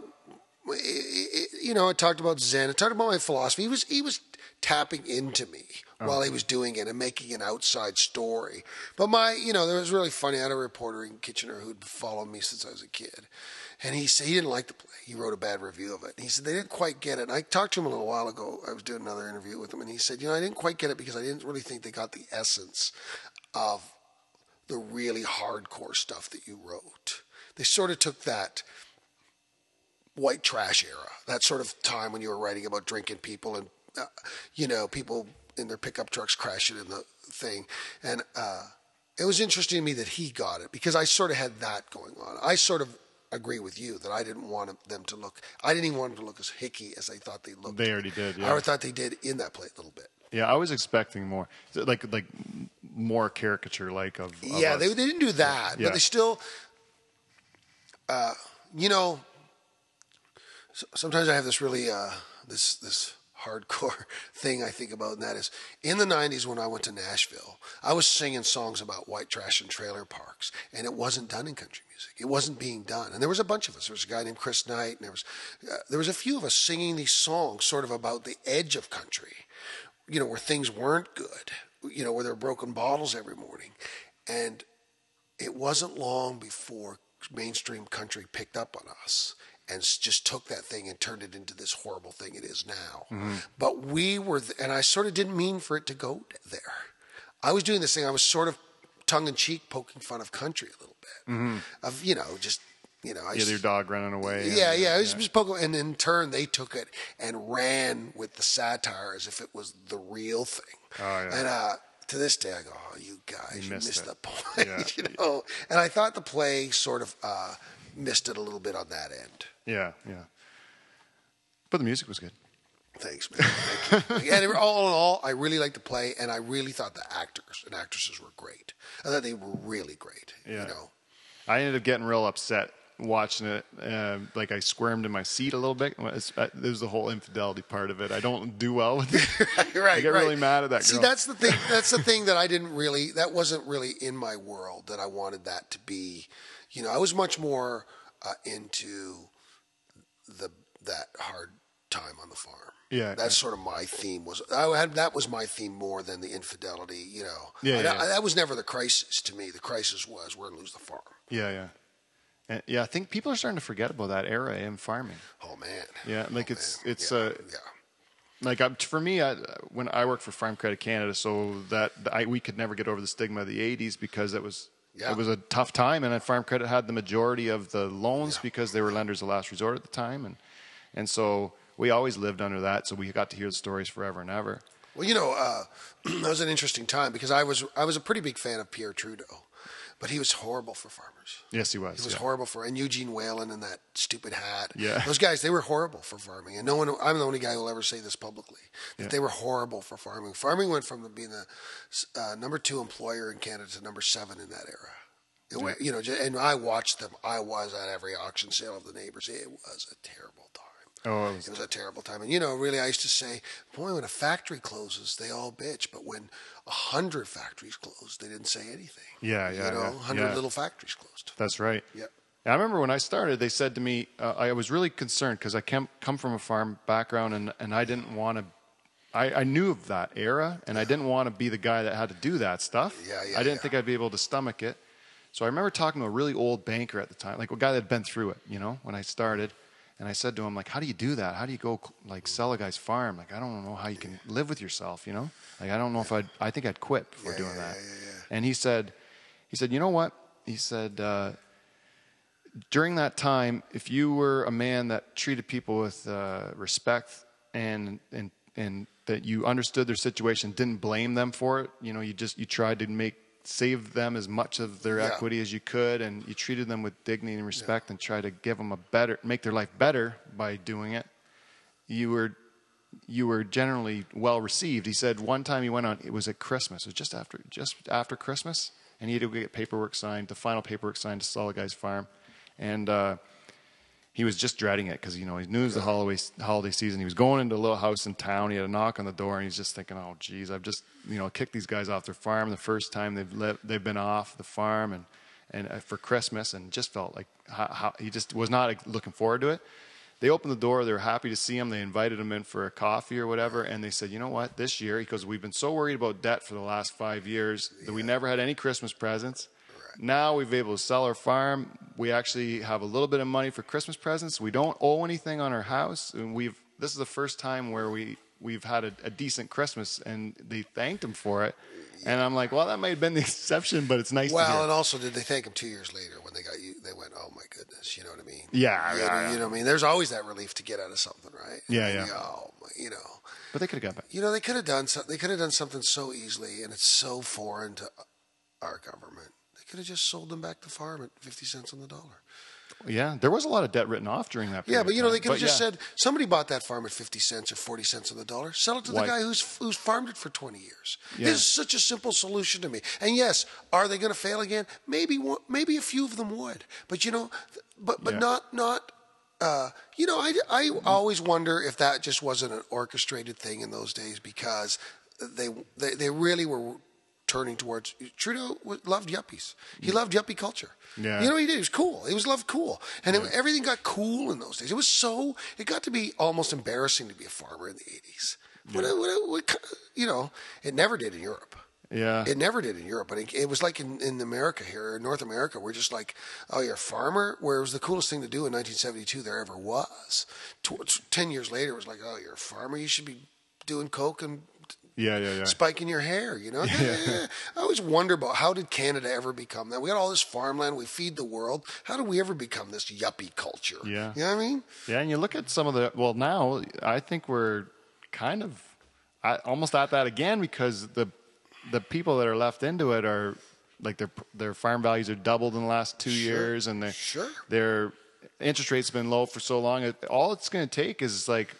[SPEAKER 1] You know, I talked about Zen. I talked about my philosophy. He was he was tapping into me while he was doing it and making an outside story. But my, you know, there was really funny. I had a reporter in Kitchener who'd followed me since I was a kid, and he said he didn't like the play. He wrote a bad review of it. And he said they didn't quite get it. And I talked to him a little while ago. I was doing another interview with him, and he said, you know, I didn't quite get it because I didn't really think they got the essence of the really hardcore stuff that you wrote. They sort of took that white trash era, that sort of time when you were writing about drinking people and, uh, you know, people in their pickup trucks crashing in the thing. And uh, it was interesting to me that he got it because I sort of had that going on. I sort of agree with you that I didn't want them to look, I didn't even want them to look as hicky as I thought they looked.
[SPEAKER 2] They already did,
[SPEAKER 1] I
[SPEAKER 2] yeah.
[SPEAKER 1] already thought they did in that play a little bit.
[SPEAKER 2] Yeah, I was expecting more, like like more caricature, like of, of
[SPEAKER 1] yeah,
[SPEAKER 2] us.
[SPEAKER 1] they, they didn't do that,
[SPEAKER 2] Yeah.
[SPEAKER 1] but they still, uh, you know, sometimes I have this really uh, this this hardcore thing I think about, and that is in the '90s when I went to Nashville, I was singing songs about white trash and trailer parks, and it wasn't done in country music. It wasn't being done, and there was a bunch of us. There was a guy named Chris Knight, and there was uh, there was a few of us singing these songs, sort of about the edge of country you know, where things weren't good, you know, where there were broken bottles every morning. And it wasn't long before mainstream country picked up on us and just took that thing and turned it into this horrible thing it is now. But we were, th- and I sort of didn't mean for it to go there. I was doing this thing, I was sort of tongue in cheek poking fun of country a little bit. Of, you know, just, you know, I
[SPEAKER 2] yeah,
[SPEAKER 1] just-
[SPEAKER 2] your dog running away.
[SPEAKER 1] yeah,
[SPEAKER 2] and-
[SPEAKER 1] yeah. It was just poke- and in turn, they took it and ran with the satire as if it was the real thing.
[SPEAKER 2] Oh, yeah.
[SPEAKER 1] And uh, to this day, I go, "Oh, you guys, you,
[SPEAKER 2] missed
[SPEAKER 1] missed, the point,"
[SPEAKER 2] Yeah.
[SPEAKER 1] you know. And I thought the play sort of uh, missed it a little bit on that end.
[SPEAKER 2] Yeah, yeah. But the music was good.
[SPEAKER 1] Thanks, man. Thank you. and all in all, I really liked the play, and I really thought the actors and actresses were great. I thought they were really great.
[SPEAKER 2] Yeah.
[SPEAKER 1] You know.
[SPEAKER 2] I ended up getting real upset watching it. Uh, like I squirmed in my seat a little bit. It's- uh, There's the whole infidelity part of it. I don't do well with it.
[SPEAKER 1] right,
[SPEAKER 2] I get
[SPEAKER 1] right.
[SPEAKER 2] really mad at that
[SPEAKER 1] See, that's the thing. That's the thing that I didn't really. That wasn't really in my world. That I wanted that to be. You know, I was much more uh, into the that hard time on the farm.
[SPEAKER 2] Yeah,
[SPEAKER 1] that's sort of my theme. Was I had that was my theme more than the infidelity. You know,
[SPEAKER 2] Yeah,
[SPEAKER 1] I-
[SPEAKER 2] yeah.
[SPEAKER 1] I- that was never the crisis to me. The crisis was we're gonna lose the farm.
[SPEAKER 2] Yeah, yeah. And, yeah, I think people are starting to forget about that era in farming.
[SPEAKER 1] Oh man.
[SPEAKER 2] Yeah, like
[SPEAKER 1] Oh,
[SPEAKER 2] it's
[SPEAKER 1] man.
[SPEAKER 2] it's
[SPEAKER 1] yeah,
[SPEAKER 2] uh,
[SPEAKER 1] yeah.
[SPEAKER 2] like I'm, for me, I, when I worked for Farm Credit Canada, so that I, we could never get over the stigma of the '80s because it was
[SPEAKER 1] Yeah.
[SPEAKER 2] it was a tough time, and Farm Credit had the majority of the loans
[SPEAKER 1] Yeah.
[SPEAKER 2] because they were lenders of last resort at the time, and and so we always lived under that. So we got to hear the stories forever and ever.
[SPEAKER 1] Well, you know, uh, that was an interesting time because I was I was a pretty big fan of Pierre Trudeau, but he was horrible for farmers.
[SPEAKER 2] Yes, he was.
[SPEAKER 1] He was
[SPEAKER 2] yeah.
[SPEAKER 1] horrible for and Eugene Whelan and that stupid hat.
[SPEAKER 2] Yeah.
[SPEAKER 1] those guys they were horrible for farming, and no one. I'm the only guy who will ever say this publicly that
[SPEAKER 2] Yeah.
[SPEAKER 1] they were horrible for farming. Farming went from being the uh, number two employer in Canada to number seven in that era. It went, you know, and I watched them. I was at every auction sale of the neighbors. It was a terrible.
[SPEAKER 2] Oh, it was-
[SPEAKER 1] it was a terrible time. And you know, really, I used to say, boy, when a factory closes, they all bitch. But when a hundred factories closed, they didn't say anything.
[SPEAKER 2] Yeah, yeah,
[SPEAKER 1] You know,
[SPEAKER 2] yeah,
[SPEAKER 1] hundred
[SPEAKER 2] yeah.
[SPEAKER 1] little factories closed.
[SPEAKER 2] That's right.
[SPEAKER 1] Yeah.
[SPEAKER 2] I remember when I started, they said to me, uh, I was really concerned because I came, come from a farm background and, and I didn't want to. I, I knew of that era and I didn't want to be the guy that had to do that stuff.
[SPEAKER 1] Yeah, yeah,
[SPEAKER 2] I didn't
[SPEAKER 1] yeah.
[SPEAKER 2] think I'd be able to stomach it. So I remember talking to a really old banker at the time, like a guy that had been through it, you know, when I started. And I said to him, like, how do you do that? How do you go like sell a guy's farm? Like, I don't know how you can live with yourself, you know? Like, I don't know if I'd, I think I'd quit before doing
[SPEAKER 1] yeah,
[SPEAKER 2] that.
[SPEAKER 1] yeah,
[SPEAKER 2] And he said, he said, you know what? He said, uh, during that time, if you were a man that treated people with uh, respect and and and that you understood their situation, didn't blame them for it, you know, you just you tried to make save them as much of their
[SPEAKER 1] Yeah.
[SPEAKER 2] equity as you could, and you treated them with dignity and respect, and try to give them a better, make their life better by doing it. You were you were generally well received. He said one time he went on. It was at Christmas. It was just after just after Christmas, and he had to get paperwork signed, the final paperwork signed to sell a guy's farm, and uh, he was just dreading it because you know he knew it was the holiday holiday season. He was going into a little house in town. He had a knock on the door, and he's just thinking, "Oh, geez, I've just you know kicked these guys off their farm the first time they've li- they've been off the farm and and uh, for Christmas, and just felt like how, how, he just was not looking forward to it." They opened the door. They were happy to see him. They invited him in for a coffee or whatever. And they said, you know what? This year, because we've been so worried about debt for the last five years that we never had any Christmas presents. Now we've been able to sell our farm. We actually have a little bit of money for Christmas presents. We don't owe anything on our house. And we've this is the first time where we we've had a, a decent Christmas, and they thanked him for it. And I'm like, well, that might have been the exception, but it's nice to
[SPEAKER 1] Well, and also, did they thank him two years later when they got you? They went, "Oh my goodness," you know what I mean?
[SPEAKER 2] Yeah,
[SPEAKER 1] you
[SPEAKER 2] yeah,
[SPEAKER 1] know,
[SPEAKER 2] yeah.
[SPEAKER 1] you know what I mean. There's always that relief to get out of something, right?
[SPEAKER 2] Yeah, yeah.
[SPEAKER 1] you Oh, my, you know,
[SPEAKER 2] but they could have got back.
[SPEAKER 1] you know, they could have done so, They could have done something so easily, and it's so foreign to our government. Could have just sold them back to farm at fifty cents on the dollar.
[SPEAKER 2] Yeah, there was a lot of debt written off during that. Period Yeah,
[SPEAKER 1] but you know, they could have just
[SPEAKER 2] yeah.
[SPEAKER 1] said somebody bought that farm at fifty cents or forty cents on the dollar. Sell it to the guy who's who's farmed it for twenty years.
[SPEAKER 2] Yeah.
[SPEAKER 1] This is such a simple solution to me. And yes, are they going to fail again? Maybe one, maybe a few of them would. But you know, but but
[SPEAKER 2] Yeah.
[SPEAKER 1] not not. Uh, you know, I, I always wonder if that just wasn't an orchestrated thing in those days because they they, they really were turning towards Trudeau loved yuppies. He mm. loved yuppie culture.
[SPEAKER 2] Yeah.
[SPEAKER 1] You know, he did. He was cool. He was loved cool, and it, everything got cool in those days. It was so. It got to be almost embarrassing to be a farmer in the eighties. What, a- what, what, you know, it never did in Europe.
[SPEAKER 2] Yeah.
[SPEAKER 1] It never did in Europe, but it, it was like in, in America here, in North America, we're just like, oh, you're a farmer, where it was the coolest thing to do in 1972 there ever was. Tw- Ten years later, it was like, oh, you're a farmer, you should be doing coke and
[SPEAKER 2] yeah, yeah, yeah.
[SPEAKER 1] spiking your hair, you know? I always wonder about how did Canada ever become that? We got all this farmland, we feed the world. How did we ever become this yuppie culture?
[SPEAKER 2] Yeah.
[SPEAKER 1] You know what I mean?
[SPEAKER 2] Yeah, and you look at some of the well now I think we're kind of I, almost at that again because the the people that are left into it are like their their farm values are doubled in the last two years, and they
[SPEAKER 1] Sure.
[SPEAKER 2] their interest rates have been low for so long. All it's going to take is like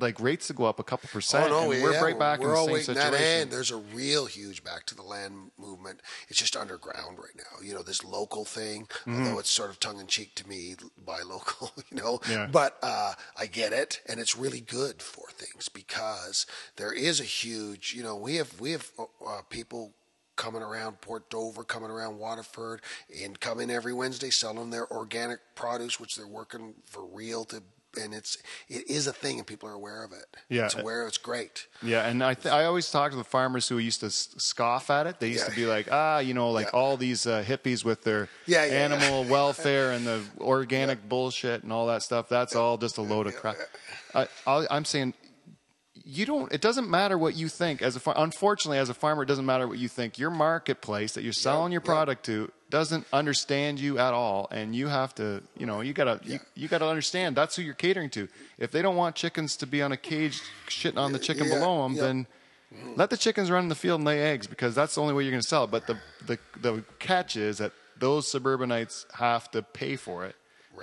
[SPEAKER 2] like rates to go up a couple percent,
[SPEAKER 1] Oh no,
[SPEAKER 2] and
[SPEAKER 1] we're
[SPEAKER 2] we're right back
[SPEAKER 1] we're
[SPEAKER 2] in the same situation.
[SPEAKER 1] that and there's a real huge back to the land movement. It's just underground right now. You know, this local thing,
[SPEAKER 2] Mm-hmm.
[SPEAKER 1] although it's sort of tongue in cheek to me by local, you know.
[SPEAKER 2] Yeah.
[SPEAKER 1] But uh, I get it, and it's really good for things because there is a huge. You know, we have we have uh, people coming around Port Dover, coming around Waterford, and coming every Wednesday selling their organic produce, which they're working for real to. And it's it is a thing, and people are aware of it.
[SPEAKER 2] Yeah.
[SPEAKER 1] it's aware. It's great.
[SPEAKER 2] Yeah, and I th- I always talk to the farmers who used to s- scoff at it. They used
[SPEAKER 1] Yeah.
[SPEAKER 2] to be like, ah, you know, like
[SPEAKER 1] Yeah.
[SPEAKER 2] all these uh, hippies with their
[SPEAKER 1] Yeah,
[SPEAKER 2] animal welfare and the organic bullshit and all that stuff. That's all just a load of crap. I, I'm saying, you don't. It doesn't matter what you think. As a far- unfortunately, as a farmer, it doesn't matter what you think. Your marketplace that you're selling your product to doesn't understand you at all, and you have to, you know, you gotta, you, you gotta understand that's who you're catering to. If they don't want chickens to be on a cage shitting on the chicken
[SPEAKER 1] Yeah,
[SPEAKER 2] below them,
[SPEAKER 1] yeah.
[SPEAKER 2] then let the chickens run in the field and lay eggs because that's the only way you're going to sell it. But the, the the catch is that those suburbanites have to pay for it,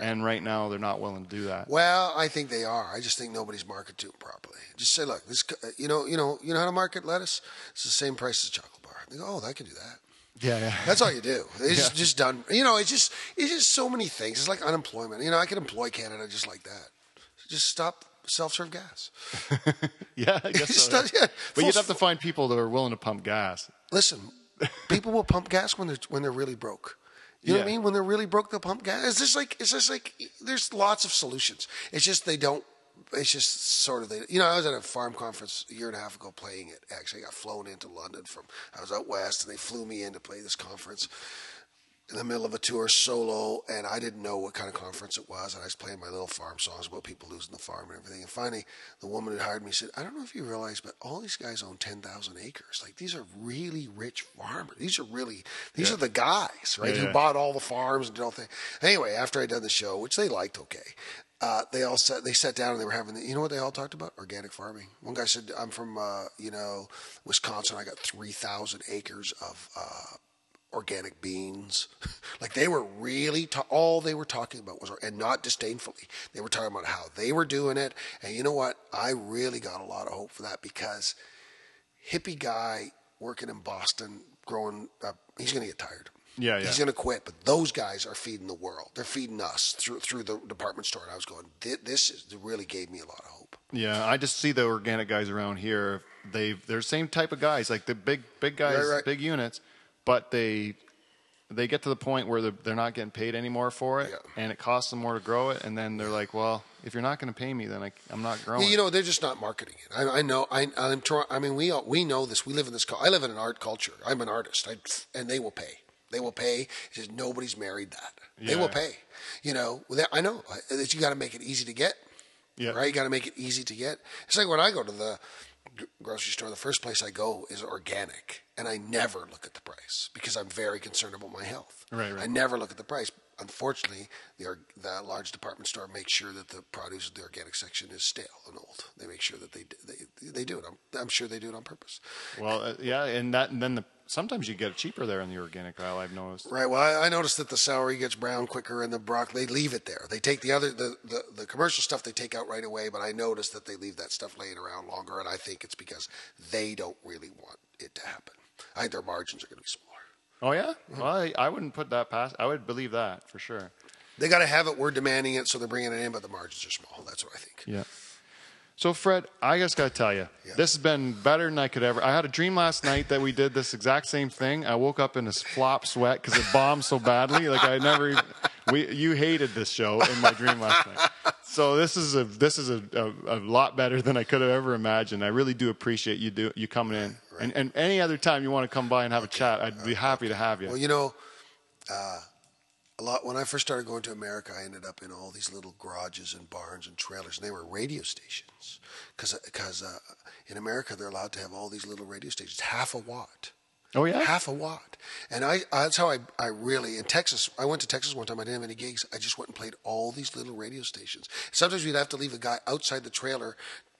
[SPEAKER 2] and right now they're not willing to do that.
[SPEAKER 1] Well, I think they are. I just think nobody's marketed to them properly. Just say, look, this, uh, you know, you know, you know how to market lettuce? It's the same price as chocolate bar. They go, oh, I can do that.
[SPEAKER 2] Yeah, yeah.
[SPEAKER 1] That's all you do. It's just,
[SPEAKER 2] Yeah.
[SPEAKER 1] just done. You know, it's just, it's just so many things. It's like unemployment. You know, I could employ Canada just like that. Just stop self-serve gas.
[SPEAKER 2] yeah, I guess so.
[SPEAKER 1] not- yeah.
[SPEAKER 2] But you'd have to find people that are willing to pump gas.
[SPEAKER 1] Listen, people will pump gas when they're when they're really broke. You know what I mean? When they're really broke, they'll pump gas. It's just like it's just like there's lots of solutions. It's just they don't. It's just sort of the You know, I was at a farm conference a year and a half ago playing it. Actually, I got flown into London from. I was out west, and they flew me in to play this conference in the middle of a tour solo, and I didn't know what kind of conference it was. And I was playing my little farm songs about people losing the farm and everything. And finally, the woman that hired me said, "I don't know if you realize, but all these guys own ten thousand acres. Like these are really rich farmers. These are really these
[SPEAKER 2] Yeah.
[SPEAKER 1] are the guys, right?
[SPEAKER 2] Yeah,
[SPEAKER 1] Who
[SPEAKER 2] yeah.
[SPEAKER 1] bought all the farms and did all things. Anyway, after I'd done the show, which they liked, okay." Uh, they all sat. They sat down and they were having. The, you know what they all talked about? Organic farming. One guy said, "I'm from, uh, you know, Wisconsin. I got three thousand acres of uh, organic beans. like they were really ta- all they were talking about was and not disdainfully. They were talking about how they were doing it. And you know what? I really got a lot of hope for that because hippie guy working in Boston growing up, he's going to get tired.
[SPEAKER 2] Yeah, yeah.
[SPEAKER 1] He's going to quit, but those guys are feeding the world. They're feeding us through through the department store. And I was going, this is, really gave me a lot of hope.
[SPEAKER 2] Yeah, I just see the organic guys around here. They they're the same type of guys, like the big big guys,
[SPEAKER 1] Right, right.
[SPEAKER 2] big units, but they they get to the point where they're, they're not getting paid anymore for it,
[SPEAKER 1] Yeah.
[SPEAKER 2] and it costs them more to grow it. And then they're like, well, if you're not going to pay me, then I, I'm not growing.
[SPEAKER 1] You know, they're just not marketing it. I, I know. I, I'm trying. I mean, we all, we know this. We live in this. I live in an art culture. I'm an artist, I, and they will pay. They will pay. It's just nobody's married that. They will pay. You know, I know that you got to make it easy to get.
[SPEAKER 2] Yeah.
[SPEAKER 1] Right. You got to make it easy to get. It's like when I go to the grocery store. The first place I go is organic, and I never look at the price because I'm very concerned about my health.
[SPEAKER 2] Right, right.
[SPEAKER 1] I never look at the price. Unfortunately, the, the large department store makes sure that the produce in the organic section is stale and old. They make sure that they they, they do it. I'm, I'm sure they do it on purpose.
[SPEAKER 2] Well, uh, yeah, and that and then the sometimes you get it cheaper there in the organic aisle. I've noticed.
[SPEAKER 1] Right. Well, I, I noticed that the celery gets brown quicker, and the broccoli they leave it there. They take the other the, the the commercial stuff they take out right away, but I noticed that they leave that stuff laying around longer, and I think it's because they don't really want it to happen. I think their margins are going to be smaller.
[SPEAKER 2] Oh yeah, mm-hmm. well, I, I wouldn't put that past. I would believe that for sure.
[SPEAKER 1] They got to have it. We're demanding it, so they're bringing it in, but the margins are small. That's what I think.
[SPEAKER 2] Yeah. So Fred, I just got to tell you,
[SPEAKER 1] Yeah.
[SPEAKER 2] this has been better than I could ever. I had a dream last night that we did this exact same thing. I woke up in a flop sweat because it bombed so badly. Like I never, even, we you hated this show in my dream last night. So this is a this is a, a, a lot better than I could have ever imagined. I really do appreciate you do you coming in. And and any other time you want to come by and have a chat, I'd be happy to have you.
[SPEAKER 1] Well, you know, uh, a lot. When I first started going to America, I ended up in all these little garages and barns and trailers, and they were radio stations. Because uh, in America, they're allowed to have all these little radio stations, half a watt.
[SPEAKER 2] oh yeah.
[SPEAKER 1] half a watt. And I, that's how I, I really, in Texas, I went to Texas one time, I didn't have any gigs. I just went and played all these little radio stations. Sometimes we'd have to leave a guy outside the trailer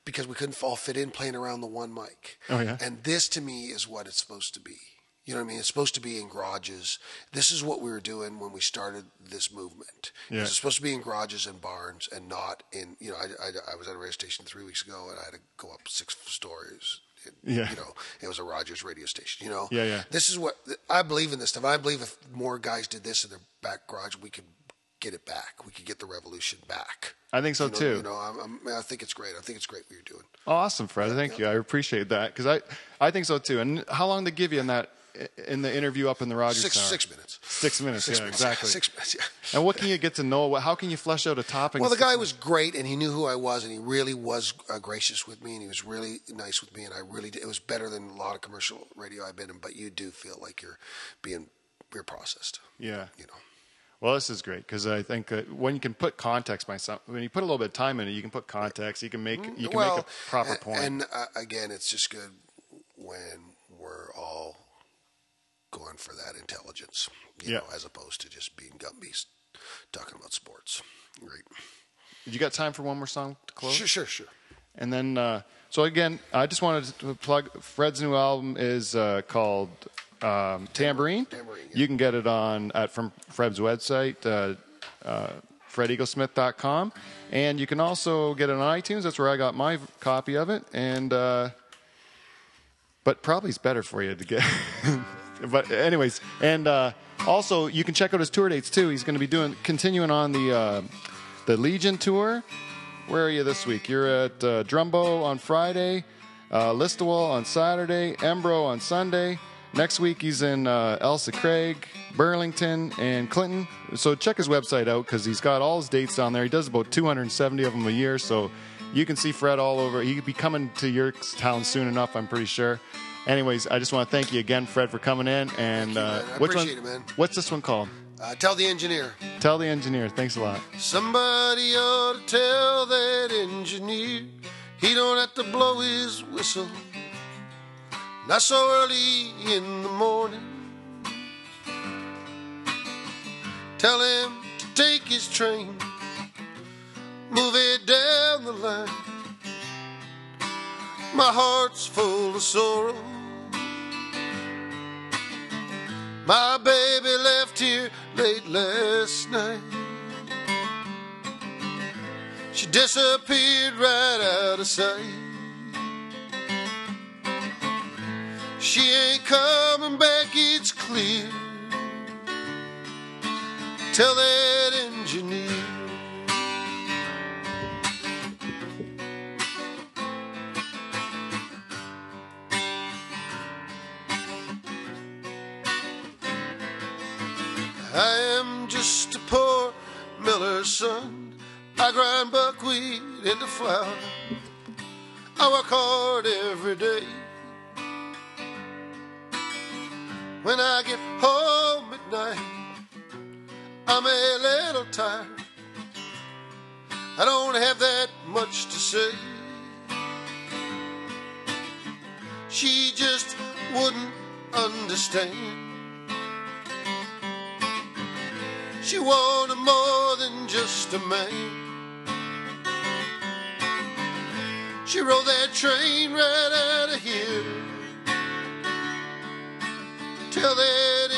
[SPEAKER 1] because we couldn't all fit in playing around the one mic.
[SPEAKER 2] Oh, yeah?
[SPEAKER 1] And this to me is what it's supposed to be. You know what I mean? It's supposed to be in garages. This is what we were doing when we started this movement.
[SPEAKER 2] Yeah.
[SPEAKER 1] It's supposed to be in garages and barns and not in, you know, I, I, I was at a radio station three weeks ago and I had to go up six stories. It-
[SPEAKER 2] Yeah.
[SPEAKER 1] You know, it was a Rogers radio station, you know?
[SPEAKER 2] Yeah, yeah.
[SPEAKER 1] This is what, I believe in this stuff. I believe if more guys did this in their back garage, we could get it back. We could get the revolution back.
[SPEAKER 2] I think so
[SPEAKER 1] You know,
[SPEAKER 2] too.
[SPEAKER 1] You know, I'm, I'm, I think it's great. I think it's great what you're doing.
[SPEAKER 2] Awesome, Fred. Thank you. I appreciate that because I, I think so too. And how long did they give you in that in the interview up in the Rogers
[SPEAKER 1] Six
[SPEAKER 2] Tower?
[SPEAKER 1] six minutes.
[SPEAKER 2] Six minutes.
[SPEAKER 1] Six
[SPEAKER 2] yeah,
[SPEAKER 1] minutes.
[SPEAKER 2] exactly.
[SPEAKER 1] Six minutes. Yeah.
[SPEAKER 2] And what can you get to know? How can you flesh out a topic?
[SPEAKER 1] Well, the guy
[SPEAKER 2] minutes?
[SPEAKER 1] was great, and he knew who I was, and he really was uh, gracious with me, and he was really nice with me, and I really did. It was better than a lot of commercial radio I've been in, but you do feel like you're being you're processed.
[SPEAKER 2] Yeah.
[SPEAKER 1] You know.
[SPEAKER 2] Well, this is great because I think that when you can put context by some, when you put a little bit of time in it, you can put context. You can make you can
[SPEAKER 1] well,
[SPEAKER 2] make a proper point.
[SPEAKER 1] And uh, again, it's just good when going for that intelligence, you
[SPEAKER 2] Yeah.
[SPEAKER 1] know, as opposed to just being gumbies talking about sports. Great.
[SPEAKER 2] you got time for one more song to close?
[SPEAKER 1] Sure, sure, sure.
[SPEAKER 2] And then, uh, so again, I just wanted to plug Fred's new album is uh, called um, Tambourine.
[SPEAKER 1] Tambourine, yeah.
[SPEAKER 2] You can get it on at from Fred's website, uh, uh, fredeaglesmith.com. And you can also get it on iTunes. That's where I got my copy of it. And uh, but probably it's better for you to get. but anyways, and uh, also you can check out his tour dates too. He's going to be doing continuing on the uh, the Legion tour. Where are you this week? You're at uh, Drumbo on Friday, uh, Listowel on Saturday, Embro on Sunday. Next week he's in uh, Ailsa Craig, Burlington, and Clinton. So check his website out because he's got all his dates down there. He does about 270 of them a year, so you can see Fred all over. He could be coming to your town soon enough, I'm pretty sure. Anyways, I just want to thank you again, Fred, for coming in. And
[SPEAKER 1] you,
[SPEAKER 2] uh, which
[SPEAKER 1] appreciate
[SPEAKER 2] one?
[SPEAKER 1] it, man.
[SPEAKER 2] What's this one called?
[SPEAKER 1] Uh, tell the engineer.
[SPEAKER 2] Tell the engineer. Thanks a lot.
[SPEAKER 1] Somebody ought to tell that engineer he don't have to blow his whistle. Not so early in the morning. Tell him to take his train, move it down the line. My heart's full of sorrow. My baby left here late last night. She disappeared right out of sight. She ain't coming back, it's clear. Tell that engineer. I am just a poor miller's son. I grind buckwheat into flour. I work hard every day. When I get home at night, I'm a little tired. I don't have that much to say. She just wouldn't understand. She wanted more than just a man. She rode that train right out of here. Tell that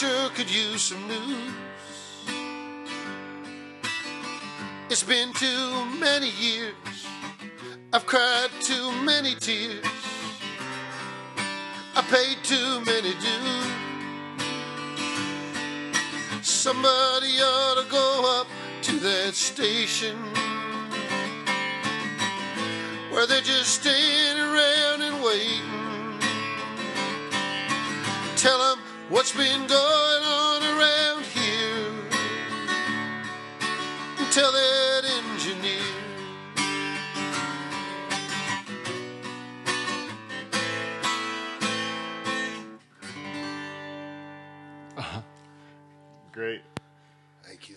[SPEAKER 1] sure could use some news. It's been too many years. I've cried too many tears. I paid too many dues. Somebody ought to go up to that station where they're just standing around and waiting. Tell them what's been going on around here. Tell that engineer. Uh-huh. Great. Thank you.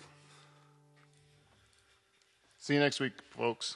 [SPEAKER 2] See you next week, folks.